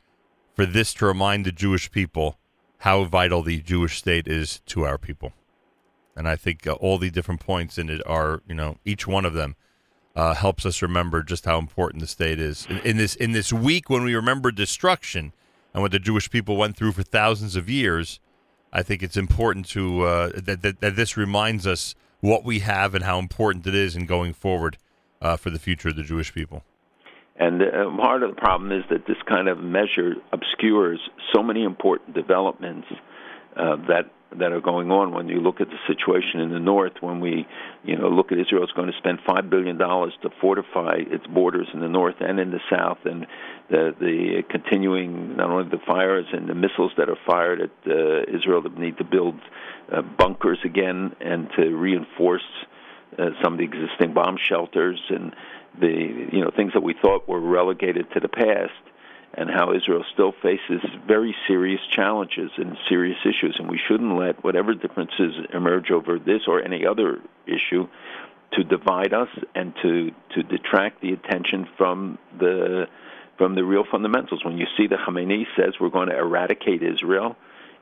for this to remind the Jewish people how vital the Jewish state is to our people. And I think uh, all the different points in it are, you know, each one of them uh, helps us remember just how important the state is. In, in this in this week when we remember destruction and what the Jewish people went through for thousands of years, I think it's important to uh, that, that that this reminds us what we have and how important it is in going forward uh, for the future of the Jewish people. And uh, part of the problem is that this kind of measure obscures so many important developments uh, that that are going on. When you look at the situation in the north, when we, you know, look at Israel is going to spend five billion dollars to fortify its borders in the north and in the south, and the the continuing not only the fires and the missiles that are fired at uh, Israel that need to build uh, bunkers again and to reinforce uh, some of the existing bomb shelters and the you know things that we thought were relegated to the past and how Israel still faces very serious challenges and serious issues. And we shouldn't let whatever differences emerge over this or any other issue to divide us and to to detract the attention from the from the real fundamentals. When you see the Khamenei says we're going to eradicate Israel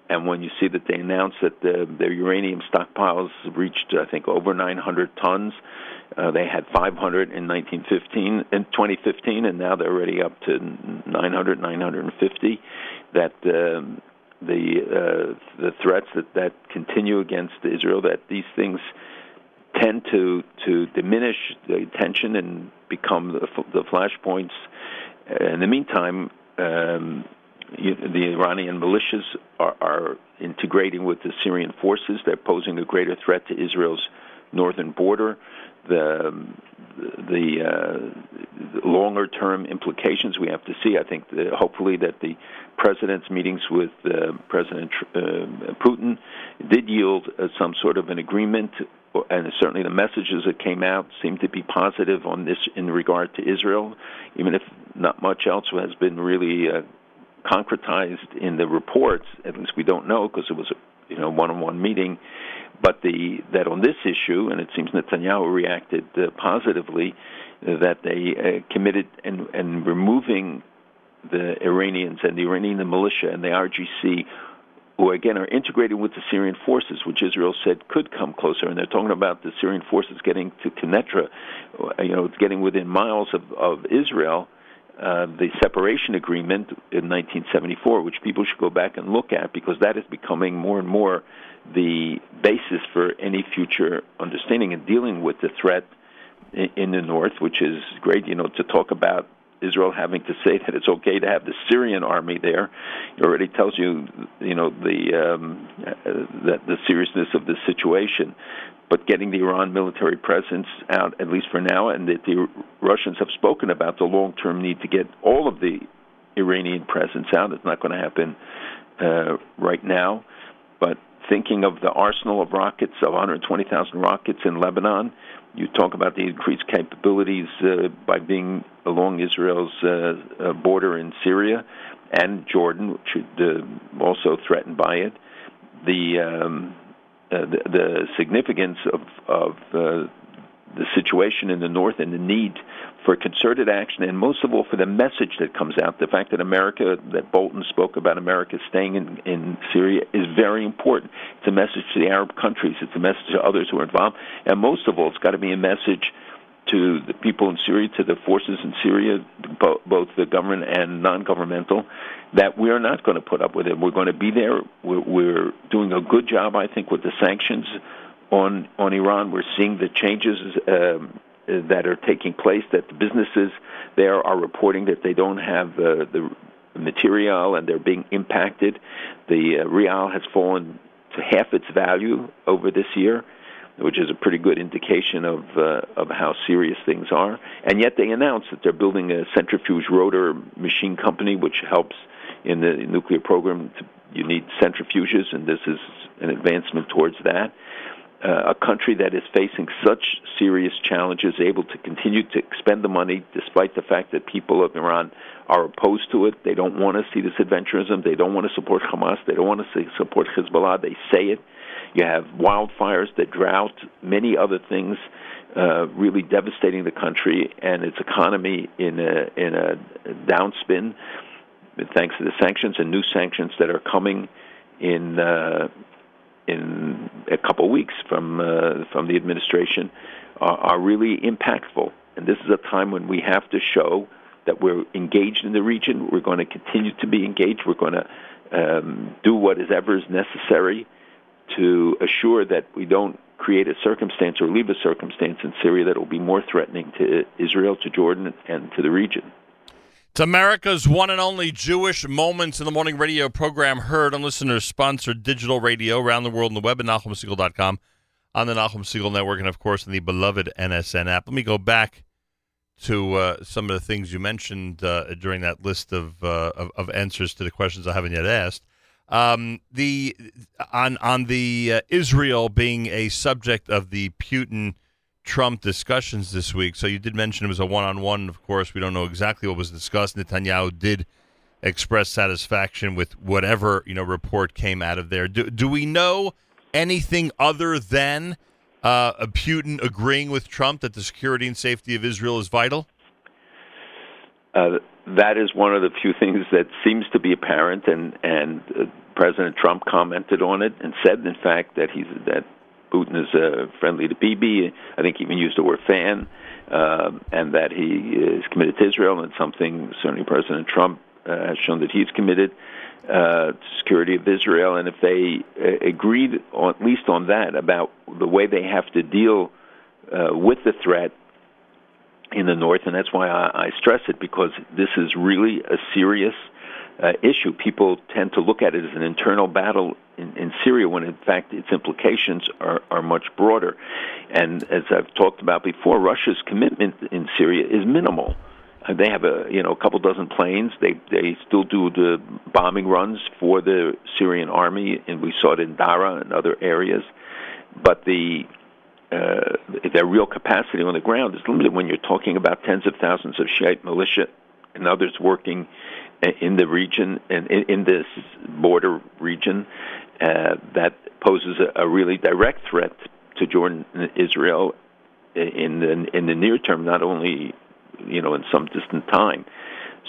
and when you see that they announced that the, their uranium stockpiles reached, I think, over 900 tons, uh, they had 500 in 1915, in 2015, and now they're already up to 900, 950. That um, the uh, the threats that that continue against Israel, that these things tend to to diminish the tension and become the, the flashpoints. In the meantime. Um, the Iranian militias are, are integrating with the Syrian forces. They're posing a greater threat to Israel's northern border. The the, uh, longer term implications we have to see. I think that hopefully that the president's meetings with uh, President uh, Putin did yield uh, some sort of an agreement, and certainly the messages that came out seem to be positive on this in regard to Israel, even if not much else has been really uh, concretized in the reports. At least we don't know because it was a you know one-on-one meeting. But the that on this issue, and it seems Netanyahu reacted uh, positively, uh, that they uh, committed and and removing the Iranians and the Iranian militia and the RGC, who again are integrated with the Syrian forces, which Israel said could come closer. And they're talking about the Syrian forces getting to Quneitra, you know, getting within miles of, of Israel uh, the separation agreement in 1974, which people should go back and look at because that is becoming more and more the basis for any future understanding and dealing with the threat in, in the north, which is great, you know, to talk about Israel having to say that it's okay to have the Syrian army there. It already tells you, you know, the um, uh, that the seriousness of the situation but getting the Iran military presence out, at least for now, and that the Russians have spoken about the long term need to get all of the Iranian presence out. It's not going to happen uh, right now. But thinking of the arsenal of rockets, of 120,000 rockets in Lebanon, you talk about the increased capabilities uh, by being along Israel's uh, uh, border in Syria and Jordan, which is uh, also threatened by it. The um, uh, the, the significance of of the situation in the north and the need for concerted action, and most of all for the message that comes out. The fact that America, that Bolton spoke about America staying in, in Syria, is very important. It's a message to the Arab countries. It's a message to others who are involved, and most of all, it's got to be a message to the people in Syria, to the forces in Syria, both the government and non-governmental, that we are not going to put up with it. We're going to be there. We're, we're doing a good job, I think, with the sanctions on on Iran. We're seeing the changes um, that are taking place. That the businesses there are reporting that they don't have uh, the material and they're being impacted. The uh, real has fallen to half its value over this year, which is a pretty good indication of uh, of how serious things are. And yet they announced that they're building a centrifuge rotor machine company, which helps in the nuclear program. You need centrifuges, and this is an advancement towards that uh, a country that is facing such serious challenges able to continue to expend the money despite the fact that people of Iran are opposed to it. They don't want to see this adventurism. They don't want to support Hamas. They don't want to support Hezbollah. They say it. You have wildfires, the drought, many other things uh, really devastating the country and its economy in a, in a downspin thanks to the sanctions and new sanctions that are coming in uh, in a couple of weeks from uh, from the administration are, are really impactful. And this is a time when we have to show that we're engaged in the region. We're going to continue to be engaged. We're going to um, do what is ever is necessary to assure that we don't create a circumstance or leave a circumstance in Syria that will be more threatening to Israel, to Jordan, and to the region. It's America's one and only Jewish Moments in the Morning radio program, heard on listeners sponsored digital radio around the world on the web at NachumSegal.com, on the Nachum Segal Network, and of course in the beloved NSN app. Let me go back to uh, some of the things you mentioned uh, during that list of, uh, of, of answers to the questions I haven't yet asked. Um, the on on the uh, Israel being a subject of the Putin Trump discussions this week. So you did mention it was a one on one. Of course, we don't know exactly what was discussed. Netanyahu did express satisfaction with whatever you know report came out of there. Do, do we know anything other than uh, Putin agreeing with Trump that the security and safety of Israel is vital? Uh, that is one of the few things that seems to be apparent, and and uh, President Trump commented on it and said, in fact, that he's that Putin is uh, friendly to Bibi. I think he even used the word fan, uh, and that he is committed to Israel, and something certainly President Trump uh, has shown that he's committed uh, to security of Israel. And if they uh, agreed, on, at least on that, about the way they have to deal uh, with the threat in the north, and that's why I, I stress it because this is really a serious issue. People tend to look at it as an internal battle in, in Syria when, in fact, its implications are, are much broader. And as I've talked about before, Russia's commitment in Syria is minimal. Uh, they have a you know a couple dozen planes. They they still do the bombing runs for the Syrian army, and we saw it in Dara and other areas. But the uh, their real capacity on the ground is limited when you're talking about tens of thousands of Shiite militia and others working in the region and in, in this border region uh, that poses a, a really direct threat to Jordan and Israel in the in the near term, not only you know in some distant time.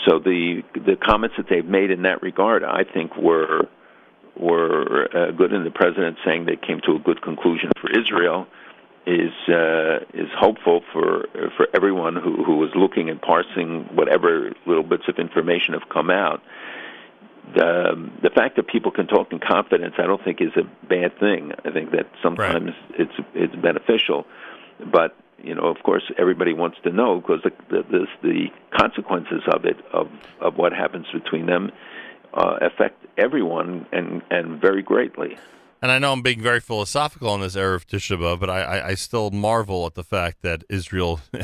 So the the comments that they've made in that regard, I think, were were uh, good. And the president saying they came to a good conclusion for Israel is uh, is hopeful for for everyone who who is looking and parsing whatever little bits of information have come out. The the fact that people can talk in confidence, I don't think is a bad thing. I think that sometimes right. it's it's beneficial, but you know, of course, everybody wants to know because the the, the consequences of it of of what happens between them uh, affect everyone and and very greatly. And I know I'm being very philosophical on this Erev Tisha B'Av, but I, I, I still marvel at the fact that Israel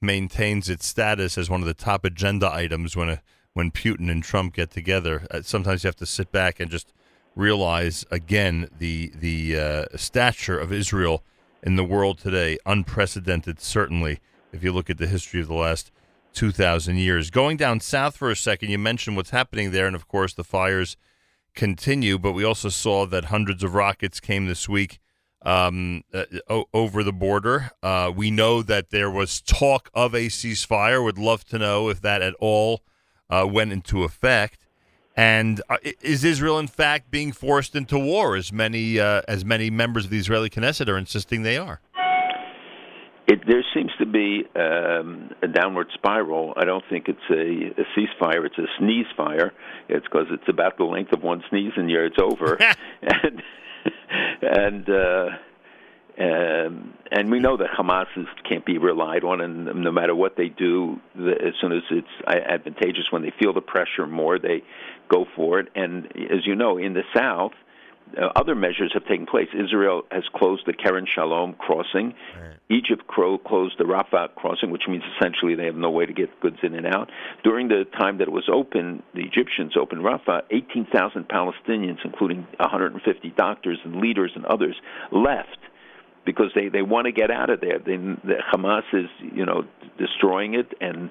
maintains its status as one of the top agenda items when a, when Putin and Trump get together. Uh, sometimes you have to sit back and just realize again the the uh, stature of Israel in the world today, unprecedented. Certainly, if you look at the history of the last two thousand years. Going down south for a second, you mentioned what's happening there, and of course the fires continue, but we also saw that hundreds of rockets came this week um, uh, over the border. Uh, we know that there was talk of a ceasefire. Would love to know if that at all uh, went into effect. And uh, is Israel, in fact, being forced into war, as many uh, as many members of the Israeli Knesset are insisting they are? It, there seems to be um, a downward spiral. I don't think it's a, a ceasefire; it's a sneeze fire. It's because it's about the length of one sneeze, and yeah, it's over. and and uh, um, and we know that Hamas is, can't be relied on, and no matter what they do, the, as soon as it's advantageous, when they feel the pressure more, they go for it. And as you know, in the South, uh, other measures have taken place. Israel has closed the Kerem Shalom crossing. Egypt closed the Rafah crossing, which means essentially they have no way to get goods in and out. During the time that it was open, the Egyptians opened Rafah, 18,000 Palestinians, including 150 doctors and leaders and others, left because they they want to get out of there. They, the Hamas is you know destroying it and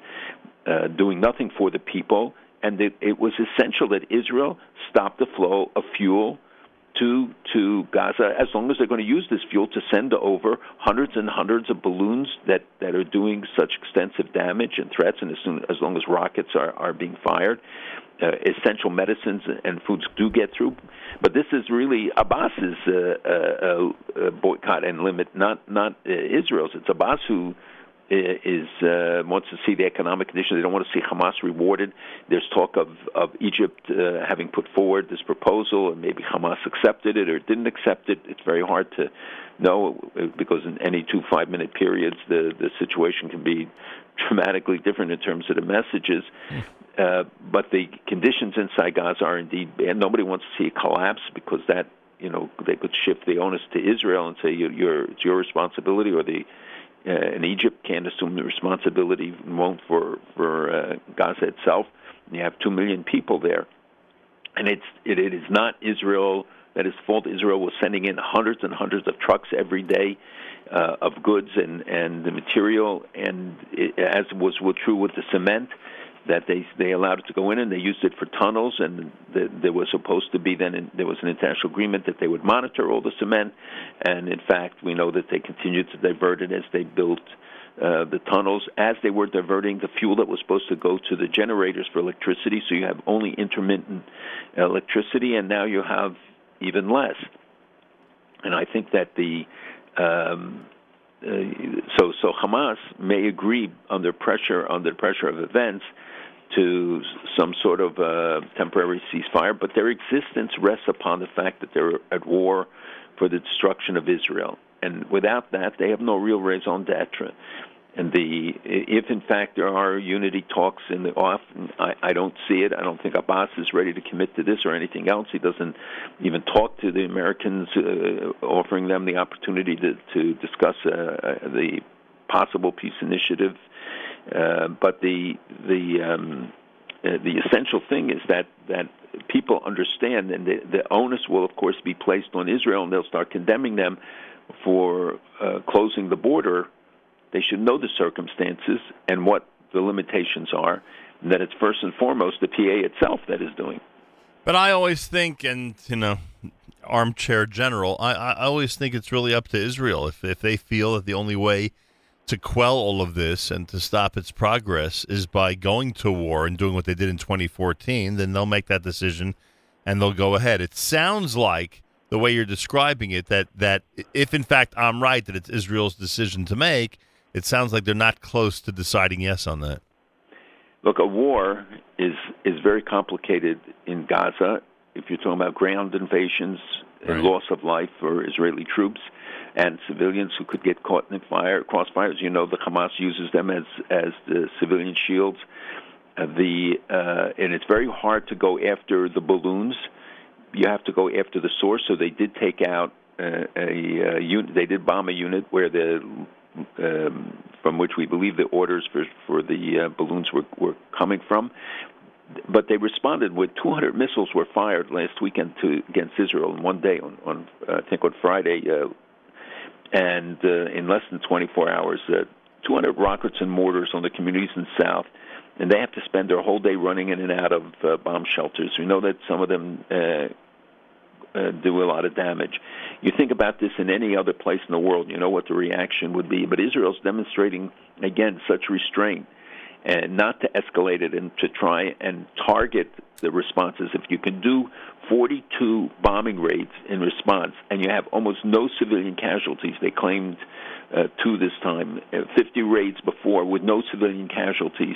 uh, doing nothing for the people, and it, it was essential that Israel stop the flow of fuel to to Gaza as long as they're going to use this fuel to send over hundreds and hundreds of balloons that that are doing such extensive damage and threats, and as soon as long as rockets are are being fired. Uh, essential medicines and foods do get through, but this is really Abbas's uh, uh, uh, boycott and limit, not not uh, Israel's. It's Abbas who is uh, wants to see the economic conditions. They don't want to see Hamas rewarded. There's talk of of Egypt uh, having put forward this proposal, and maybe Hamas accepted it or didn't accept it. It's very hard to know uh, because in any two five minute periods, the the situation can be dramatically different in terms of the messages. Uh, but the conditions inside Gaza are indeed bad. Nobody wants to see a collapse because that you know they could shift the onus to Israel and say you, you're it's your responsibility, or the uh, and Egypt can't assume the responsibility won't for for uh, Gaza itself. And You have two million people there, and it's it, it is not Israel that is fault. Israel was sending in hundreds and hundreds of trucks every day uh, of goods and and the material, and it, as was true with the cement that they they allowed it to go in and they used it for tunnels and the, there was supposed to be then in, there was an international agreement that they would monitor all the cement. And in fact we know that they continued to divert it as they built uh, the tunnels. As they were diverting the fuel that was supposed to go to the generators for electricity so you have only intermittent electricity and now you have even less. And I think that the um, uh, so so Hamas may agree under pressure under pressure of events to some sort of uh, temporary ceasefire, but their existence rests upon the fact that they're at war for the destruction of Israel. And without that, they have no real raison d'etre. And the if in fact there are unity talks in the off, I, I don't see it. I don't think Abbas is ready to commit to this or anything else. He doesn't even talk to the Americans, uh, offering them the opportunity to to discuss uh, the possible peace initiative. Uh, but the the um, uh, the essential thing is that that people understand, and the, the onus will of course be placed on Israel, and they'll start condemning them for uh, closing the border. They should know the circumstances and what the limitations are, and that it's first and foremost the PA itself that is doing. But I always think, and you know, armchair general, I, I always think it's really up to Israel if if they feel that the only way to quell all of this and to stop its progress is by going to war and doing what they did in 2014, then they'll make that decision and they'll go ahead. It sounds like the way you're describing it that that if in fact I'm right that it's Israel's decision to make, it sounds like they're not close to deciding yes on that. Look, a war is is very complicated in Gaza. If you're talking about ground invasions and Right. loss of life for Israeli troops and civilians who could get caught in the fire, crossfires, you know, the Hamas uses them as as the civilian shields. Uh, the uh, and it's very hard to go after the balloons. You have to go after the source. So they did take out uh, a, uh unit. They did bomb a unit where the um, from which we believe the orders for for the uh, balloons were were coming from. But they responded with 200 missiles were fired last weekend to against Israel in one day on on uh, I think on Friday, uh, and uh, in less than 24 hours, uh, 200 rockets and mortars on the communities in the south. And they have to spend their whole day running in and out of uh, bomb shelters. We know that some of them uh, uh, do a lot of damage. You think about this in any other place in the world, you know what the reaction would be. But Israel's demonstrating again such restraint and not to escalate it and to try and target the responses. If you can do 42 bombing raids in response and you have almost no civilian casualties, they claimed uh, two this time, uh, 50 raids before with no civilian casualties,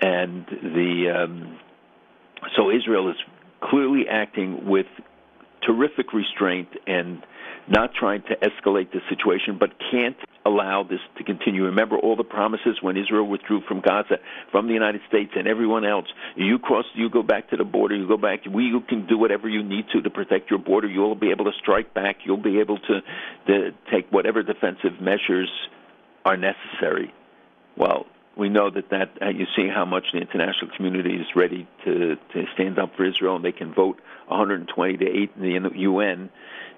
and the um, so Israel is clearly acting with terrific restraint and not trying to escalate the situation, but can't allow this to continue. Remember all the promises when Israel withdrew from Gaza, from the United States and everyone else. You cross, you go back to the border, you go back. We you can do whatever you need to to protect your border. You'll be able to strike back. You'll be able to, to take whatever defensive measures are necessary. Well, we know that that uh, you see how much the international community is ready to to stand up for Israel, and they can vote 120 to 8 in the UN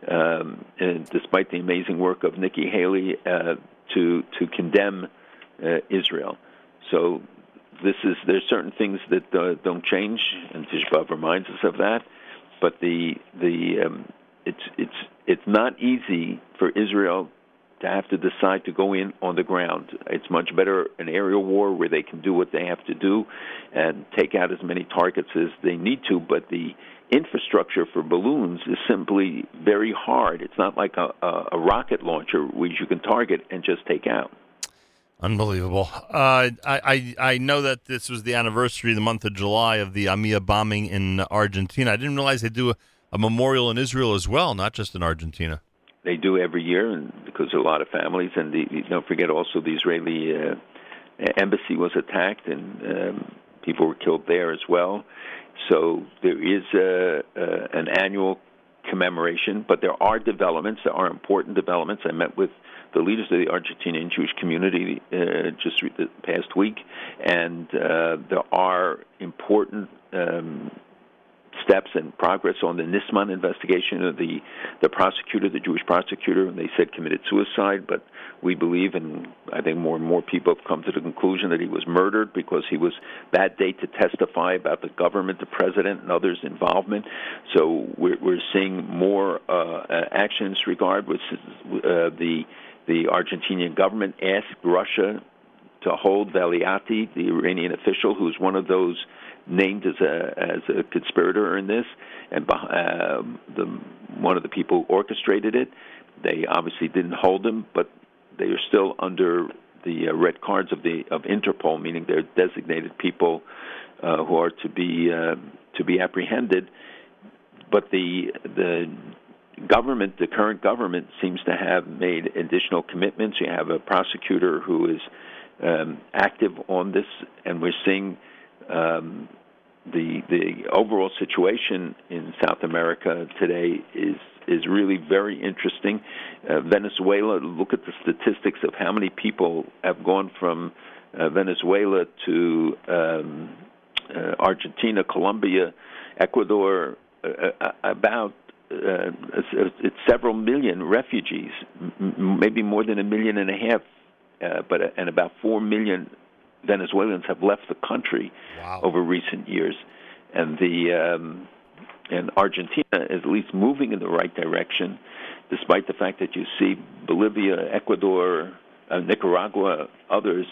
um, despite the amazing work of Nikki Haley, uh, to to condemn uh, Israel. So this is there's certain things that uh, don't change, and Tishbav reminds us of that. But the the um, it's it's it's not easy for Israel to have to decide to go in on the ground. It's much better an aerial war where they can do what they have to do and take out as many targets as they need to. But the infrastructure for balloons is simply very hard. It's not like a, a, a rocket launcher which you can target and just take out. Unbelievable. Uh, I, I I know that this was the anniversary, the month of July, of the AMIA bombing in Argentina. I didn't realize they do a, a memorial in Israel as well, not just in Argentina. They do every year, and because a lot of families, and the, don't forget also the Israeli uh, embassy was attacked, and um, people were killed there as well. So there is a, a, an annual commemoration, but there are developments. There are important developments. I met with the leaders of the Argentinian Jewish community uh, just the past week, and uh, there are important um, steps and progress on the Nisman investigation of the the prosecutor, the Jewish prosecutor, and they said committed suicide, but we believe, and I think more and more people have come to the conclusion that he was murdered because he was that day to testify about the government, the president, and others' involvement. So we're, we're seeing more uh, action in this regard. Which uh, the the Argentinian government asked Russia to hold Velayati, the Iranian official who's one of those named as a as a conspirator in this, and uh, the one of the people who orchestrated it. They obviously didn't hold him, but they are still under the uh, red cards of the of Interpol, meaning they're designated people uh, who are to be uh, to be apprehended. But the the government, the current government, seems to have made additional commitments. You have a prosecutor who is um, active on this, and we're seeing um, the the overall situation in South America today is is really very interesting. Uh, Venezuela, look at the statistics of how many people have gone from uh, Venezuela to um, uh, Argentina, Colombia, Ecuador, uh, uh, about uh, it's several million refugees, m- maybe more than a million and a half, but and about four million Venezuelans have left the country wow. over recent years, and the um, and Argentina is at least moving in the right direction, despite the fact that you see Bolivia, Ecuador, uh, Nicaragua, others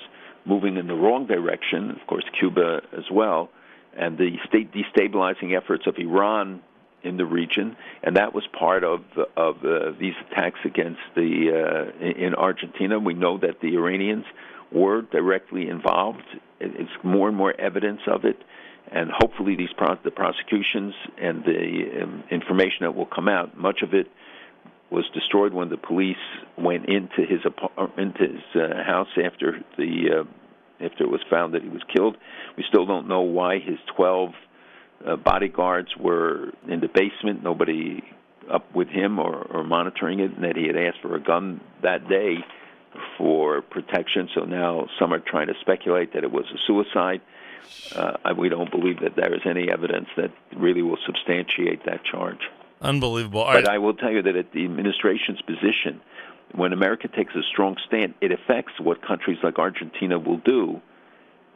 moving in the wrong direction. Of course, Cuba as well, and the state destabilizing efforts of Iran in the region, and that was part of of uh, these attacks against the uh, in Argentina. We know that the Iranians were directly involved. It's more and more evidence of it, and hopefully these pro- the prosecutions and the um, information that will come out, much of it was destroyed when the police went into his into his uh, house after the uh, after it was found that he was killed. We still don't know why his 12 uh, bodyguards were in the basement. Nobody up with him or, or monitoring it, and that he had asked for a gun that day for protection. So now some are trying to speculate that it was a suicide. Uh, we don't believe that there is any evidence that really will substantiate that charge. Unbelievable. All but right. I will tell you that at the administration's position, when America takes a strong stand, it affects what countries like Argentina will do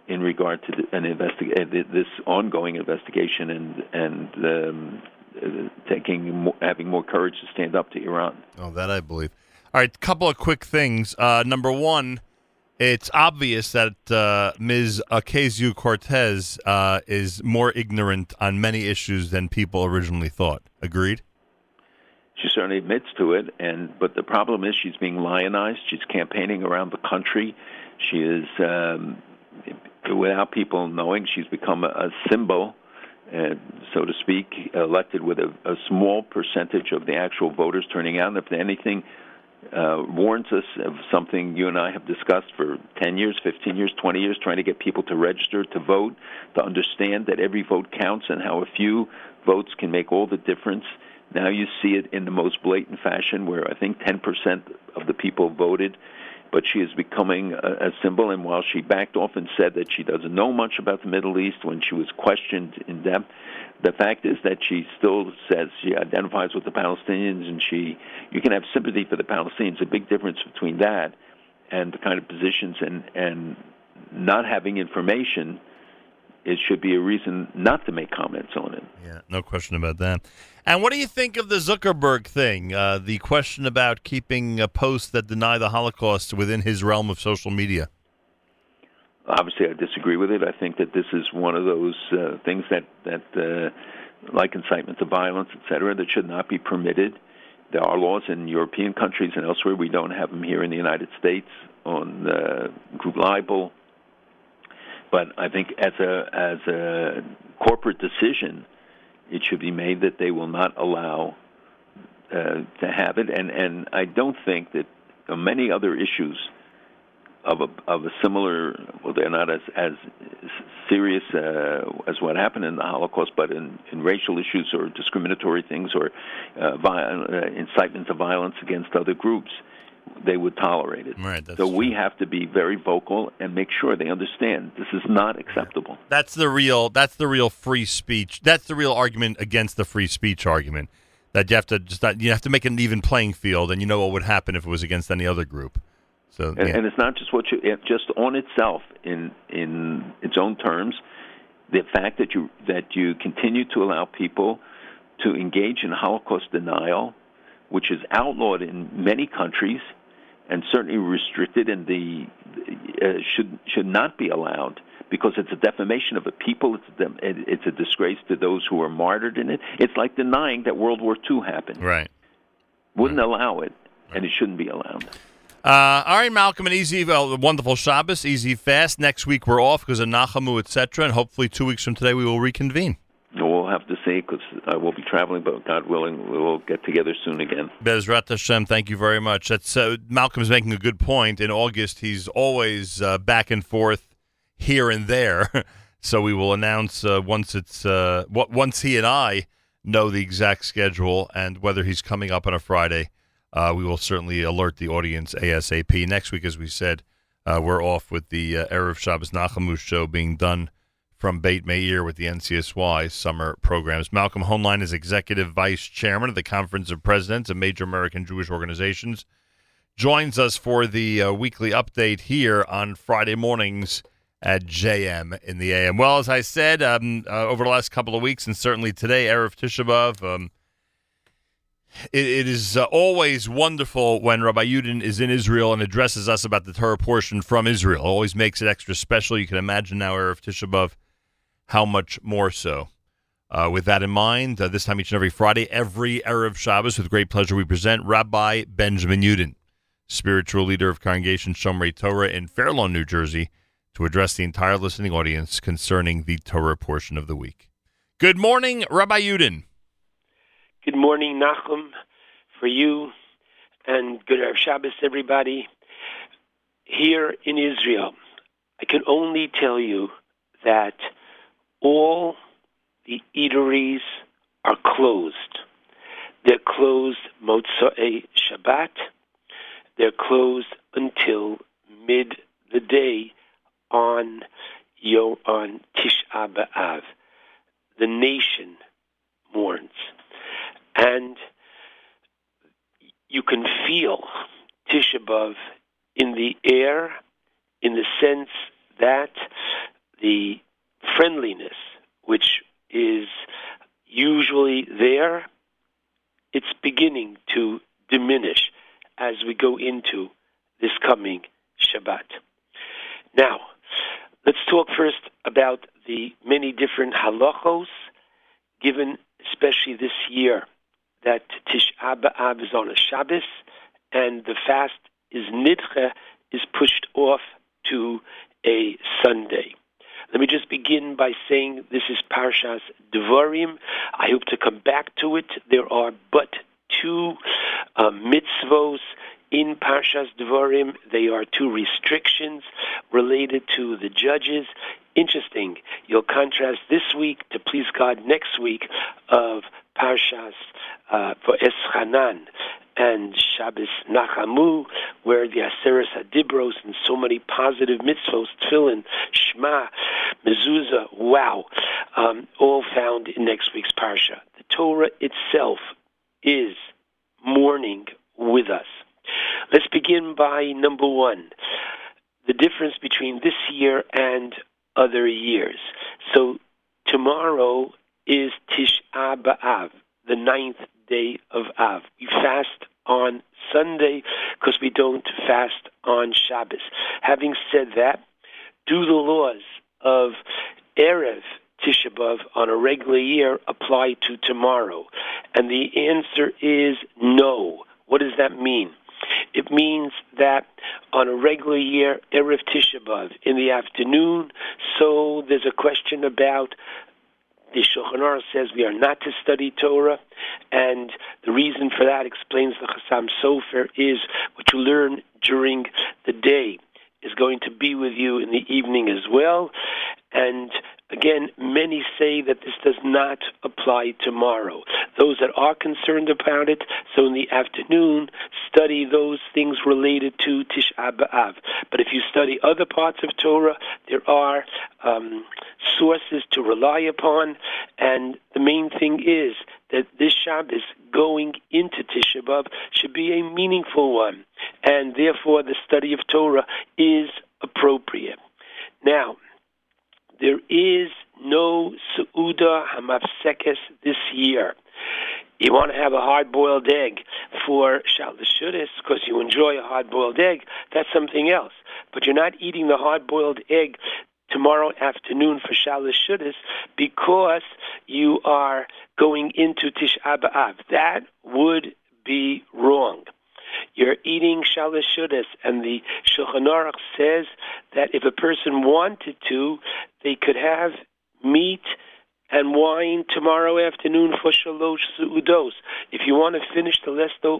in regard to an investig- uh, this ongoing investigation and and um, uh, taking more, having more courage to stand up to Iran. Oh, that I believe. All right, a couple of quick things. Uh, number one, it's obvious that uh, Ms. Ocasio Cortez uh, is more ignorant on many issues than people originally thought. Agreed? She certainly admits to it, and but the problem is she's being lionized. She's campaigning around the country. She is, um, without people knowing, she's become a, a symbol, uh, so to speak, elected with a, a small percentage of the actual voters turning out. And if anything uh, warns us of something you and I have discussed for 10 years, 15 years, 20 years, trying to get people to register to vote, to understand that every vote counts and how a few votes can make all the difference. Now you see it in the most blatant fashion where I think 10% of the people voted, but she is becoming a, a symbol. And while she backed off and said that she doesn't know much about the Middle East when she was questioned in depth, the fact is that she still says she identifies with the Palestinians and she you can have sympathy for the Palestinians. A big difference between that and the kind of positions and and not having information it should be a reason not to make comments on it. Yeah, no question about that. And what do you think of the Zuckerberg thing? Uh, the question about keeping a posts that deny the Holocaust within his realm of social media? Obviously, I disagree with it. I think that this is one of those uh, things that that, uh, like incitement to violence, et cetera, that should not be permitted. There are laws in European countries and elsewhere. We don't have them here in the United States on uh, group libel. But I think as a as a corporate decision, it should be made that they will not allow uh, to have it. And and I don't think that uh, many other issues of a of a similar well they're not as as serious uh, as what happened in the Holocaust, but in, in racial issues or discriminatory things or uh, viol- uh, incitement to violence against other groups, they would tolerate it. Right. That's so we true. have to be very vocal and make sure they understand this is not acceptable. That's the real. That's the real free speech. That's the real argument against the free speech argument. That you have to just not, you have to make an even playing field, and you know what would happen if it was against any other group. So And, yeah. and it's not just what you it, just on itself in in its own terms. The fact that you that you continue to allow people to engage in Holocaust denial, which is outlawed in many countries, and certainly restricted, and the uh, should should not be allowed because it's a defamation of a people. It's a, it's a disgrace to those who were martyred in it. It's like denying that World War II happened. right. Wouldn't allow it, and it shouldn't be allowed. Uh, all right, Malcolm, and easy, well, wonderful Shabbos, easy fast. Next week we're off because of Nachamu, etc., and hopefully two weeks from today we will reconvene. Have to say because I will be traveling, but God willing, we will get together soon again. Bezrat Hashem, thank you very much. That's uh, Malcolm's making a good point. In August, he's always uh, back and forth here and there, so we will announce uh, once it's uh, what once he and I know the exact schedule and whether he's coming up on a Friday. Uh, we will certainly alert the audience ASAP. Next week, as we said, uh, we're off with the Erev Shabbos Nachamu show being done from Bate Meir with the NCSY summer programs. Malcolm Hoenlein is Executive Vice Chairman of the Conference of Presidents of Major American Jewish Organizations. Joins us for the uh, weekly update here on Friday mornings at JM in the AM. Well, as I said, um, uh, over the last couple of weeks, and certainly today, Erev Tisha B'Av, um, it, it is uh, always wonderful when Rabbi Yudin is in Israel and addresses us about the Torah portion from Israel. Always makes it extra special. You can imagine now, Erev Tisha B'Av, how much more so. Uh, with that in mind, uh, this time each and every Friday, every Erev Shabbos, with great pleasure, we present Rabbi Benjamin Yudin, spiritual leader of Congregation Shomrei Torah in Fair Lawn, New Jersey, to address the entire listening audience concerning the Torah portion of the week. Good morning, Rabbi Yudin. Good morning, Nachum, for you, and good Erev Shabbos, everybody. Here in Israel, I can only tell you that all the eateries are closed. They're closed Motzei Shabbat. They're closed until mid the day on Yo on Tisha B'av. The nation mourns and you can feel Tisha B'av in the air, in the sense that the friendliness, which is usually there, it's beginning to diminish as we go into this coming Shabbat. Now, let's talk first about the many different halachos given, especially this year, that Tisha B'Av is on a Shabbos and the fast is Nidche, is pushed off to a Sunday. Let me just begin by saying this is Parshas Devarim. I hope to come back to it. There are but two uh, mitzvos in Parshas Devarim. They are two restrictions related to the judges. Interesting. You'll contrast this week to please God next week of Parshas uh, Va'eschanan and Shabbos Nachamu, where the Aseres Hadibros and so many positive mitzvos, Tefillin, Shema, Mezuzah, wow, um, all found in next week's Parsha. The Torah itself is mourning with us. Let's begin by number one, the difference between this year and other years. So tomorrow is Tisha B'Av, the ninth day of Av. We fast on Sunday because we don't fast on Shabbos. Having said that, do the laws of Erev Tisha B'Av on a regular year apply to tomorrow? And the answer is no. What does that mean? It means that on a regular year, Erev Tisha B'Av in the afternoon, so there's a question about the Shulchan Aruch says we are not to study Torah, and the reason for that explains the Chassam Sofer is what you learn during the day is going to be with you in the evening as well, and Again, many say that this does not apply tomorrow. Those that are concerned about it, so in the afternoon, study those things related to Tisha B'Av. But if you study other parts of Torah, there are um, sources to rely upon, and the main thing is that this Shabbos going into Tisha B'Av should be a meaningful one, and therefore the study of Torah is appropriate. Now, there is no Su'uda Hamafsekes this year. You want to have a hard-boiled egg for Shalashudas because you enjoy a hard-boiled egg. That's something else. But you're not eating the hard-boiled egg tomorrow afternoon for Shalashudas because you are going into Tish B'Av. That would be wrong. You're eating shalashudas, and the Shulchan Aruch says that if a person wanted to, they could have meat and wine tomorrow afternoon for shalosh su'udos. If you want to finish the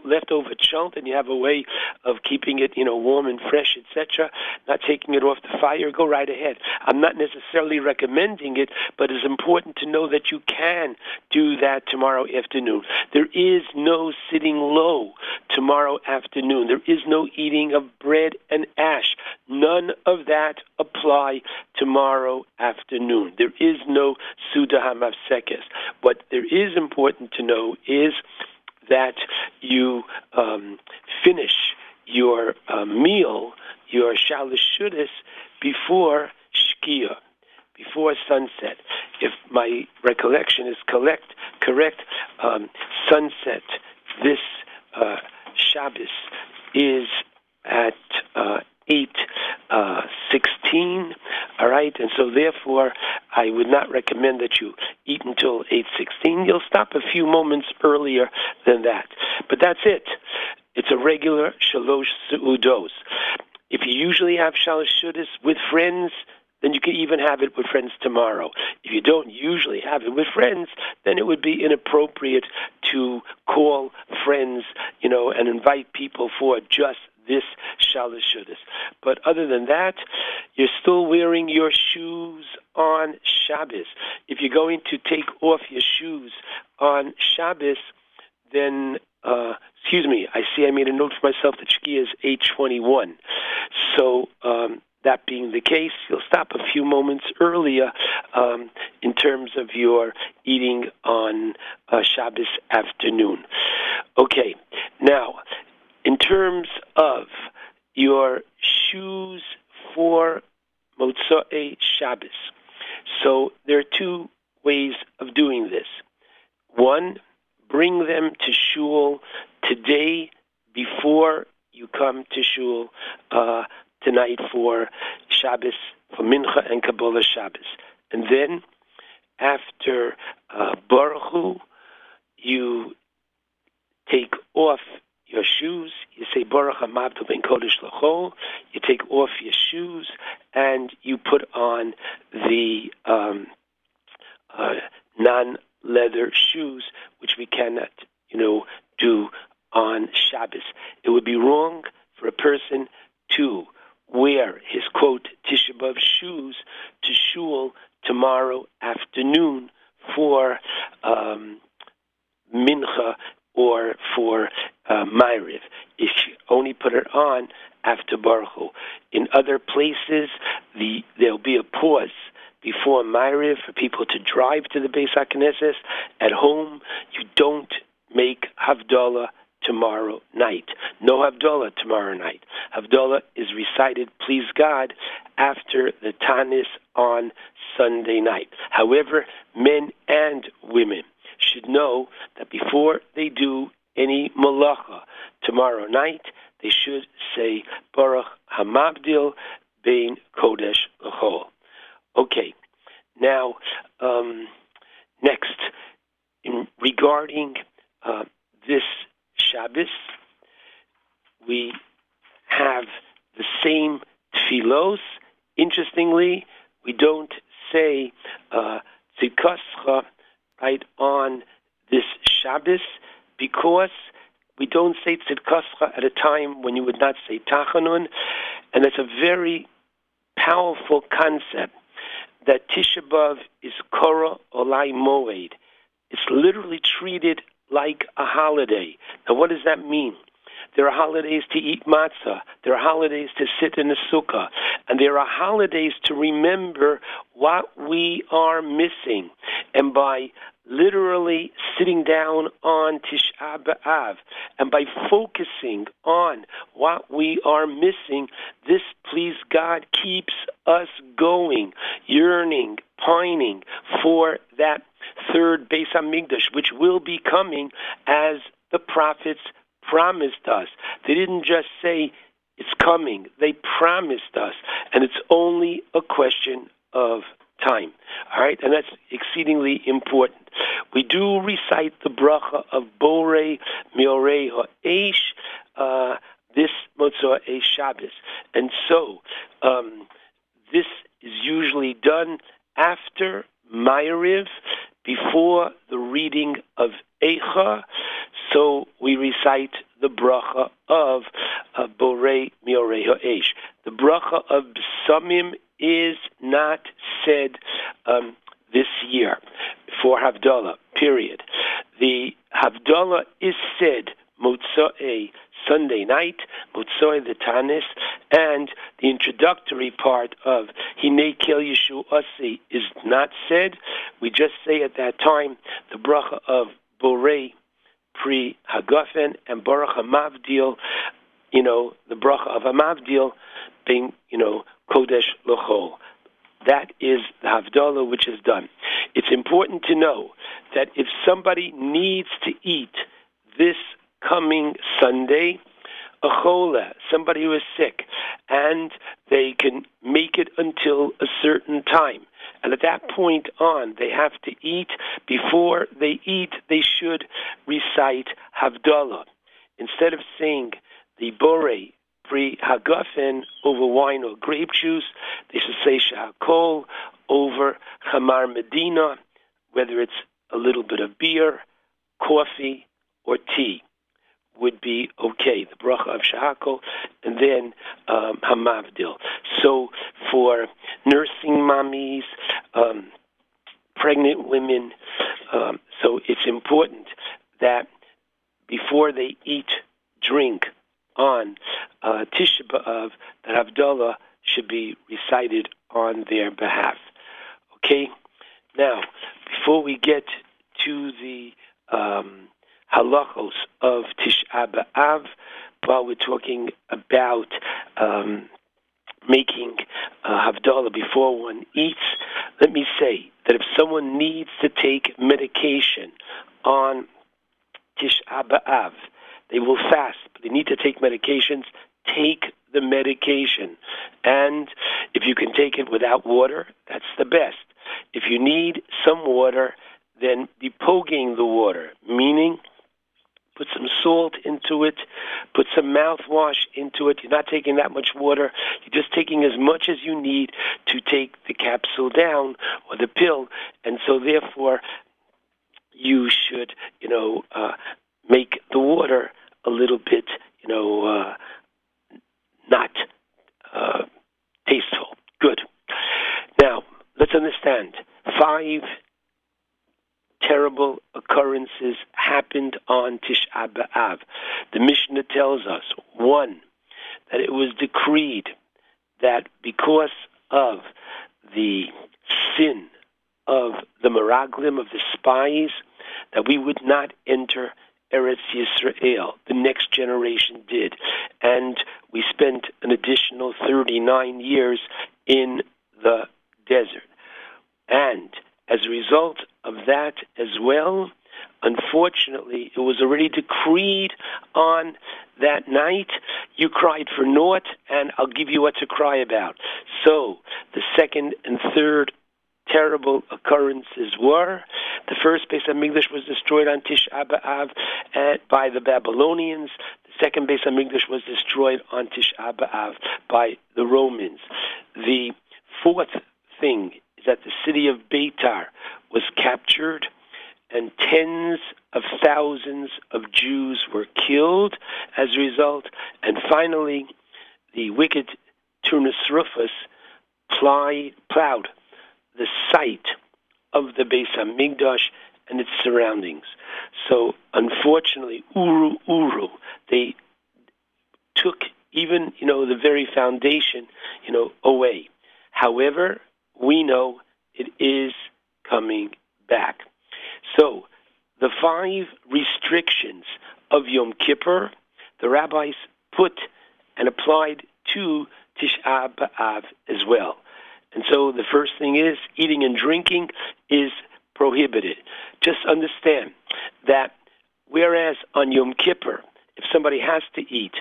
leftover chunk and you have a way of keeping it, you know, warm and fresh, etc., not taking it off the fire, go right ahead. I'm not necessarily recommending it, but it's important to know that you can do that tomorrow afternoon. There is no sitting low tomorrow afternoon. There is no eating of bread and ash. None of that apply tomorrow afternoon. There is no Suda Hamafsekes. What there is important to know is that you um, finish your uh, meal, your Shalashudas, before Shkia, before sunset. If my recollection is correct, correct, um, sunset this uh, Shabbos is at uh, 8 uh, 16 all right? And so therefore i would not recommend that you eat until 8:16 you'll stop a few moments earlier than that. But that's it. It's a regular shalosh seudos if you usually have shalosh shudas with friends then you can even have it with friends tomorrow. If you don't usually have it with friends, then it would be inappropriate to call friends, you know, and invite people for just this Shalashudas. But other than that, you're still wearing your shoes on Shabbos. If you're going to take off your shoes on Shabbos, then uh, excuse me, I see I made a note for myself that Shkia is 821. So um, that being the case, you'll stop a few moments earlier um, in terms of your eating on uh, Shabbos afternoon. Okay, now in terms of your shoes for Motzei Shabbos. So there are two ways of doing this. one, bring them to shul today before you come to shul uh, tonight for Shabbos, for Mincha and Kabbalas Shabbos. And then after uh, Barchu, you take off your shoes. You say Baruch Hamavdil Bein Kodesh Lachol. You take off your shoes and you put on the um, uh, non-leather shoes, which we cannot, you know, do on Shabbos. It would be wrong for a person to wear his quote Tisha B'av shoes to shul tomorrow afternoon for um, mincha or for uh, Ma'ariv. If you only put it on after Barchu. In other places, the there'll be a pause before Ma'ariv for people to drive to the Beis HaKnesses. At home, you don't make Havdalah tomorrow night. No Havdalah tomorrow night. Havdalah is recited, please God, after the Tanis on Sunday night. However, men and women should know that before they do any malacha tomorrow night, they should say Baruch Hamavdil Bein Kodesh L'chol. Okay, now um, next, in regarding uh, this Shabbos, we have the same tefillos. Interestingly, we don't say uh, right on this Shabbos because we don't say tzidkascha at a time when you would not say tachanun, and it's a very powerful concept that Tisha B'av is Korah Olai Moed. It's literally treated like a holiday. Now, what does that mean? There are holidays to eat matzah. There are holidays to sit in a sukkah. And there are holidays to remember what we are missing. And by literally sitting down on Tisha B'Av and by focusing on what we are missing, this, please God, keeps us going, yearning, pining for that third Beis Hamikdash, which will be coming as the prophets promised us. They didn't just say it's coming, they promised us. And it's only a question of time. All right, and that's exceedingly important. We do recite the bracha of Borei Me'orei Ha'esh uh, this Motzei Shabbos, and so um, this is usually done after Ma'ariv, before the reading of Eicha, so we recite the bracha of uh, Borei Me'orei Ha'esh. The bracha of Samim is not said um, this year for Havdalah, period. The Havdalah is said Motzei Sunday night, Motzoi the Tanis, and the introductory part of Hine Kel Yeshu Asi is not said. We just say at that time the bracha of Borei Pri Hagafen and Baruch Hamavdil, you know, the bracha of Hamavdil being, you know, Kodesh Lochol. That is the Havdalah which is done. It's important to know that if somebody needs to eat this coming Sunday, a chola, somebody who is sick, and they can make it until a certain time. And at that point on, they have to eat. Before they eat, they should recite Havdalah. Instead of saying the Bore Pri Hagafen over wine or grape juice, they should say Shehakol over Chamar Medina, whether it's a little bit of beer, coffee, or tea would be okay, the bracha of shehakol, and then um, hamavdil. So for nursing mommies, um, pregnant women, um, so it's important that before they eat, drink on uh, Tisha B'Av, that Havdalah should be recited on their behalf. Okay? Now, before we get to the um, halachos of Tisha B'Av while we're talking about um, making uh, Havdalah before one eats, let me say that if someone needs to take medication on Tisha B'Av, they will fast, they need to take medications. Take the medication, and if you can take it without water, that's the best. If you need some water, then be poking the water, meaning put some salt into it, put some mouthwash into it. You're not taking that much water. You're just taking as much as you need to take the capsule down or the pill, and so therefore you should, you know, uh, make the water a little bit, you know, uh, not uh, tasteful. Good. Now let's understand five terrible occurrences happened on Tisha B'Av. The Mishnah tells us one that it was decreed that because of the sin of the Meraglim of the spies, that we would not enter Eretz Yisrael. The next generation did, and we spent an additional 39 years in the desert. And as a result of that as well, unfortunately, it was already decreed on that night. You cried for naught, and I'll give you what to cry about. So the second and third terrible occurrences were the first Beis Hamikdash was destroyed on Tish B'Av eh, by the Babylonians. The second Beis Hamikdash was destroyed on Tish B'Av by the Romans. The fourth thing is that the city of Beitar was captured and tens of thousands of Jews were killed as a result. And finally, the wicked Turnus Rufus plied, plowed the site of the Beis Hamikdash and its surroundings. So, unfortunately, Aru Aru, they took even you know the very foundation you know away. However, we know it is coming back. So, the five restrictions of Yom Kippur, the rabbis put and applied to Tisha B'Av as well. And so the first thing is eating and drinking is prohibited. Just understand that whereas on Yom Kippur, if somebody has to eat,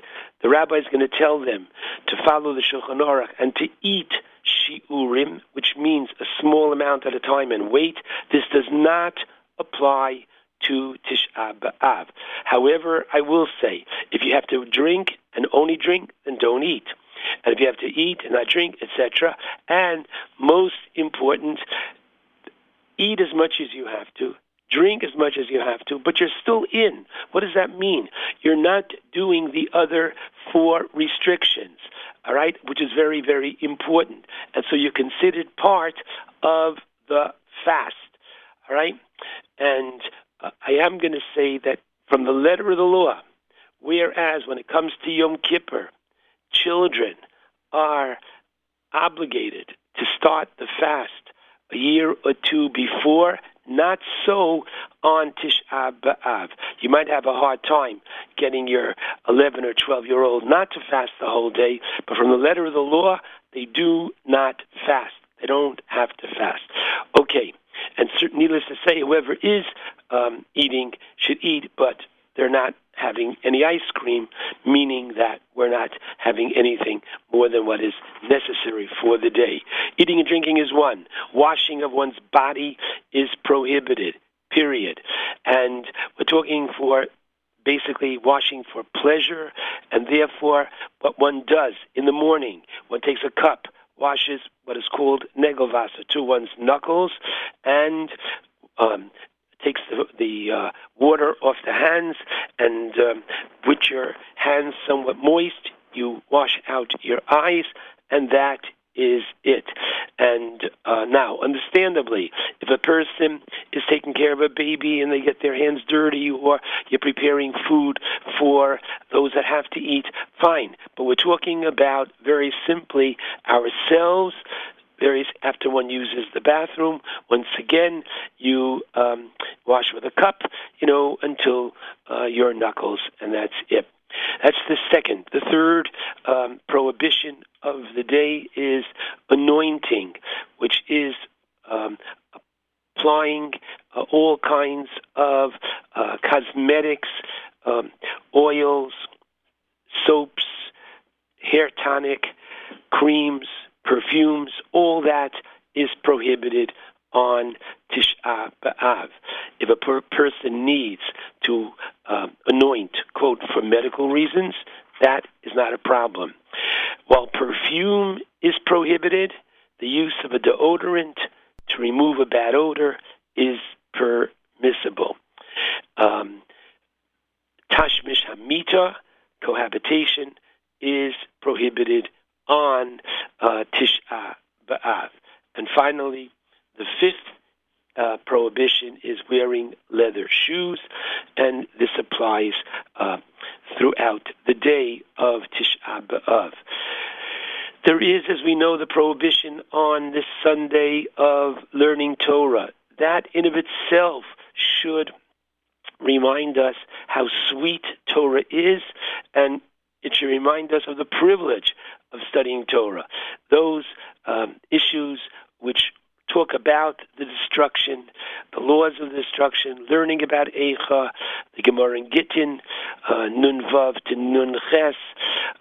the rabbi is going to tell them to follow the Shulchan Aruch and to eat shiurim, which means a small amount at a time and wait. This does not apply to Tisha B'Av. However, I will say, if you have to drink and only drink, then don't eat and if you have to eat and not drink, etc. And most important, eat as much as you have to, drink as much as you have to, but you're still in. What does that mean? You're not doing the other four restrictions, all right, which is very, very important. And so you're considered part of the fast, all right? And uh, I am going to say that from the letter of the law, whereas when it comes to Yom Kippur, children are obligated to start the fast a year or two before. Not so on Tisha B'Av. You might have a hard time getting your 11 or 12 year old not to fast the whole day, but from the letter of the law, they do not fast. They don't have to fast. Okay, and needless to say, whoever is um, eating should eat, but they're not having any ice cream, meaning that we're not having anything more than what is necessary for the day. Eating and drinking is one. Washing of one's body is prohibited, period. And we're talking for basically washing for pleasure, and therefore what one does in the morning, one takes a cup, washes what is called negel vasser to one's knuckles, and um, takes the, the uh, water off the hands, and um, with your hands somewhat moist, you wash out your eyes, and that is it. And uh, now, understandably, if a person is taking care of a baby and they get their hands dirty, or you're preparing food for those that have to eat, fine. But we're talking about very simply ourselves, varies after one uses the bathroom. Once again, you um, wash with a cup, you know, until uh, your knuckles, and that's it. That's the second. The third um, prohibition of the day is anointing, which is um, applying uh, all kinds of uh, cosmetics, um, oils, soaps, hair tonic, creams, perfumes, all that is prohibited on Tisha B'Av. If a per- person needs to uh, anoint, quote, for medical reasons, that is not a problem. While perfume is prohibited, the use of a deodorant to remove a bad odor is permissible. Um, tashmish hamita, cohabitation, is prohibited on uh, Tisha B'Av. And finally, the fifth uh, prohibition is wearing leather shoes, and this applies uh, throughout the day of Tisha B'Av. There is, as we know, the prohibition on this Sunday of learning Torah. That in of itself should remind us how sweet Torah is, and it should remind us of the privilege of studying Torah. Those um, issues which talk about the destruction, the laws of destruction, learning about Eicha, the Gemara in Gittin, uh, Nun Vav to Nun Ches,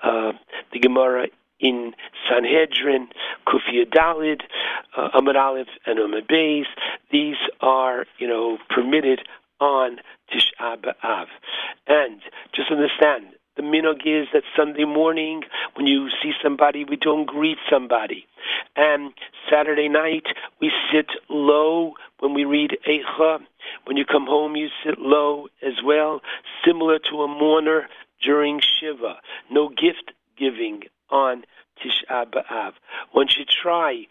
uh, the Gemara in Sanhedrin, Kufia Dalid, uh, Amud Aleph, and Amud Beis. These are, you know, permitted on Tisha B'Av. And just understand, the minhag is that Sunday morning, when you see somebody, we don't greet somebody. And Saturday night, we sit low when we read Eicha. When you come home, you sit low as well, similar to a mourner during Shiva. No gift giving on Tisha B'Av. One should try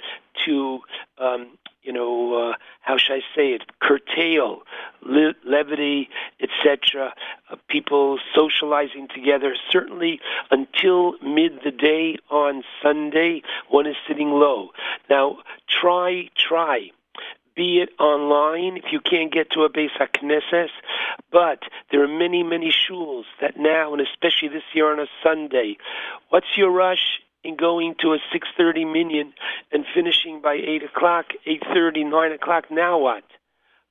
to, um, you know, uh, how should I say it, curtail le- levity, etc. Uh, people socializing together. Certainly, until mid the day on Sunday, one is sitting low. Now, try, try be it online if you can't get to a Beis HaKnesses. But there are many, many shuls that now, and especially this year on a Sunday, what's your rush? In going to a 6.30 minyan and finishing by 8 o'clock, 8.30, 9 o'clock, now what?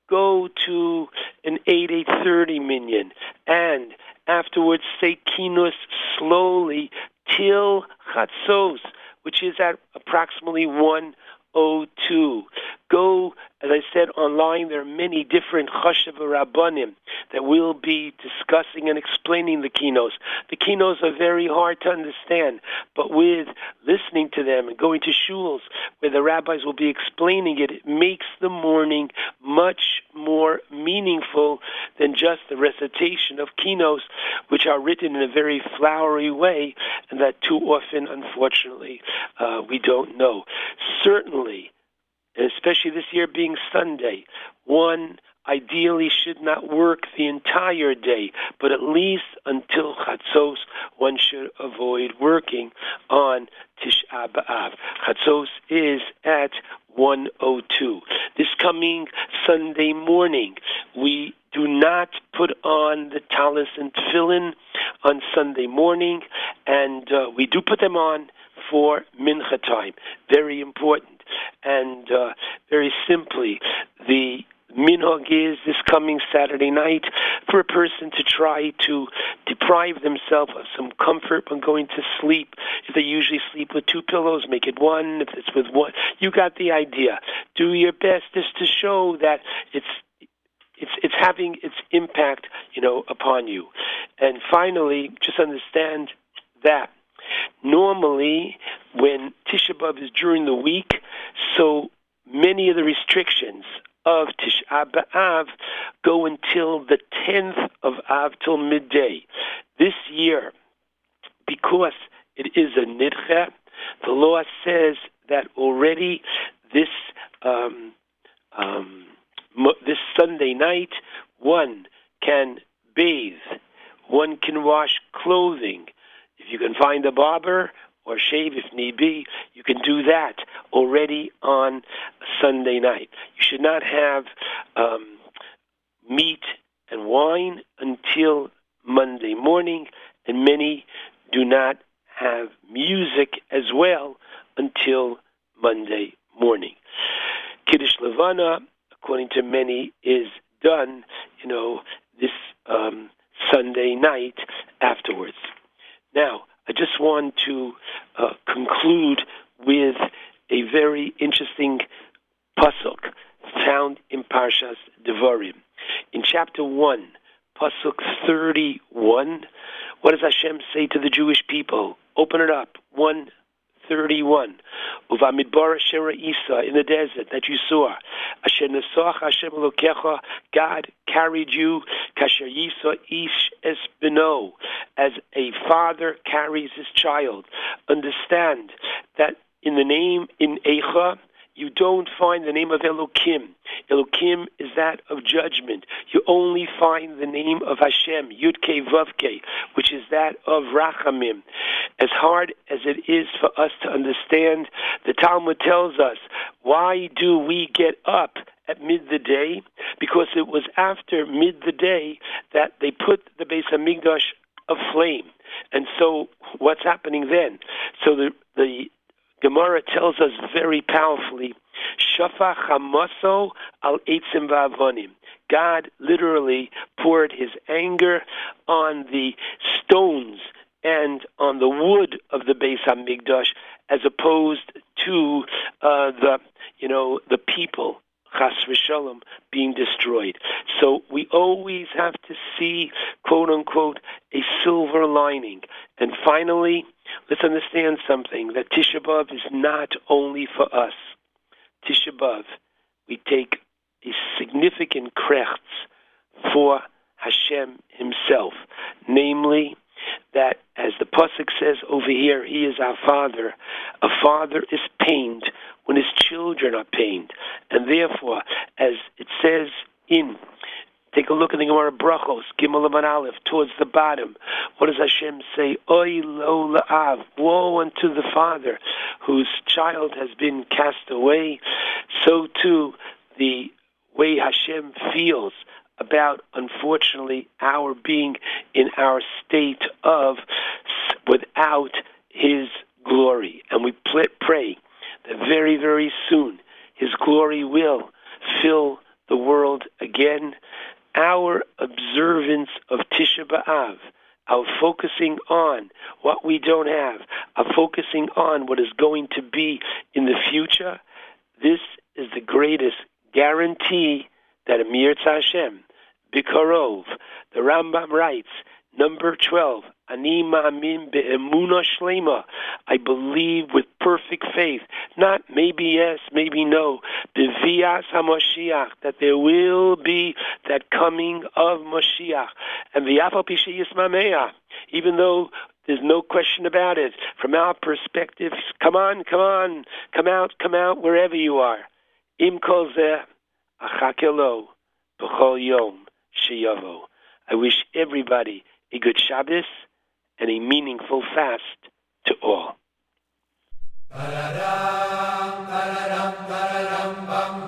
Go to an 8, 8.30 minyan and afterwards say kinos slowly till chatzos, which is at approximately 1 02. Go, as I said online, there are many different chashav rabbanim that we'll be discussing and explaining the kinos. The kinos are very hard to understand, but with listening to them and going to shuls where the rabbis will be explaining it, it makes the morning much more meaningful than just the recitation of kinos, which are written in a very flowery way, and that too often, unfortunately, uh, we don't know. Certainly, especially this year being Sunday, one ideally should not work the entire day, but at least until Chatzos, one should avoid working on Tisha B'Av. Chatzos is at 102. This coming Sunday morning, we do not put on the talis and tefillin on Sunday morning, and uh, we do put them on for mincha time. Very important. And uh, very simply, the minhag is this coming Saturday night for a person to try to deprive themselves of some comfort when going to sleep. If they usually sleep with two pillows, make it one. If it's with one, you got the idea. Do your best just to show that it's it's it's having its impact, you know, upon you. And finally, just understand that normally when Tisha B'av is during the week, so many of the restrictions of Tisha B'Av go until the 10th of Av till midday. This year, because it is a nidche, the law says that already this um, um, this Sunday night, one can bathe, one can wash clothing. If you can find a barber or shave if need be, you can do that already on Sunday night. You should not have um, meat and wine until Monday morning, and many do not have music as well until Monday morning. Kiddush Levana, according to many, is done, you know, this um, Sunday night afterwards. Now, I just want to uh, conclude with a very interesting pasuk found in Parshas Devarim. In chapter 1, pasuk 31, what does Hashem say to the Jewish people? Open it up. 131. Uvamidbar Asher Isa in the desert that you saw. Asher Hashem Elokecha, God carried you, Kasher Yisa Ish Es Beno, as a father carries his child. Understand that in the name, in Eicha, you don't find the name of Elokim. Elokim is that of judgment. You only find the name of Hashem, Yudke Vavke, which is that of Rachamim. As hard as it is for us to understand, the Talmud tells us, why do we get up at mid the day? Because it was after mid the day that they put the Beis Hamikdash aflame. And so, what's happening then? So the the Gemara tells us very powerfully, Shafach hamaso al eitzim va'avonim. God literally poured his anger on the stones and on the wood of the Beis Hamikdash, as opposed to uh, the, you know, the people chas v'shalom, being destroyed. So we always have to see, quote unquote, a silver lining. And finally, let's understand something that Tisha B'av is not only for us. Tisha B'av, we take a significant krechts for Hashem Himself, namely that, as the pasuk says over here, He is our Father. A father is pained when his children are pained, and therefore, as it says in Take a look at the Gemara Brachos, Gimel Amud Aleph, towards the bottom. What does Hashem say? Oy lo la'av, woe unto the father whose child has been cast away. So too, the way Hashem feels about, unfortunately, our being in our state of without His glory. And we pray that very, very soon His glory will fill the world again our observance of Tisha B'Av, our focusing on what we don't have, our focusing on what is going to be in the future, this is the greatest guarantee that Amir Hashem, Bikarov, the Rambam writes, number 12, Ani ma'amin be'emuna shlema. I believe with perfect faith, not maybe yes, maybe no, bevias haMoshiach, that there will be that coming of Moshiach. And v'yafal mameya, even though there's no question about it, from our perspective, come on, come on, come out, come out, wherever you are. Im kol zeh, achakelo, b'chol yom, sheyavo. I wish everybody a good Shabbos and a meaningful fast to all. Burich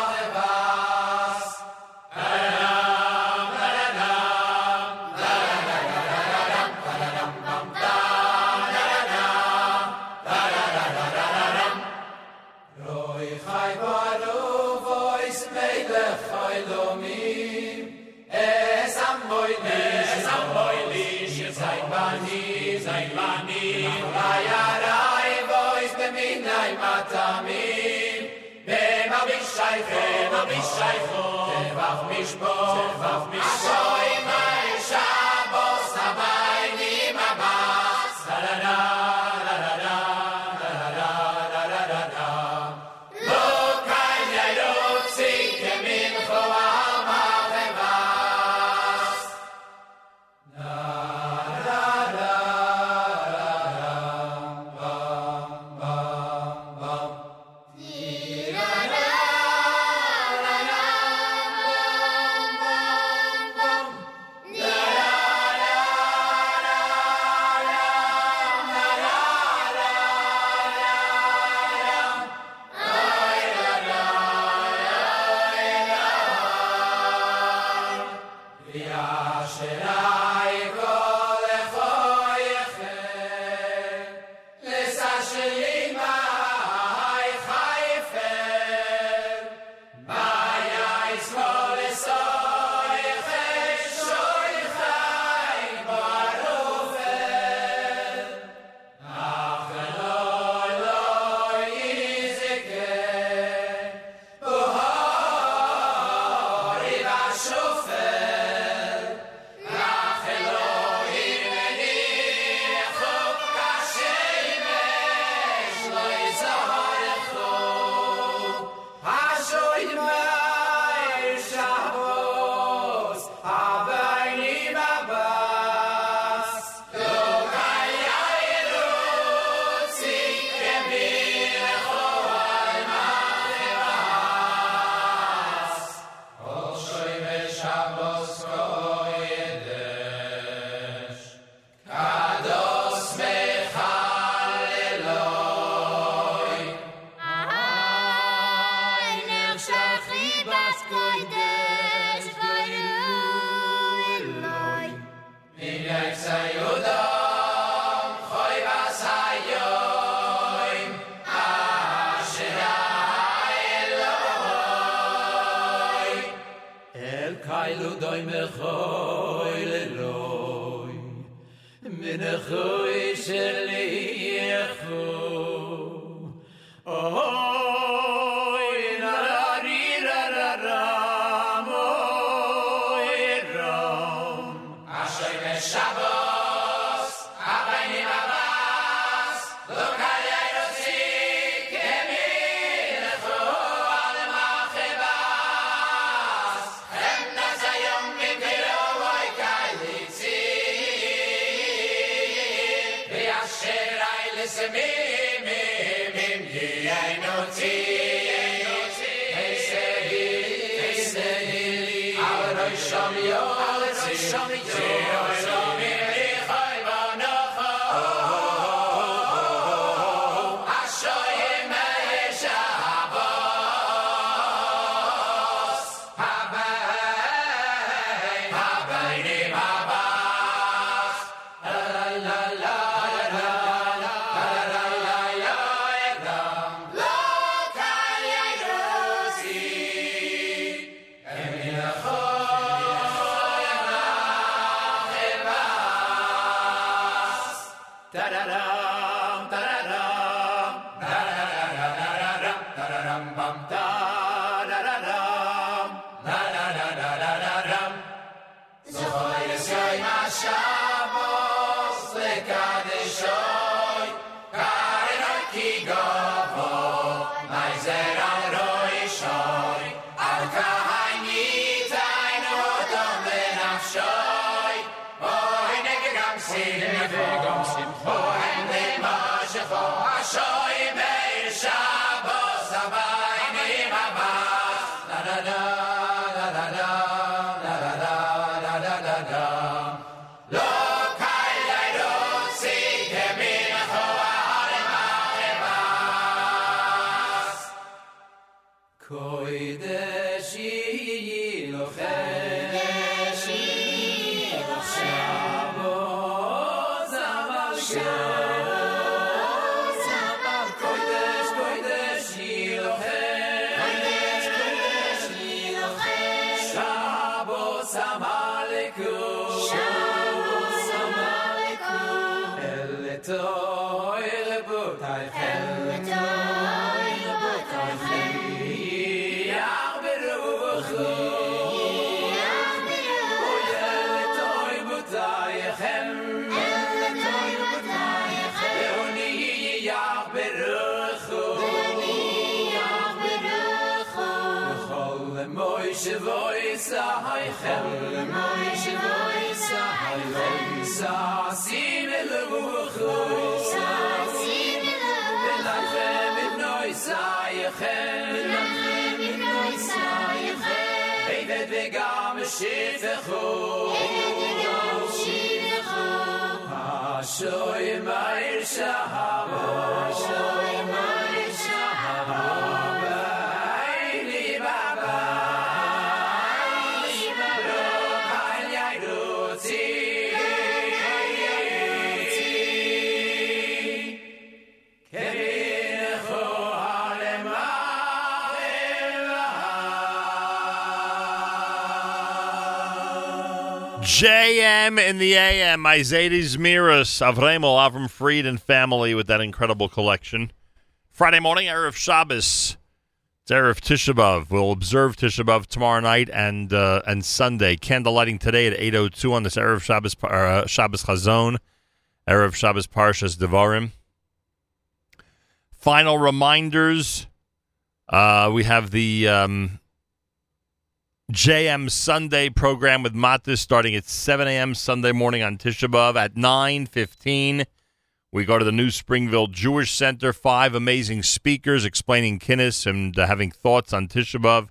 tamim dem hob ich geshrebn hob ich geshrebn der hob mich g'vor Mrs. Me, me, me, me, I know tea. khol may shvoy sa halom sa sim el ruh sa sim el ruh la khem in noy sa yechem la khem in noy sa yechem hey vet shoy shoy JM in the AM, Isaiah Miras, Avremel, Avram Fried, and family with that incredible collection. Friday morning, Erev Shabbos. It's Erev Tisha B'Av. We'll observe Tisha B'Av tomorrow night and uh, and Sunday. Candle lighting today at 8.02 on this Erev Shabbos, uh, Shabbos Chazon, Erev Shabbos Parshas Devarim. Final reminders. Uh, we have the um, JM Sunday program with Matis starting at 7 a.m. Sunday morning on Tisha at 9.15. We go to the new Springville Jewish Center. Five amazing speakers explaining Kinnis and uh, having thoughts on Tisha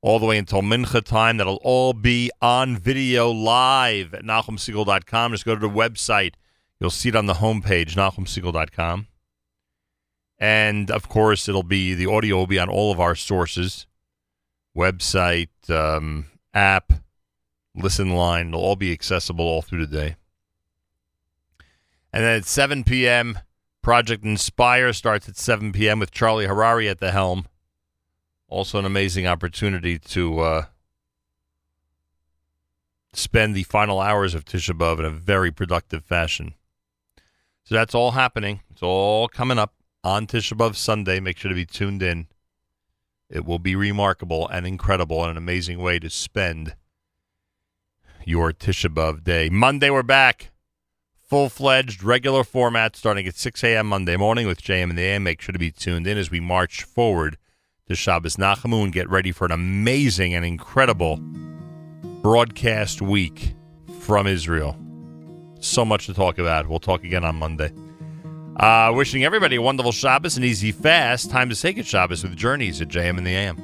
all the way until Mincha time. That'll all be on video live at NachumSegal.com. Just go to the website. You'll see it on the homepage, NachumSegal.com. And, of course, it'll be the audio will be on all of our sources website, um, app, listen line. They'll all be accessible all through the day. And then at 7 p.m., Project Inspire starts at 7 p.m. with Charlie Harary at the helm. Also, an amazing opportunity to uh, spend the final hours of Tisha B'Av in a very productive fashion. So that's all happening. It's all coming up on Tisha B'Av Sunday. Make sure to be tuned in. It will be remarkable and incredible and an amazing way to spend your Tisha B'Av day. Monday, we're back. Full fledged, regular format starting at 6 a.m. Monday morning with JM and the AM. Make sure to be tuned in as we march forward to Shabbos Nachamu and get ready for an amazing and incredible broadcast week from Israel. So much to talk about. We'll talk again on Monday. Uh, wishing everybody a wonderful Shabbos and easy fast. Time to say good Shabbos with Journeys at JM and the AM.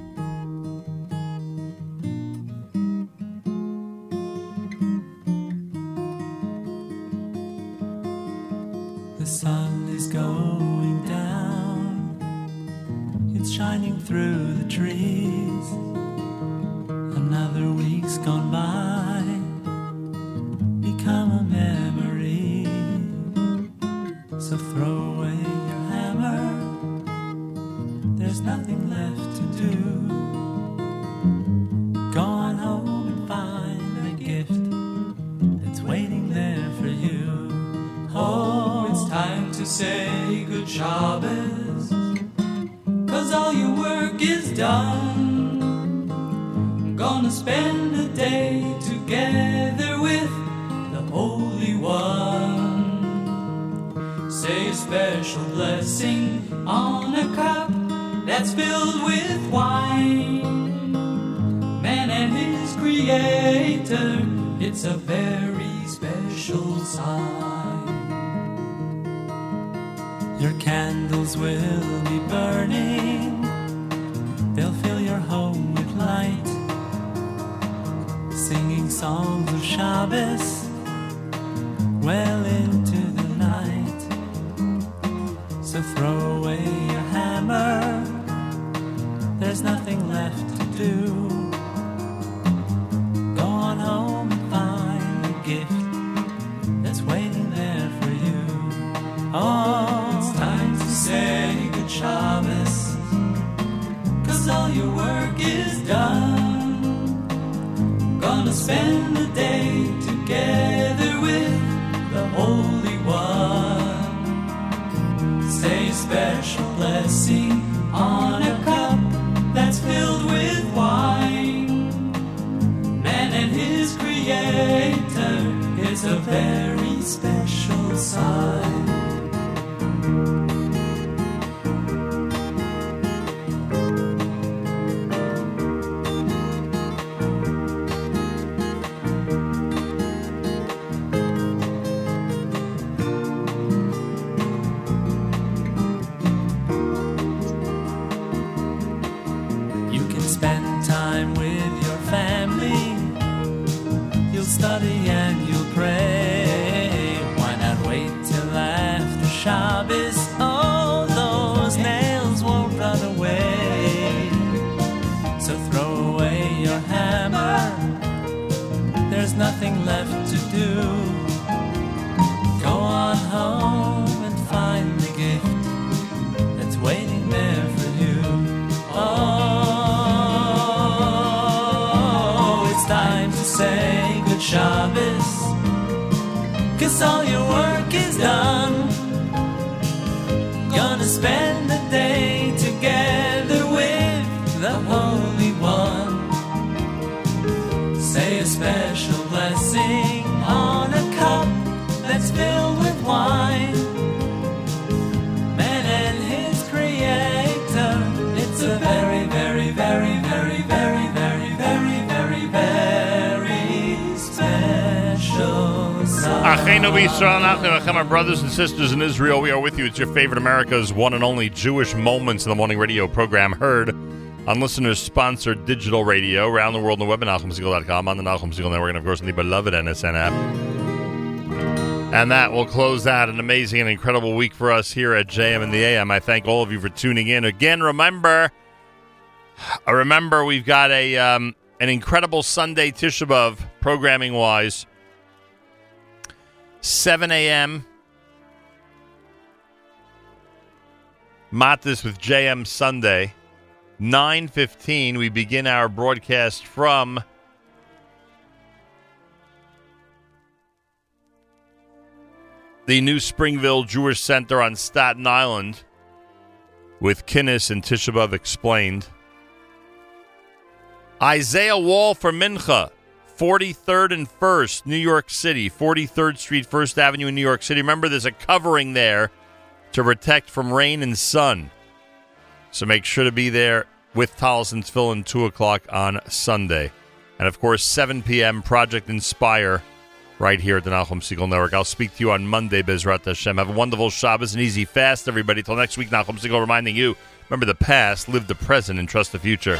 The sun is going down. It's shining through the trees. Brothers and sisters in Israel, we are with you. It's your favorite America's one and only Jewish Moments in the Morning radio program heard on listeners-sponsored digital radio around the world on the web at NachumSegal.com, on the Nachum Segal Network, and of course on the beloved NSN app. And that will close out an amazing and incredible week for us here at JM and the AM. I thank all of you for tuning in. Again, remember, uh, remember we've got a um, an incredible Sunday Tisha programming wise. 7 a.m. Matis with JM Sunday. 9.15, we begin our broadcast from the New Springville Jewish Center on Staten Island with Kinnis and Tisha B'Av explained. Isaiah Wall for Mincha, 43rd and 1st, New York City, 43rd Street, 1st Avenue in New York City. Remember, there's a covering there to protect from rain and sun. So make sure to be there with Tallis and Tefillin 2 o'clock on Sunday. And of course, 7 p.m., Project Inspire right here at the Nachum Segal Network. I'll speak to you on Monday, Bezrat Hashem. Have a wonderful Shabbos and easy fast, everybody. Till next week, Nachum Segal reminding you remember the past, live the present, and trust the future.